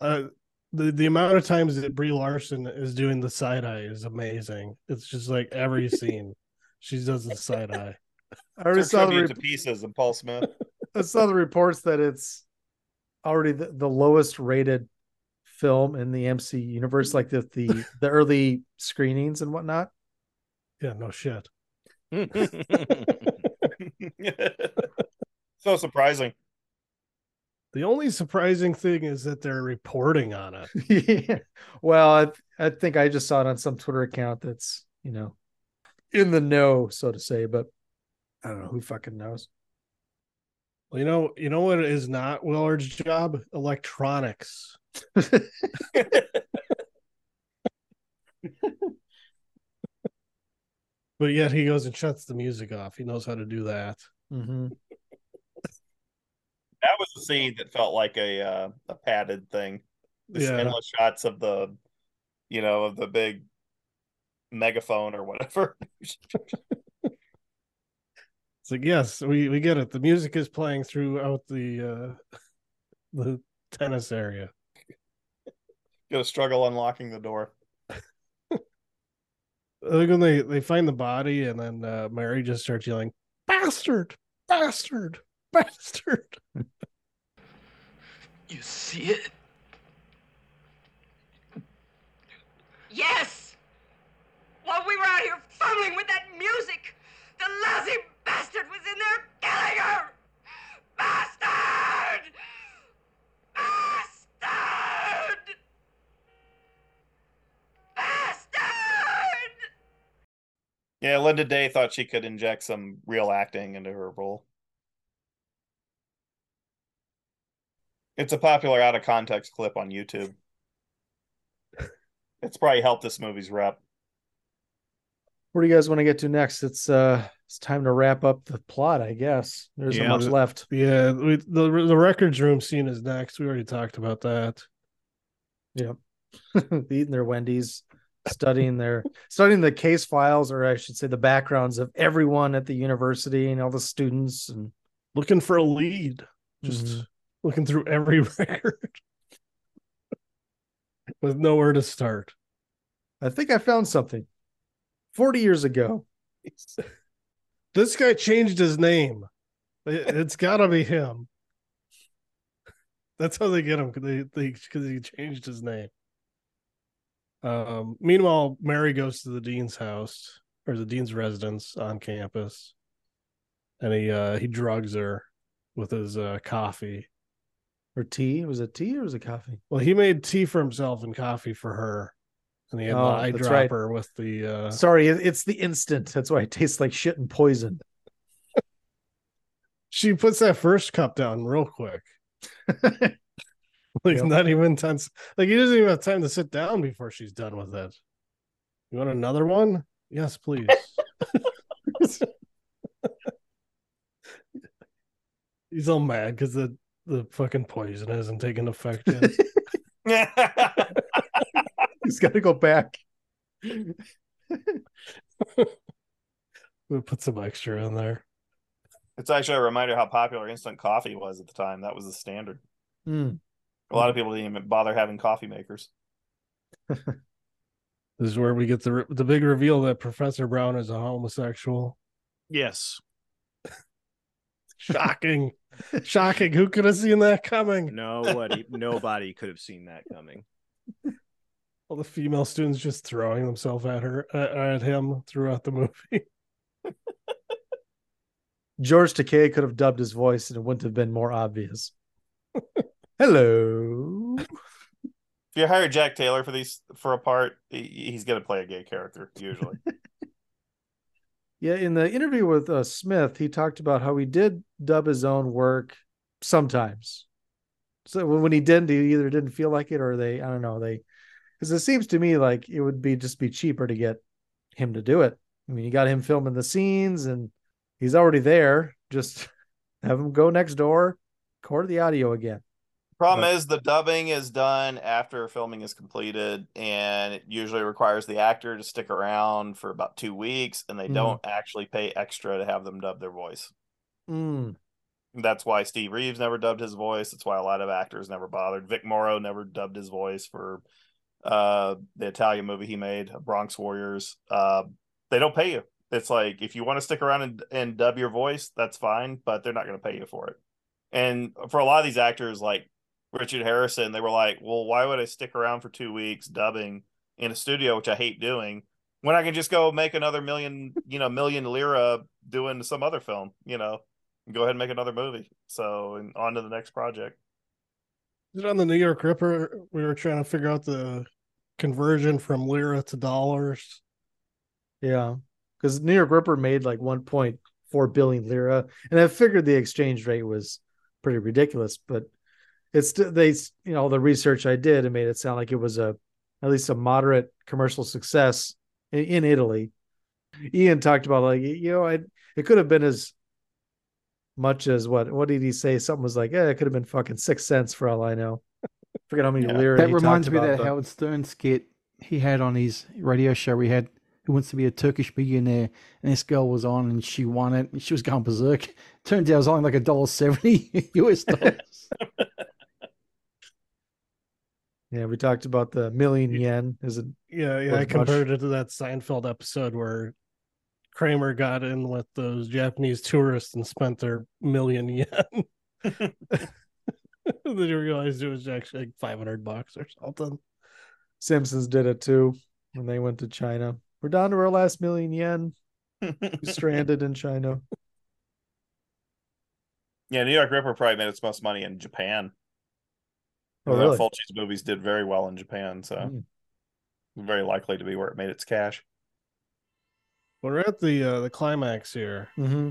Uh the, the amount of times that Brie Larson is doing the side eye is amazing. It's just like every scene she does the side eye. I already It's saw the re- to pieces and Paul Smith. I saw the reports that it's already the, the lowest rated film in the MC universe, like the the, the early screenings and whatnot. Yeah, no shit. so surprising. The only surprising thing is that they're reporting on it. yeah. Well, I, I think I just saw it on some Twitter account that's, you know, in the know, so to say, but I don't know who fucking knows. Well, you know, you know what is not Willard's job? Electronics. but yet he goes and shuts the music off. He knows how to do that. Mm-hmm. That was a scene that felt like a uh, a padded thing. The Yeah. endless shots of the, you know, of the big megaphone or whatever. It's like, yes, we, we get it. The music is playing throughout the uh the tennis area. Gonna struggle unlocking the door. Think when they, they find the body and then uh, Mary just starts yelling, Bastard, bastard, bastard. You see it? Yes! While we were out here fumbling with that music, the lousy bastard was in there killing her! Bastard! Bastard! Bastard! Yeah, Lynda Day thought she could inject some real acting into her role. It's a popular out of context clip on YouTube. It's probably helped this movie's rep. Where do you guys want to get to next? It's uh it's time to wrap up the plot, I guess. There's Yeah, not much left. Yeah, we, the the records room scene is next. We already talked about that. Yeah, Eating their Wendy's, studying their studying the case files, or I should say the backgrounds of everyone at the university and all the students and Looking for a lead. Just Mhm. Looking through every record with nowhere to start. I think I found something. 40 years ago. This guy changed his name. It, has got to be him. That's how they get him because they because he changed his name. Um. Meanwhile, Mary goes to the dean's house or the dean's residence on campus, and he uh he drugs her with his uh coffee. Or tea? Was it tea or was it coffee? Well, he made tea for himself and coffee for her, and he had Oh, the that's right. eyedropper with the. uh Sorry, it's the instant. That's why it tastes like shit and poison. She puts that first cup down real quick. like Yep. not even tense. Like he doesn't even have time to sit down before she's done with it. You want another one? Yes, please. He's all mad because the the fucking poison hasn't taken effect yet. He's got to go back. we put some extra in there. It's actually a reminder how popular instant coffee was at the time. That was the standard. Hmm. A lot of people didn't even bother having coffee makers. This is where we get the the big reveal that Professor Brown is a homosexual. Yes. Shocking. Shocking. Who could have seen that coming? Nobody, nobody could have seen that coming. All the female students just throwing themselves at her uh, at him throughout the movie. George Takei could have dubbed his voice and it wouldn't have been more obvious. Hello. If you hire Jack Taylor for these for a part, he's going to play a gay character usually. Yeah, in the interview with uh, Smith, he talked about how he did dub his own work sometimes. So when he didn't, he either didn't feel like it or they, I don't know, they, because it seems to me like it would be just be cheaper to get him to do it. I mean, you got him filming the scenes and he's already there. Just have him go next door, record the audio again. Problem is, the dubbing is done after filming is completed, and it usually requires the actor to stick around for about two weeks, and they Mhm. don't actually pay extra to have them dub their voice. Mm. That's why Steve Reeves never dubbed his voice. That's why a lot of actors never bothered. Vic Morrow never dubbed his voice for uh, the Italian movie he made, Bronx Warriors. Uh, they don't pay you. It's like if you want to stick around and, and dub your voice, that's fine, but they're not going to pay you for it. And for a lot of these actors, like Richard Harrison, they were like, "Well, why would I stick around for two weeks dubbing in a studio, which I hate doing, when I can just go make another million, you know, million lira doing some other film, you know, and go ahead and make another movie." So, and on to the next project. Is it on the New York Ripper? We were trying to figure out the conversion from lira to dollars. Yeah, because New York Ripper made like 1.4 billion lira, and I figured the exchange rate was pretty ridiculous. But it's they, you know, the research I did, it made it sound like it was a at least a moderate commercial success in, in Italy. Ian talked about like you know, it it could have been as much as what what did he say? Something was like, yeah, it could have been fucking six cents for all I know. Forget how many lira. That he reminds talked me of that but- Howard Stern skit he had on his radio show. He had Who Wants to Be a Turkish Millionaire, and this girl was on, and she won it. And she was going berserk. Turned out it was only like a dollar seventy US dollars. Yeah, we talked about the million yen. Is it? Yeah, yeah. was I much- compared it to that Seinfeld episode where Kramer got in with those Japanese tourists and spent their million yen. then you realized it was actually like five hundred bucks or something. Simpsons did it too when they went to China. We're down to our last million yen. stranded in China. Yeah, New York Ripper probably made its most money in Japan. Oh, Uh, really? Fulci's movies did very well in Japan, so Hmm. very likely to be where it made its cash. We're at the uh, the climax here, Mm-hmm.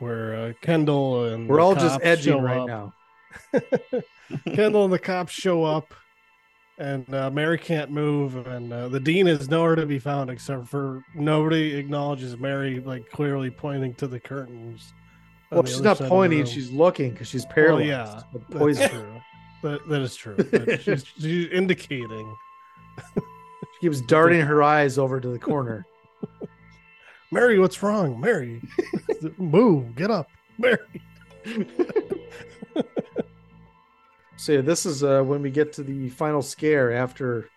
where uh, Kendall and We're the all just edging right up. now. Kendall and the cops show up, and uh, Mary can't move, and uh, the dean is nowhere to be found except for nobody acknowledges Mary, like clearly pointing to the curtains. Well, the she's not side of the pointing; she's looking because she's Well, paralyzed. yeah, poison. True. That, that is true. But she's, she's indicating. She keeps darting her eyes over to the corner. Mary, what's wrong? Mary, move, get up, Mary. So yeah, this is uh, when we get to the final scare after.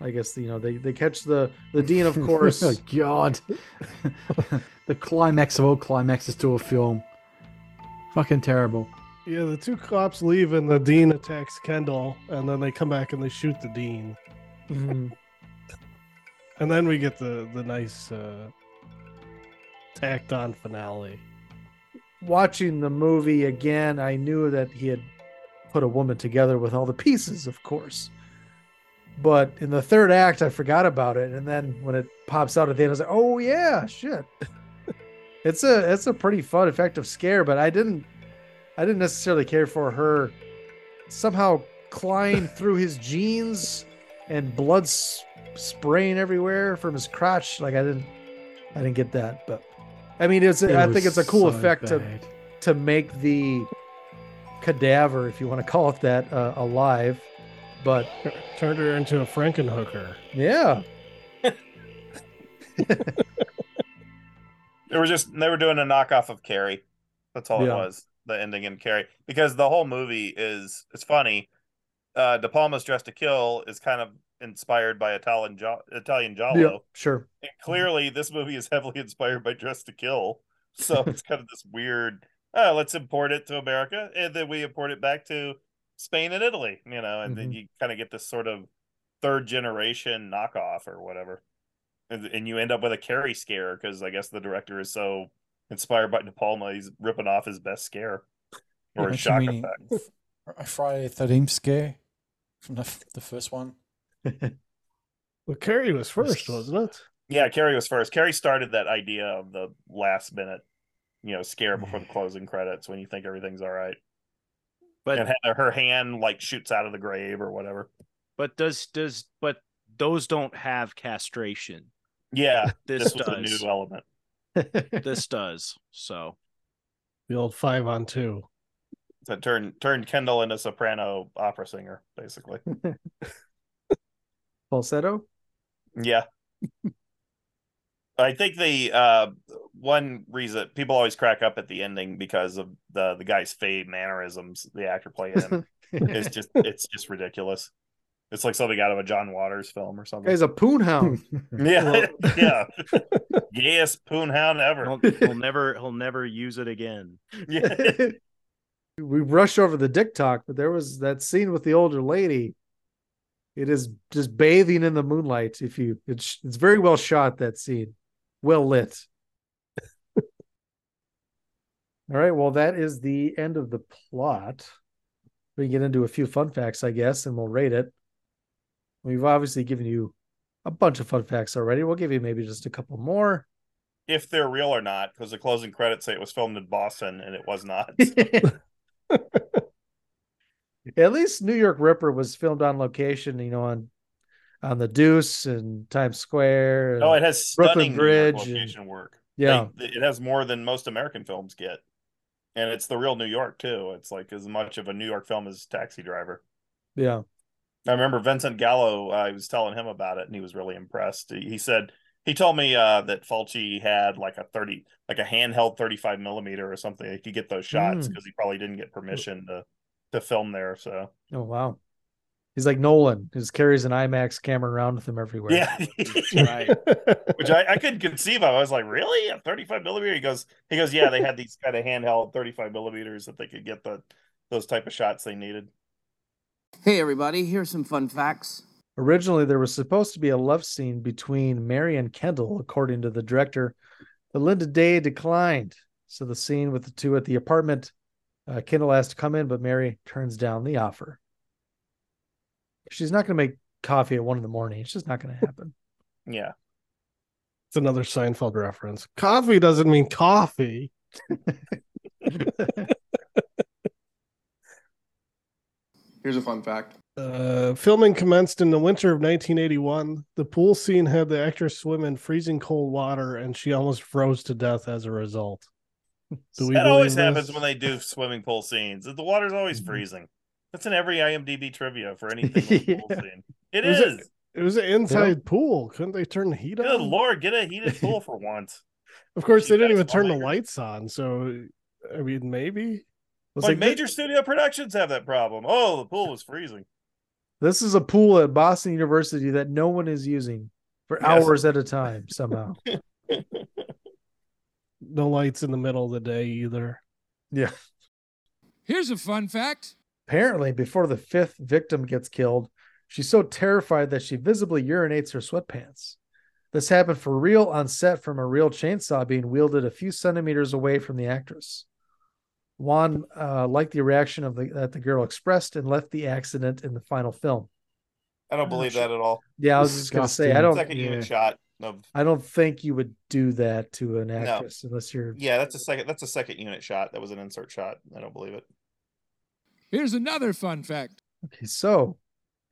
I guess you know they, they catch the the dean, of course. oh God, the climax of all climaxes to a film. Fucking terrible. Yeah, the two cops leave and the dean attacks Kendall, and then they come back and they shoot the dean. Mhm. And then we get the the nice uh, tacked on finale. Watching the movie again, I knew that he had put a woman together with all the pieces, of course. But in the third act, I forgot about it, and then when it pops out at the end, I was like, "Oh yeah, shit." it's a it's a pretty fun, effective scare, but I didn't I didn't necessarily care for her somehow clawing through his jeans and blood s- spraying everywhere from his crotch. Like I didn't I didn't get that, but I mean, it's It I think it's a cool so effect to to make the cadaver, if you want to call it that, uh, alive. But turned her into a Frankenhooker. Yeah. They were just they were doing a knockoff of Carrie. That's all Yeah. it was. The ending in Carrie because the whole movie is it's funny. Uh, De Palma's Dressed to Kill is kind of inspired by Italian jo- Italian Giallo. Yeah, sure. And clearly, this movie is heavily inspired by Dressed to Kill. So it's kind of this weird. Oh, let's import it to America, and then we import it back to Spain and Italy. You know, and then Mhm. you kind of get this sort of third generation knockoff or whatever, and, and you end up with a Carrie scare because I guess the director is so inspired by De Palma, he's ripping off his best scare or his Don't shock mean effect. A Friday the Thirteenth scare from the the first one. Well, Carrie was first, wasn't it? Yeah, Carrie was first. Carrie started that idea of the last minute, you know, scare before the closing credits when you think everything's all right. But and had- her hand like shoots out of the grave or whatever. But does does but those don't have castration. Yeah, This this, was a does. new element. This does. So The old five on two. So turned turned Kendall into soprano opera singer, basically. Falsetto? Yeah. I think the uh, one reason people always crack up at the ending because of the the guy's fade mannerisms, the actor playing him is just it's just ridiculous. It's like something out of a John Waters film or something. Guy's a poonhound. Yeah, yeah. yes, poonhound ever. he'll, he'll never he'll never use it again. Yeah. we rush over the dick talk, but there was that scene with the older lady. It is just bathing in the moonlight. If you, it's it's very well shot. That scene, well lit. All right, well, that is the end of the plot. We get into a few fun facts, I guess, and we'll rate it. We've obviously given you a bunch of fun facts already. We'll give you maybe just a couple more. If they're real or not, because the closing credits say it was filmed in Boston and it was not. At least New York Ripper was filmed on location, you know, on on the Deuce and Times Square. No, and oh, it has Brooklyn stunning York Bridge. and- location work. Yeah. They- it has more than most American films get, and it's the real New York too. It's like as much of a New York film as Taxi Driver. yeah. I remember Vincent Gallo. uh, I was telling him about it, and he was really impressed. He he said he told me uh, that Fulci had like a thirty, like a handheld thirty-five millimeter or something. He could get those shots Mm. because he probably didn't get permission to to film there. So Oh wow. He's like Nolan. He just carries an IMAX camera around with him everywhere. yeah, right. Which I, I couldn't conceive of. I was like, really, a thirty-five millimeter? He goes, he goes, yeah. They had these kind of handheld thirty-five millimeters that they could get the those type of shots they needed. Hey, everybody, here's some fun facts. Originally, there was supposed to be a love scene between Mary and Kendall, according to the director. But Lynda Day declined. So the scene with the two at the apartment, uh, Kendall has to come in, but Mary turns down the offer. She's not going to make coffee at one in the morning. It's just not going to happen. Yeah. It's another Seinfeld reference. Coffee doesn't mean coffee. Here's a fun fact. Uh, filming commenced in the winter of 1981. The pool scene had the actress swim in freezing cold water, and she almost froze to death as a result. Do we that always believe happens when they do swimming pool scenes. The water's always freezing. That's in every IMDb trivia for anything with a pool scene. It It was a- it was an inside pool. Couldn't they turn the heat Good on? Good lord, get a heated pool for once. Of course, they didn't even that's turn the lights on. So, I mean, maybe. It's Like thi- major studio productions have that problem. Oh, the pool was freezing. This is a pool at Boston University that no one is using for Yes. hours at a time somehow. no lights in the middle of the day either. Yeah. Here's a fun fact. Apparently, before the fifth victim gets killed, she's so terrified that she visibly urinates her sweatpants. This happened for real on set from a real chainsaw being wielded a few centimeters away from the actress. Juan uh, liked the reaction of the that the girl expressed and left the accident in the final film. I don't believe that at all. Yeah, I was just gonna say I don't. second unit shot of I don't think you would do that to an actress unless you're. yeah, that's a second that's a second unit shot. That was an insert shot. I don't believe it. Here's another fun fact. Okay, so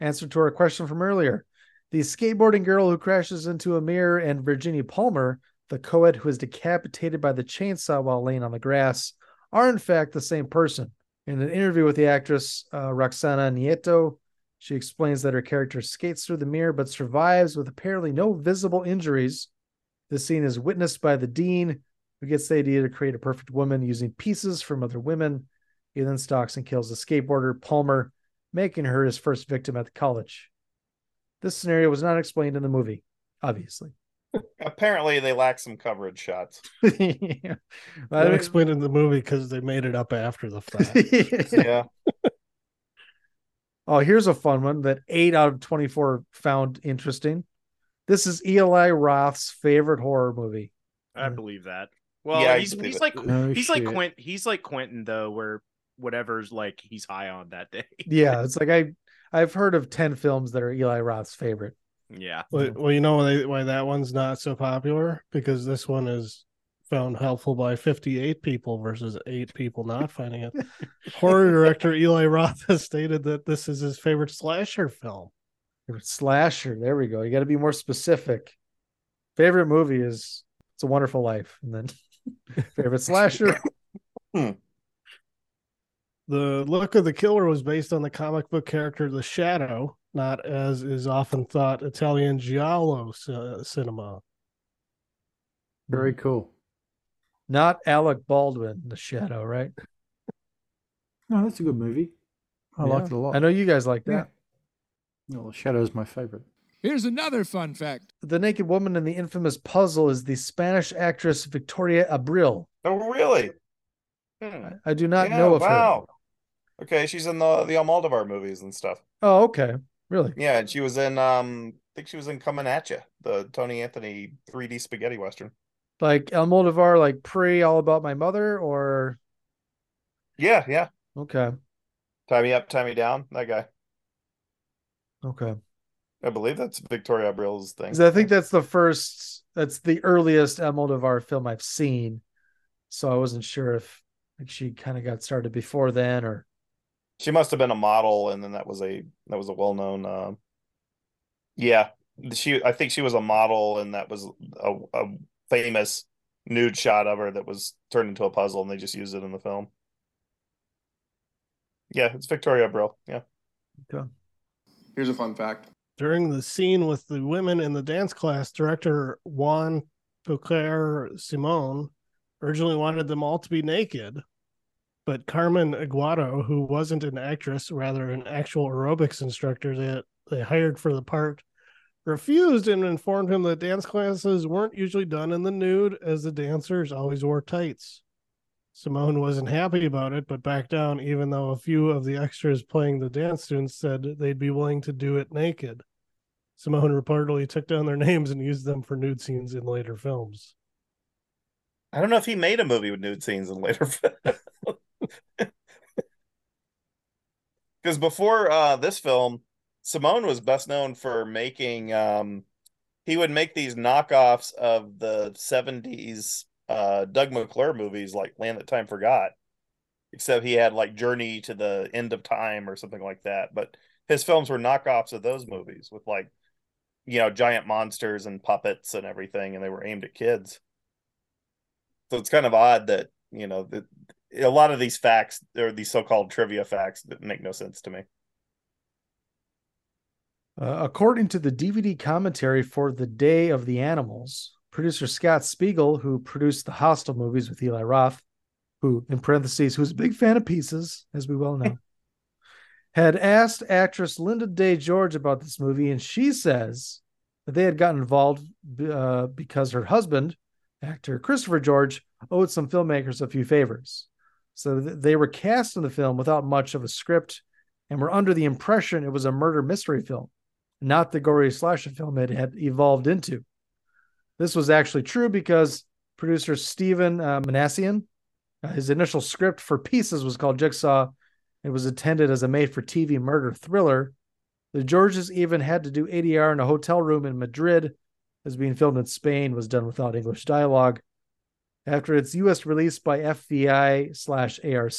answer to our question from earlier. The skateboarding girl who crashes into a mirror and Virginia Palmer, the co-ed who is decapitated by the chainsaw while laying on the grass, are in fact the same person. In an interview with the actress uh, Roxana Nieto, she explains that her character skates through the mirror but survives with apparently no visible injuries. The scene is witnessed by the dean, who gets the idea to create a perfect woman using pieces from other women. He then stalks and kills the skateboarder Palmer, making her his first victim at the college. This scenario was not explained in the movie, obviously. Apparently they lack some coverage shots. yeah. I don't explain in the movie because they made it up after the fact. yeah. Oh, here's a fun one that eight out of 24 found interesting. This is Eli Roth's favorite horror movie. I hmm. believe that. Well, Yeah, he's he's like No he's like shit. Quint he's like Quentin though, where whatever's like he's high on that day. Yeah, it's like I I've heard of 10 films that are Eli Roth's favorite. Yeah. Well, well, you know why, why that one's not so popular? Because this one is found helpful by 58 people versus eight people not finding it. Horror director Eli Roth has stated that this is his favorite slasher film. Slasher. There we go. You got to be more specific. Favorite movie is It's a Wonderful Life. And then favorite slasher. Hmm. The look of the killer was based on the comic book character The Shadow, not as is often thought Italian giallo c- cinema. Very cool. Not Alec Baldwin, The Shadow, right? No, that's a good movie. I Yeah. liked it a lot. I know you guys like that. Well, the Shadow is my favorite. Here's another fun fact. The naked woman in the infamous puzzle is the Spanish actress Victoria Abril. Oh really? Hmm. I do not Yeah, know of her. Okay, she's in the the Almodovar movies and stuff. Oh, okay. Really? Yeah, and she was in um I think she was in Coming at You, the Tony Anthony 3D spaghetti western. Like El Almodovar, like pre All About My Mother, or Yeah, yeah. okay, Tie me up, tie me down. That guy. okay. I believe that's Victoria Abril's thing. I think that's the first, that's the earliest Almodovar film I've seen. So I wasn't sure if like she kind of got started before then, or She must have been a model, and then that was a that was a well known. Um, yeah, she. I think she was a model, and that was a, a famous nude shot of her that was turned into a puzzle, and they just used it in the film. Yeah, it's Victoria Abril. Yeah. Okay. Here's a fun fact. During the scene with the women in the dance class, director Juan Piquer Simon originally wanted them all to be naked, but Carmen Aguado, who wasn't an actress, rather an actual aerobics instructor that they hired for the part, refused and informed him that dance classes weren't usually done in the nude, as the dancers always wore tights. Simone wasn't happy about it, but backed down, even though a few of the extras playing the dance students said they'd be willing to do it naked. Simone reportedly took down their names and used them for nude scenes in later films. I don't know if he made a movie with nude scenes in later Because before uh, this film, Simone was best known for making. Um, he would make these knockoffs of the '70s uh, Doug McClure movies, like Land That Time Forgot. except he had like Journey to the End of Time or something like that. But his films were knockoffs of those movies with like, you know, giant monsters and puppets and everything, and they were aimed at kids. So it's kind of odd that you know that a lot of these facts or these so-called trivia facts that make no sense to me. Uh, according to the DVD commentary for The Day of the Animals, producer Scott Spiegel, who produced the Hostel movies with Eli Roth, who, in parentheses, who's a big fan of pieces, as we well know, had asked actress Lynda Day George about this movie, and she says that they had gotten involved uh, because her husband, actor Christopher George, owed some filmmakers a few favors. So th- they were cast in the film without much of a script and were under the impression it was a murder mystery film, not the gory slasher film it had evolved into. This was actually true because producer Stephen uh, Minasian, uh, his initial script for Pieces was called Jigsaw. It was intended as a made for TV murder thriller. The Georges even had to do ADR in a hotel room in Madrid, as being filmed in Spain was done without English dialogue. After its US release by FBI slash ARC,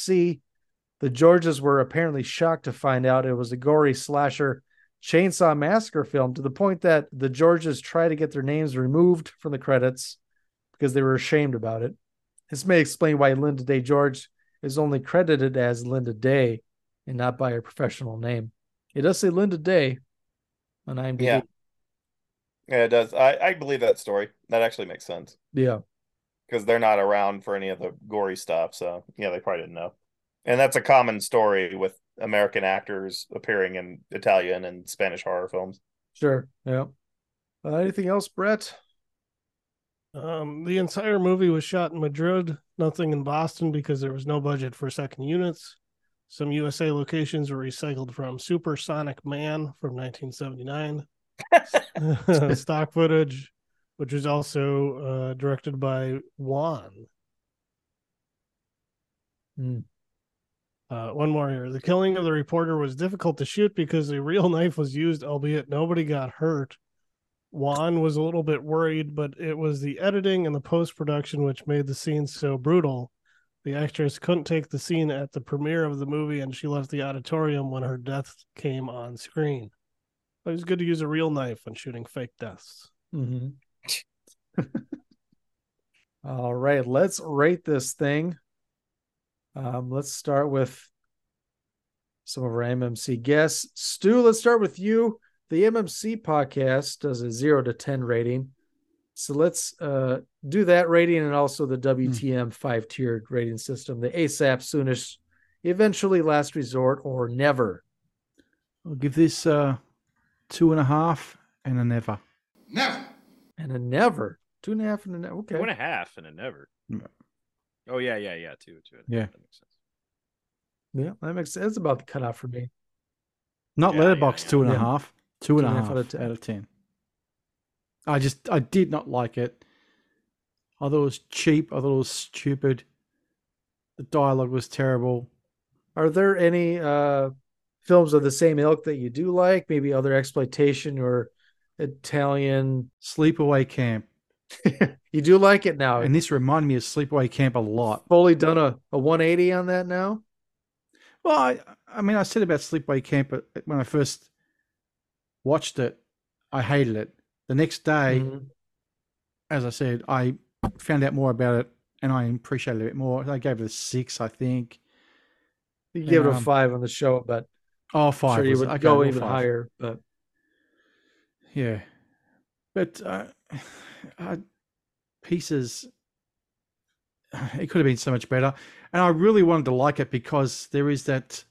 the Georges were apparently shocked to find out it was a gory slasher chainsaw massacre film to the point that the Georges tried to get their names removed from the credits because they were ashamed about it. This may explain why Lynda Day George is only credited as Lynda Day and not by her professional name. It does say Lynda Day on IMDb. Yeah. Yeah, it does. I, I believe that story. That actually makes sense. Yeah. Because they're not around for any of the gory stuff. So, yeah, they probably didn't know. And that's a common story with American actors appearing in Italian and Spanish horror films. Sure. Yeah. Uh, anything else, Brett? Um, the entire movie was shot in Madrid, nothing in Boston because there was no budget for second units. Some USA locations were recycled from Supersonic Man from 1979. Stock footage, which was also uh, directed by Juan. Mm. Uh, one more here. The killing of the reporter was difficult to shoot because a real knife was used, albeit nobody got hurt. Juan was a little bit worried, but it was the editing and the post production which made the scene so brutal. The actress couldn't take the scene at the premiere of the movie and she left the auditorium when her death came on screen. It was good to use a real knife when shooting fake deaths. Mm-hmm. All right, let's rate this thing. Um, let's start with some of our MMC guests. Stu, let's start with you. The MMC podcast does a zero to 10 rating. So let's uh, do that rating and also the WTM five tiered rating system the ASAP, soonish, eventually, last resort, or never. I'll give this uh, two and a half and a never. Never. And a never. Two and a half and a never. Okay. Two and a half and a never. Oh yeah, yeah, yeah. Two, two. and a Yeah. half, That makes sense. Yeah, that makes sense. It's about the cutoff for me. Not Yeah, Letterboxd yeah, two and a yeah. half. Two and a half out of 10. out of ten. I just I did not like it. I thought it was cheap. I thought it was stupid. The dialogue was terrible. Are there any uh films of the same ilk that you do like? Maybe other exploitation or Italian Sleepaway Camp. you do like it now. And this reminded me of Sleepaway Camp a lot. fully done a, a 180 on that now? Well, I, I mean, I said about Sleepaway Camp but when I first watched it, I hated it. The next day, Mhm. as I said, I found out more about it and I appreciated it a bit more. I gave it a six, I think. You give it a Um, five on the show, but oh, five. Sure you would okay, go even five. higher. But Yeah, but uh, uh, pieces. It could have been so much better, and I really wanted to like it because there is that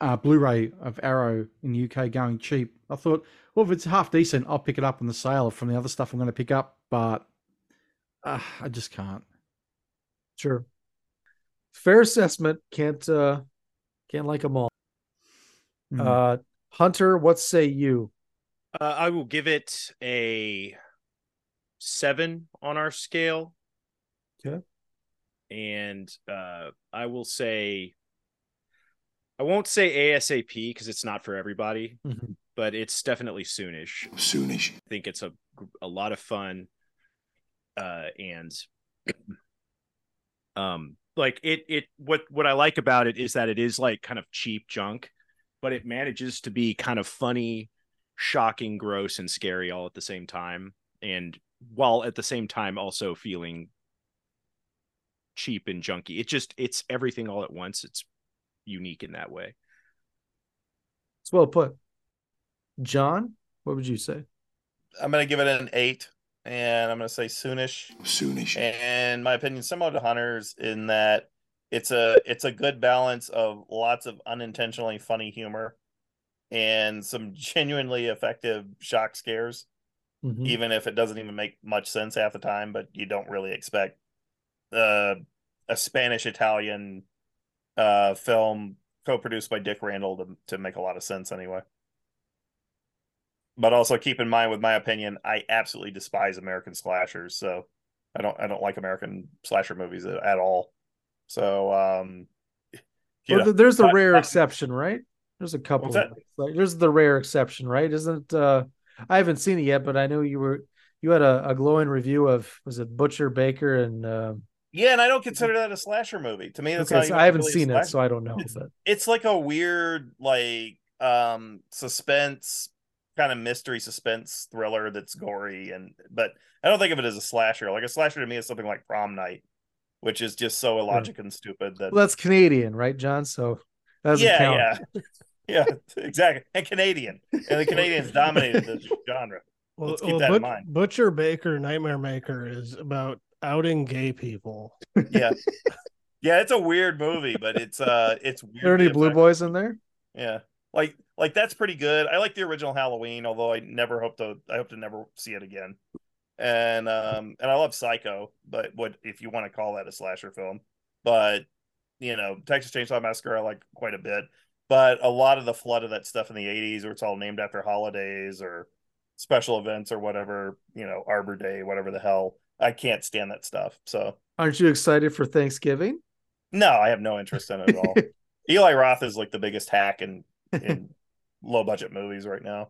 uh, Blu-ray of Arrow in the UK going cheap. I thought, well, if it's half decent, I'll pick it up on the sale from the other stuff I'm going to pick up. But uh, I just can't. sure, fair assessment. Can't uh can't like them all. Mm. Uh, Hunter, what say you? Uh, I will give it a seven on our scale. Okay. And uh, I will say, I won't say ASAP because it's not for everybody, Mhm. but it's definitely soonish. Soonish. I think it's a a lot of fun, uh, and um, like it it what what I like about it is that it is like kind of cheap junk, but it manages to be kind of funny, shocking, gross, and scary all at the same time, and while at the same time also feeling cheap and junky. It just it's everything all at once. It's unique in that way. It's well put. John, what would you say? I'm gonna give it an eight, and I'm gonna say soonish. Soonish. And my opinion, similar to Hunters, in that it's a it's a good balance of lots of unintentionally funny humor and some genuinely effective shock scares, Mhm. even if it doesn't even make much sense half the time. But you don't really expect uh, a Spanish Italian uh, film co-produced by Dick Randall to to make a lot of sense anyway. But also keep in mind, with my opinion, I absolutely despise American slashers. So I don't I don't like American slasher movies at, all. So um, Well, know, th- there's the rare exception, right? There's a couple. Of, like, there's the rare exception, right? Isn't uh I haven't seen it yet, but I know you were you had a, a glowing review of was it Butcher Baker and uh, Yeah, and I don't consider that a slasher movie. To me, that's okay, so I haven't really seen it, so I don't know. But It's like a weird, like um suspense kind of mystery suspense thriller that's gory and but I don't think of it as a slasher. Like a slasher to me is something like Prom Night, which is just so illogic and stupid that well, that's Canadian, right, John? So yeah, count. yeah, yeah, exactly. And Canadian, and the Canadians dominated the genre. Well, Let's keep well, that in mind. Butcher Baker Nightmare Maker is about outing gay people. Yeah, yeah, it's a weird movie, but it's uh, it's Are there any blue effective. boys in there? Yeah, like like that's pretty good. I like the original Halloween, although I never hope to. I hope to never see it again. And um and I love Psycho, but what if you want to call that a slasher film? But you know, Texas Chainsaw Massacre I like quite a bit. But a lot of the flood of that stuff in the '80s, where it's all named after holidays or special events or whatever, you know, Arbor Day, whatever the hell. I can't stand that stuff. So Aren't you excited for Thanksgiving? no, I have no interest in it at all. Eli Roth is like the biggest hack in in low budget movies right now.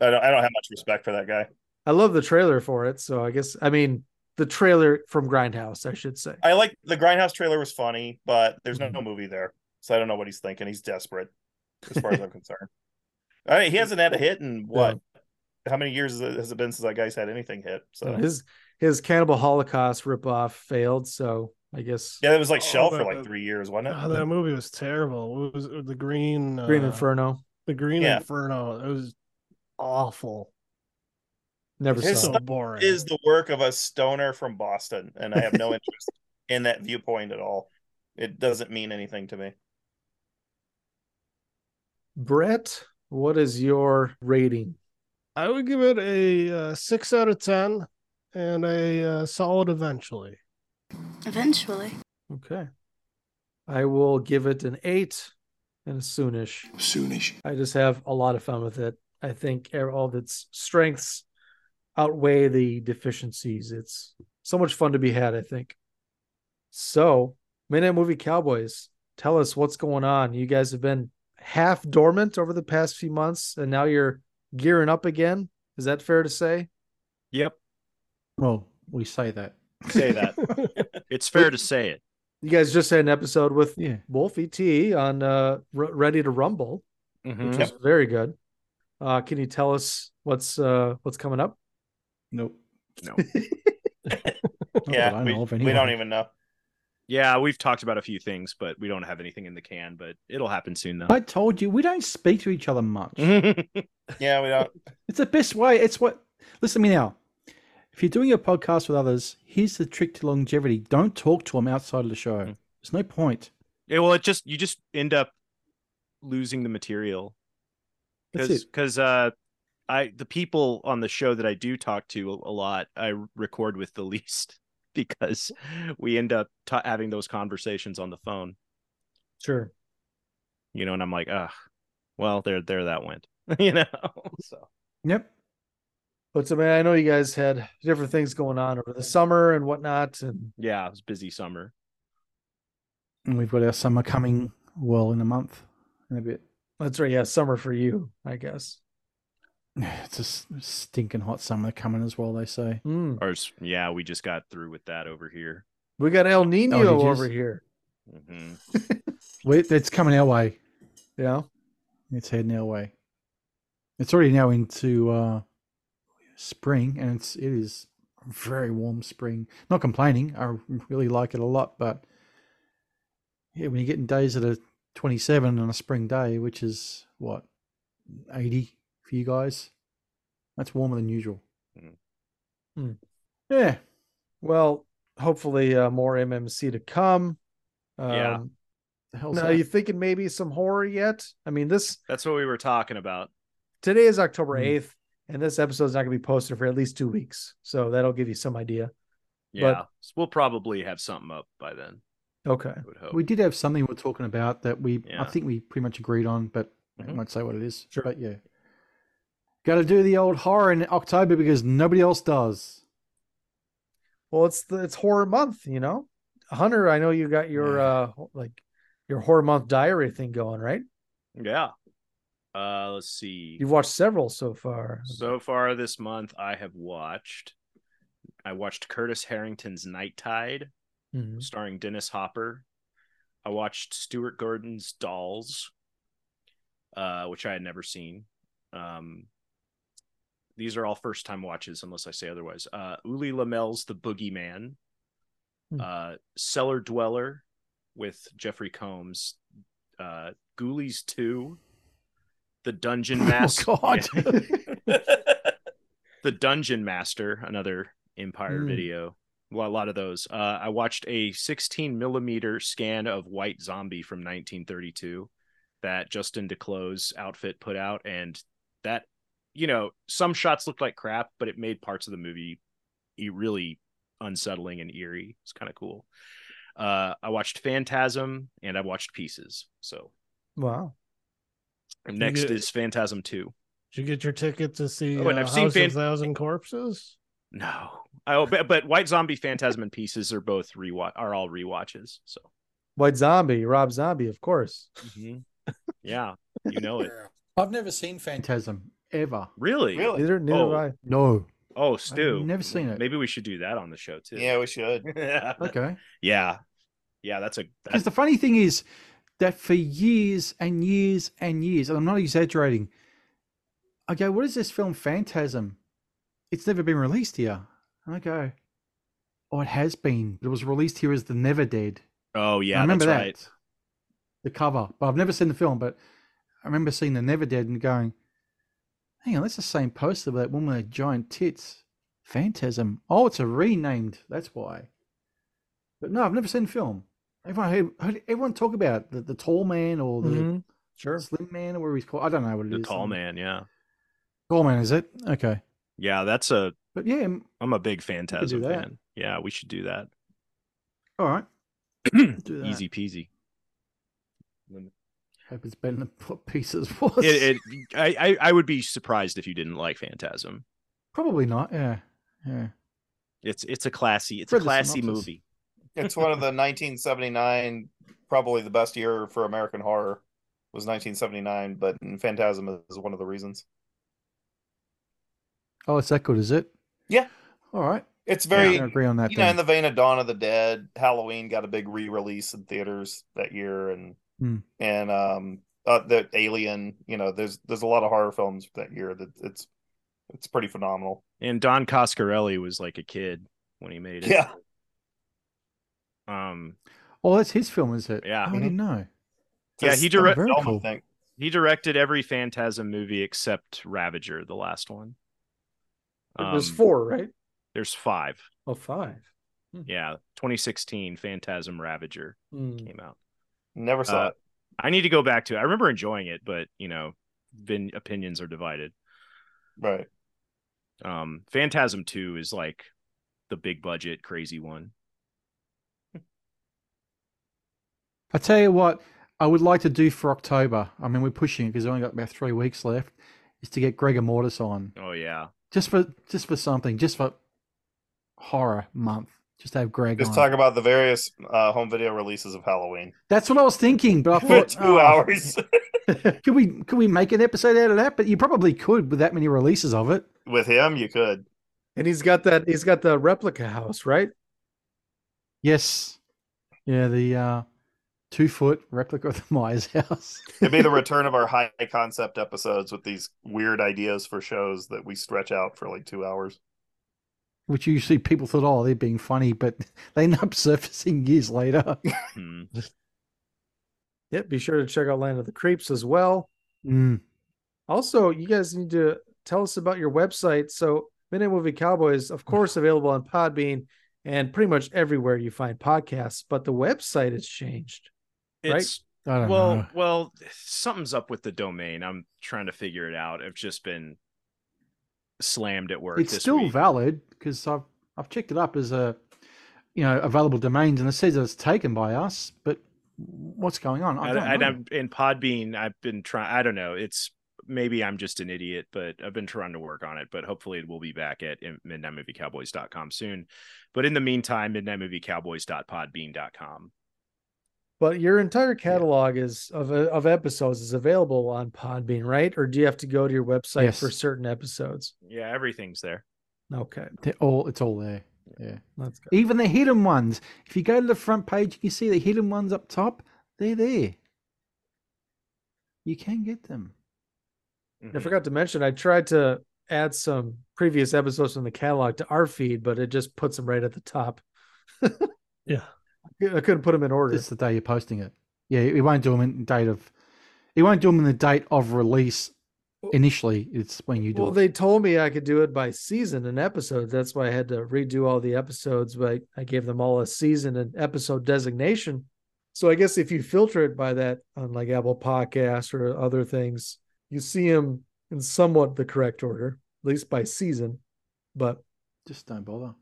I don't I don't have much respect for that guy. I love the trailer for it, so I guess I mean the trailer from Grindhouse, I should say. I like the Grindhouse trailer was funny, but there's no, Mm-hmm. no movie there, so I don't know what he's thinking. He's desperate, as far as I'm concerned. I mean, he hasn't had a hit in what? How many years has it- been since that guy's had anything hit? So his his Cannibal Holocaust ripoff failed, so I guess yeah, it was like Oh, shelved for that- like three years, wasn't it? Oh, that movie was terrible. It was the Green Green uh, Inferno. The Green Yeah. Inferno. It was awful. Never His saw. So boring. is the work of a stoner from Boston, and I have no interest in that viewpoint at all. It doesn't mean anything to me. Brett, what is your rating? I would give it a uh, six out of ten and a uh, solid eventually. Eventually. Okay. I will give it an eight and a soonish. Soonish. I just have a lot of fun with it. I think e, all of its strengths outweigh the deficiencies. It's so much fun to be had, I think. So, Midnight Movie Cowboys, tell us what's going on. You guys have been half dormant over the past few months, and now you're gearing up again. Is that fair to say? Yep. Well, we say that. Say that. it's fair to say it. You guys just had an episode with Yeah. Wolfie T on uh, R- Ready to Rumble, Mhm. which was very good. Uh, can you tell us what's uh, what's coming up? Nope. No. Yeah, we, we don't even know. Yeah, we've talked about a few things, but we don't have anything in the can. But it'll happen soon, though. I told you we don't speak to each other much. Yeah, we don't. It's the best way. It's what. Listen to me now. If you're doing a podcast with others, here's the trick to longevity: don't talk to them outside of the show. Mm. There's no point. Yeah, well, it just you just end up losing the material because because uh, I the people on the show that I do talk to a, a lot, I record with the least because we end up ta having those conversations on the phone, Sure. you know, and I'm like, ah, well, there there that went, you know. So Yep. But I mean, I know you guys had different things going on over the summer and whatnot, and yeah, it was busy summer. And we've got our summer coming well in a month in a bit. that's right. Yeah, summer for you, I guess. It's a stinking hot summer coming as well. They say. Mm. Or yeah, we just got through with that over here. We got El Nino Oh, did you over s- here. Wait, it's coming our way. Yeah. It's heading our way. It's already now into uh, spring, and it's it is very warm spring. Not complaining. I really like it a lot, but yeah, when you're getting days that are 27 on a spring day, which is what 80 for you guys, that's warmer than usual. Hmm. Yeah. Well, hopefully uh, more MMC to come. Yeah. Um, The hell's now, that? you thinking maybe some horror yet? I mean, this That's what we were talking about. today is October Hmm. 8th, and this episode is not going to be posted for at least two weeks. So that'll give you some idea. Yeah. So we'll probably have something up by then. Okay. I would hope. We did have something we are talking about that we Yeah. I think we pretty much agreed on, but I Mhm. won't say what it is. Sure. But yeah. Got to do the old horror in October because nobody else does. Well, it's the it's horror month, you know. Hunter, I know you got your uh like your horror month diary thing going, right? Yeah. Uh let's see. You've watched several so far. So far this month I have watched I watched Curtis Harrington's Night Tide, Mhm. starring Dennis Hopper. I watched Stuart Gordon's Dolls, uh, which I had never seen. Um, these are all first time watches, unless I say otherwise. Uh, Ulli Lommel's The Boogeyman, Hmm. uh, Cellar Dweller with Jeffrey Combs, uh, Ghoulies 2, The Dungeon Master. God. the Dungeon Master, another Empire Hmm. video. Well, a lot of those. Uh, I watched a 16 millimeter scan of White Zombie from 1932 that Justin DeClose outfit put out, and that, you know, some shots looked like crap, but it made parts of the movie really unsettling and eerie. It's kind of cool. Uh, I watched Phantasm and I watched Pieces. So Wow. next get- is Phantasm 2. Did you get your ticket to see Oh, and uh, I've seen House Fan- of Thousand Corpses? No. Oh, but, but White Zombie, Phantasm, and Pieces are both rewatch are all rewatches. So White Zombie, Rob Zombie, of course. yeah, you know it. I've never seen Phantasm ever. Really? Neither, neither Oh. have I. No. Oh, Stu. never seen it. Maybe we should do that on the show too. Yeah, we should. Okay. Yeah. Yeah, that's a Because the funny thing is that for years and years and years, and I'm not exaggerating, I go, what is this film Phantasm? It's never been released here. And I go, oh, it has been. It was released here as The Never Dead. Oh yeah, I remember that's that. right. The cover. But I've never seen the film, but I remember seeing The Never Dead and going, hang on, that's the same poster with that woman with giant tits. Phantasm. Oh, it's a renamed. That's why. But no, I've never seen the film. Everyone heard, heard everyone talk about the, the tall man or the Mhm. Sure. slim man or whatever he's called. I don't know what it is. The tall man, yeah. Tall man, is it? Okay. Yeah, that's a But yeah, I'm a big Phantasm fan. Yeah, we should do that. all right. do that. Easy peasy. Hope it's better than what pieces was. It, it I, I I would be surprised if you didn't like Phantasm. Probably not. Yeah. Yeah. It's it's a classy it's a classy movie. It's one of the 1979, probably the best year for American horror was 1979, but Phantasm is one of the reasons. Oh, it's that good, is it? Yeah. All right. It's Yeah, very, I agree on that. you know, in the vein of Dawn of the Dead, Halloween got a big re-release in theaters that year, and Hmm. and um, uh, the Alien. You know, there's there's a lot of horror films that year that it's it's pretty phenomenal. And Don Coscarelli was like a kid when he made it. Yeah. Um Oh, that's his film, is it? Yeah. I didn't know. yeah, he directed. very cool. he directed every Phantasm movie except Ravager, the last one. There's Um, four, right? There's five. Oh, five. Yeah, 2016 Phantasm Ravager Hmm. came out. Never saw Uh, it. I need to go back to it. I remember enjoying it, but you know, been opinions are divided. Right. Um, Phantasm 2 is like the big budget crazy one. I tell you what, I would like to do for October. I mean, we're pushing it because we only got about three weeks left. Is to get Gregor Mortis on Oh yeah. just for just for something, just for horror month. Just have Greg Just on. talk about the various uh, home video releases of Halloween. That's what I was thinking, but I thought two oh, hours could we could we make an episode out of that? But you probably could with that many releases of it. with him, you could. And he's got that. He's got the replica house, right? Yes. Yeah, the uh, two foot replica of the Myers house. It'd be the return of our high concept episodes with these weird ideas for shows that we stretch out for like two hours. Which usually people thought, oh, they're being funny, but they end up surfacing years later. Hmm. Yep. Be sure to check out Land of the Creeps as well. Mm. Also, you guys need to tell us about your website. So, Midnight Movie Cowboys, of course, available on Podbean and pretty much everywhere you find podcasts. But the website has changed, right? It's I don't well, know. well, something's up with the domain. I'm trying to figure it out. I've just been slammed at work. It's still week. valid because I've I've checked it up as a you know available domains and it says that it's taken by us, but what's going on? I don't and know. I'm in Podbean. I've been trying. I don't know. It's maybe I'm just an idiot, but I've been trying to work on it. But hopefully, it will be back at midnightmoviecowboys.com soon. But in the meantime, midnightmoviecowboys.podbean.com. But your entire catalog is of uh, of episodes is available on Podbean, right? Or do you have to go to your website Yes. for certain episodes? Yeah, everything's there. Okay, They're all it's all there. Yeah. let's go. Even the hidden ones. If you go to the front page, you can see the hidden ones up top. They're there. You can get them. Mm-hmm. I forgot to mention, I tried to add some previous episodes from the catalog to our feed, but it just puts them right at the top. Yeah. I couldn't put them in order. It's the day you're posting it. Yeah, it won't do them in date of. It won't do them in the date of release. Initially, it's when you do Well, it. they told me I could do it by season and episodes. That's why I had to redo all the episodes, but I gave them all a season and episode designation. So I guess if you filter it by that on like Apple Podcasts or other things, you see them in somewhat the correct order, at least by season. But Just don't bother.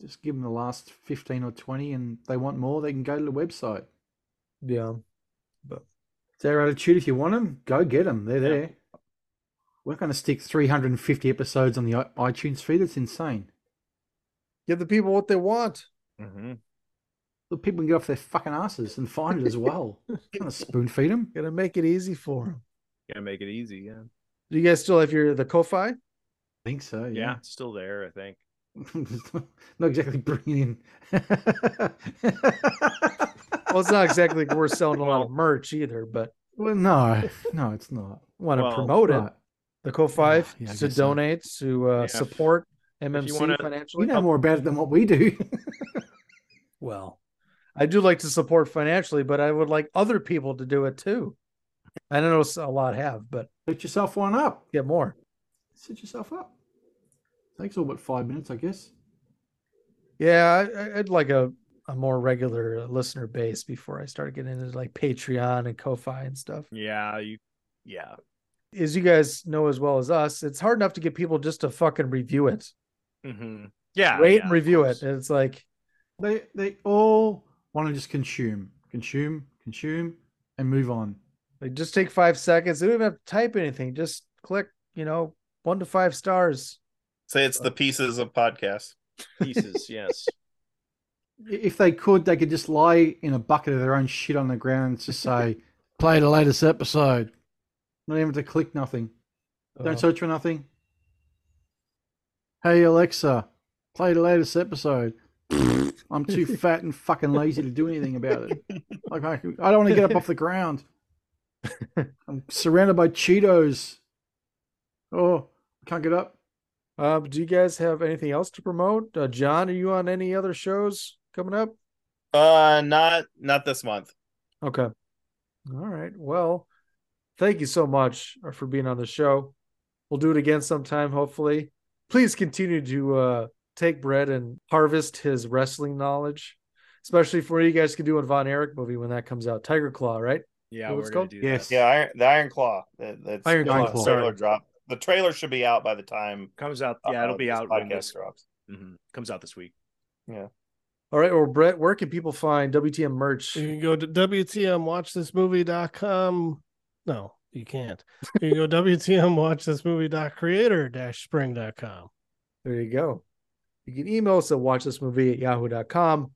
Just give them the last fifteen or twenty, and they want more. They can go to the website. yeah, but It's their attitude. If you want them, go get them. They're there. We're going to stick 350 episodes on the iTunes feed. It's insane. give the people what they want. Mm-hmm. The people can get off their fucking asses and find it as well. going to spoon feed them. Going to make it easy for them. Going to make it easy. Yeah. Do you guys still have your the Ko-fi? I think so. Yeah. Yeah. it's still there. I think. Not exactly bringing in. Well, it's not exactly like we're selling a lot of merch either, but well, no, no, it's not. want to Well, promote it. right. The Ko-fi Yeah, I to guess so. donate to uh, Yeah. support MMC wanna- financially. You know more about it than what we do. Well, I do like to support financially, but I would like other people to do it too. I don't know a lot have, but Set yourself one up. get more. Set yourself up. Takes all but five minutes, I guess. Yeah, I- I, I'd like a, a more regular listener base before I start getting into like Patreon and Ko-fi and stuff. Yeah. You. Yeah. As you guys know as well as us, it's hard enough to get people just to fucking review it, Mm-hmm. Yeah. rate yeah, and review it. And it's like, They they all want to just consume, consume, consume, and move on. like just take five seconds. They don't even have to type anything. Just click, you know, one to five stars. Say it's the pieces of podcasts. Pieces. yes. If they could, they could just lie in a bucket of their own shit on the ground and just say, "Play the latest episode." Not even to click nothing. Don't Uh, search for nothing. Hey Alexa, play the latest episode. I'm too fat and fucking lazy to do anything about it. Like I, I don't want to get up off the ground. I'm surrounded by Cheetos. Oh, I can't get up. Uh, do you guys have anything else to promote? Uh, John, are you on any other shows coming up? Uh, not not this month. Okay. All right. Well, thank you so much uh, for being on the show. We'll do it again sometime, hopefully. Please continue to uh, take Brett and harvest his wrestling knowledge, especially for what you guys can do in Von Erich movie when that comes out. Tiger Claw, right? Yeah. What We're it's called? do Yes. Yeah, Iron, the Iron Claw. That, that's Iron the Claw, trailer sorry. drop. The trailer should be out by the time. Comes out. uh, Yeah. It'll be out when podcast this drops. mhm, comes out this week. Yeah. All right. Well, Brett, where can people find WTM merch? You can go to WTMWatchThisMovie.com. No, you can't. You can go WTMWatchThisMovie.creator-spring.com. There you go. You can email us at watchthismovie at yahoo.com.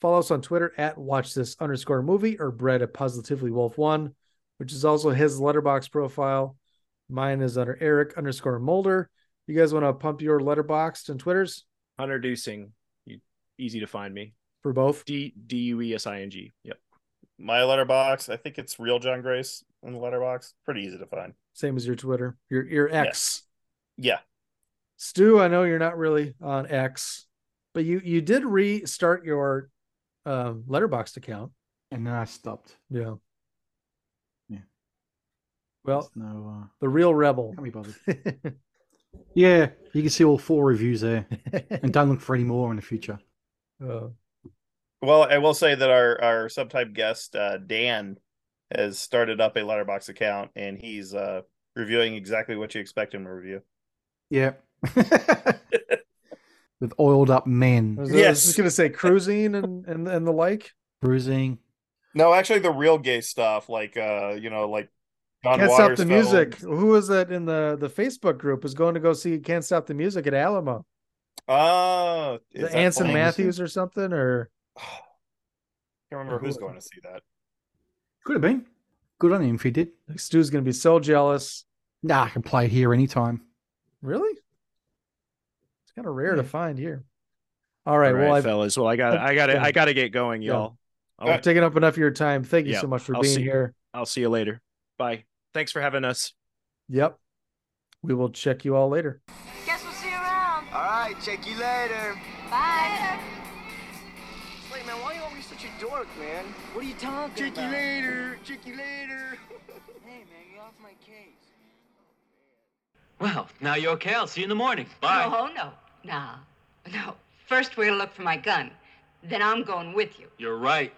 Follow us on Twitter at watchthis underscore movie or Brett at positively wolf one, which is also his letterbox profile. Mine is under Eric underscore Mulder. You guys want to pump your Letterboxd and Twitters? Hunter Duesing. Easy to find me. for both. D D U E S I N G. Yep. My letterbox, I think it's real John Grace in the letterbox. Pretty easy to find. Same as your Twitter, your your X. Yeah. Stu, I know you're not really on X, but you you did restart your um, Letterboxd account. And then I stopped. Yeah. Yeah. Well, no. Uh, the real rebel. can't be bothered. yeah, you can see all four reviews there, and don't look for any more in the future. Uh, Well, I will say that our our subtype guest uh, Dan has started up a letterbox account, and he's uh, reviewing exactly what you expect him to review. Yeah. With oiled up men I was, I was just gonna say cruising and and and the like. cruising. No, actually, the real gay stuff, like uh, you know, like John Can't stop the Watersfeld. music. Who was that in the the Facebook group? Is going to go see Can't Stop the Music at Alamo. Oh, is The that Anson playing? Matthews or something, or I Can't remember who's going to see that. Could have been. Good on him if he did. Stu's gonna be so jealous. Nah, I can play here anytime. Really? It's kind of rare to find here. All right, All well, right, I've, fellas. Well, I got I got to I got to get going, y'all. I've taken up enough of your time. Thank you Yeah, so much for I'll being see- here. I'll see you later. Bye. Thanks for having us. Yep. We will check you all later. Guess we'll see you around. All right, check you later. Bye. Wait, man, why are you always such a dork, man? What are you talking about? Check you later. Check you later. Hey, man, get off my case. Well, now you're okay. I'll see you in the morning. Bye. No, no, no, no. First, we're gonna look for my gun. Then I'm going with you. You're right.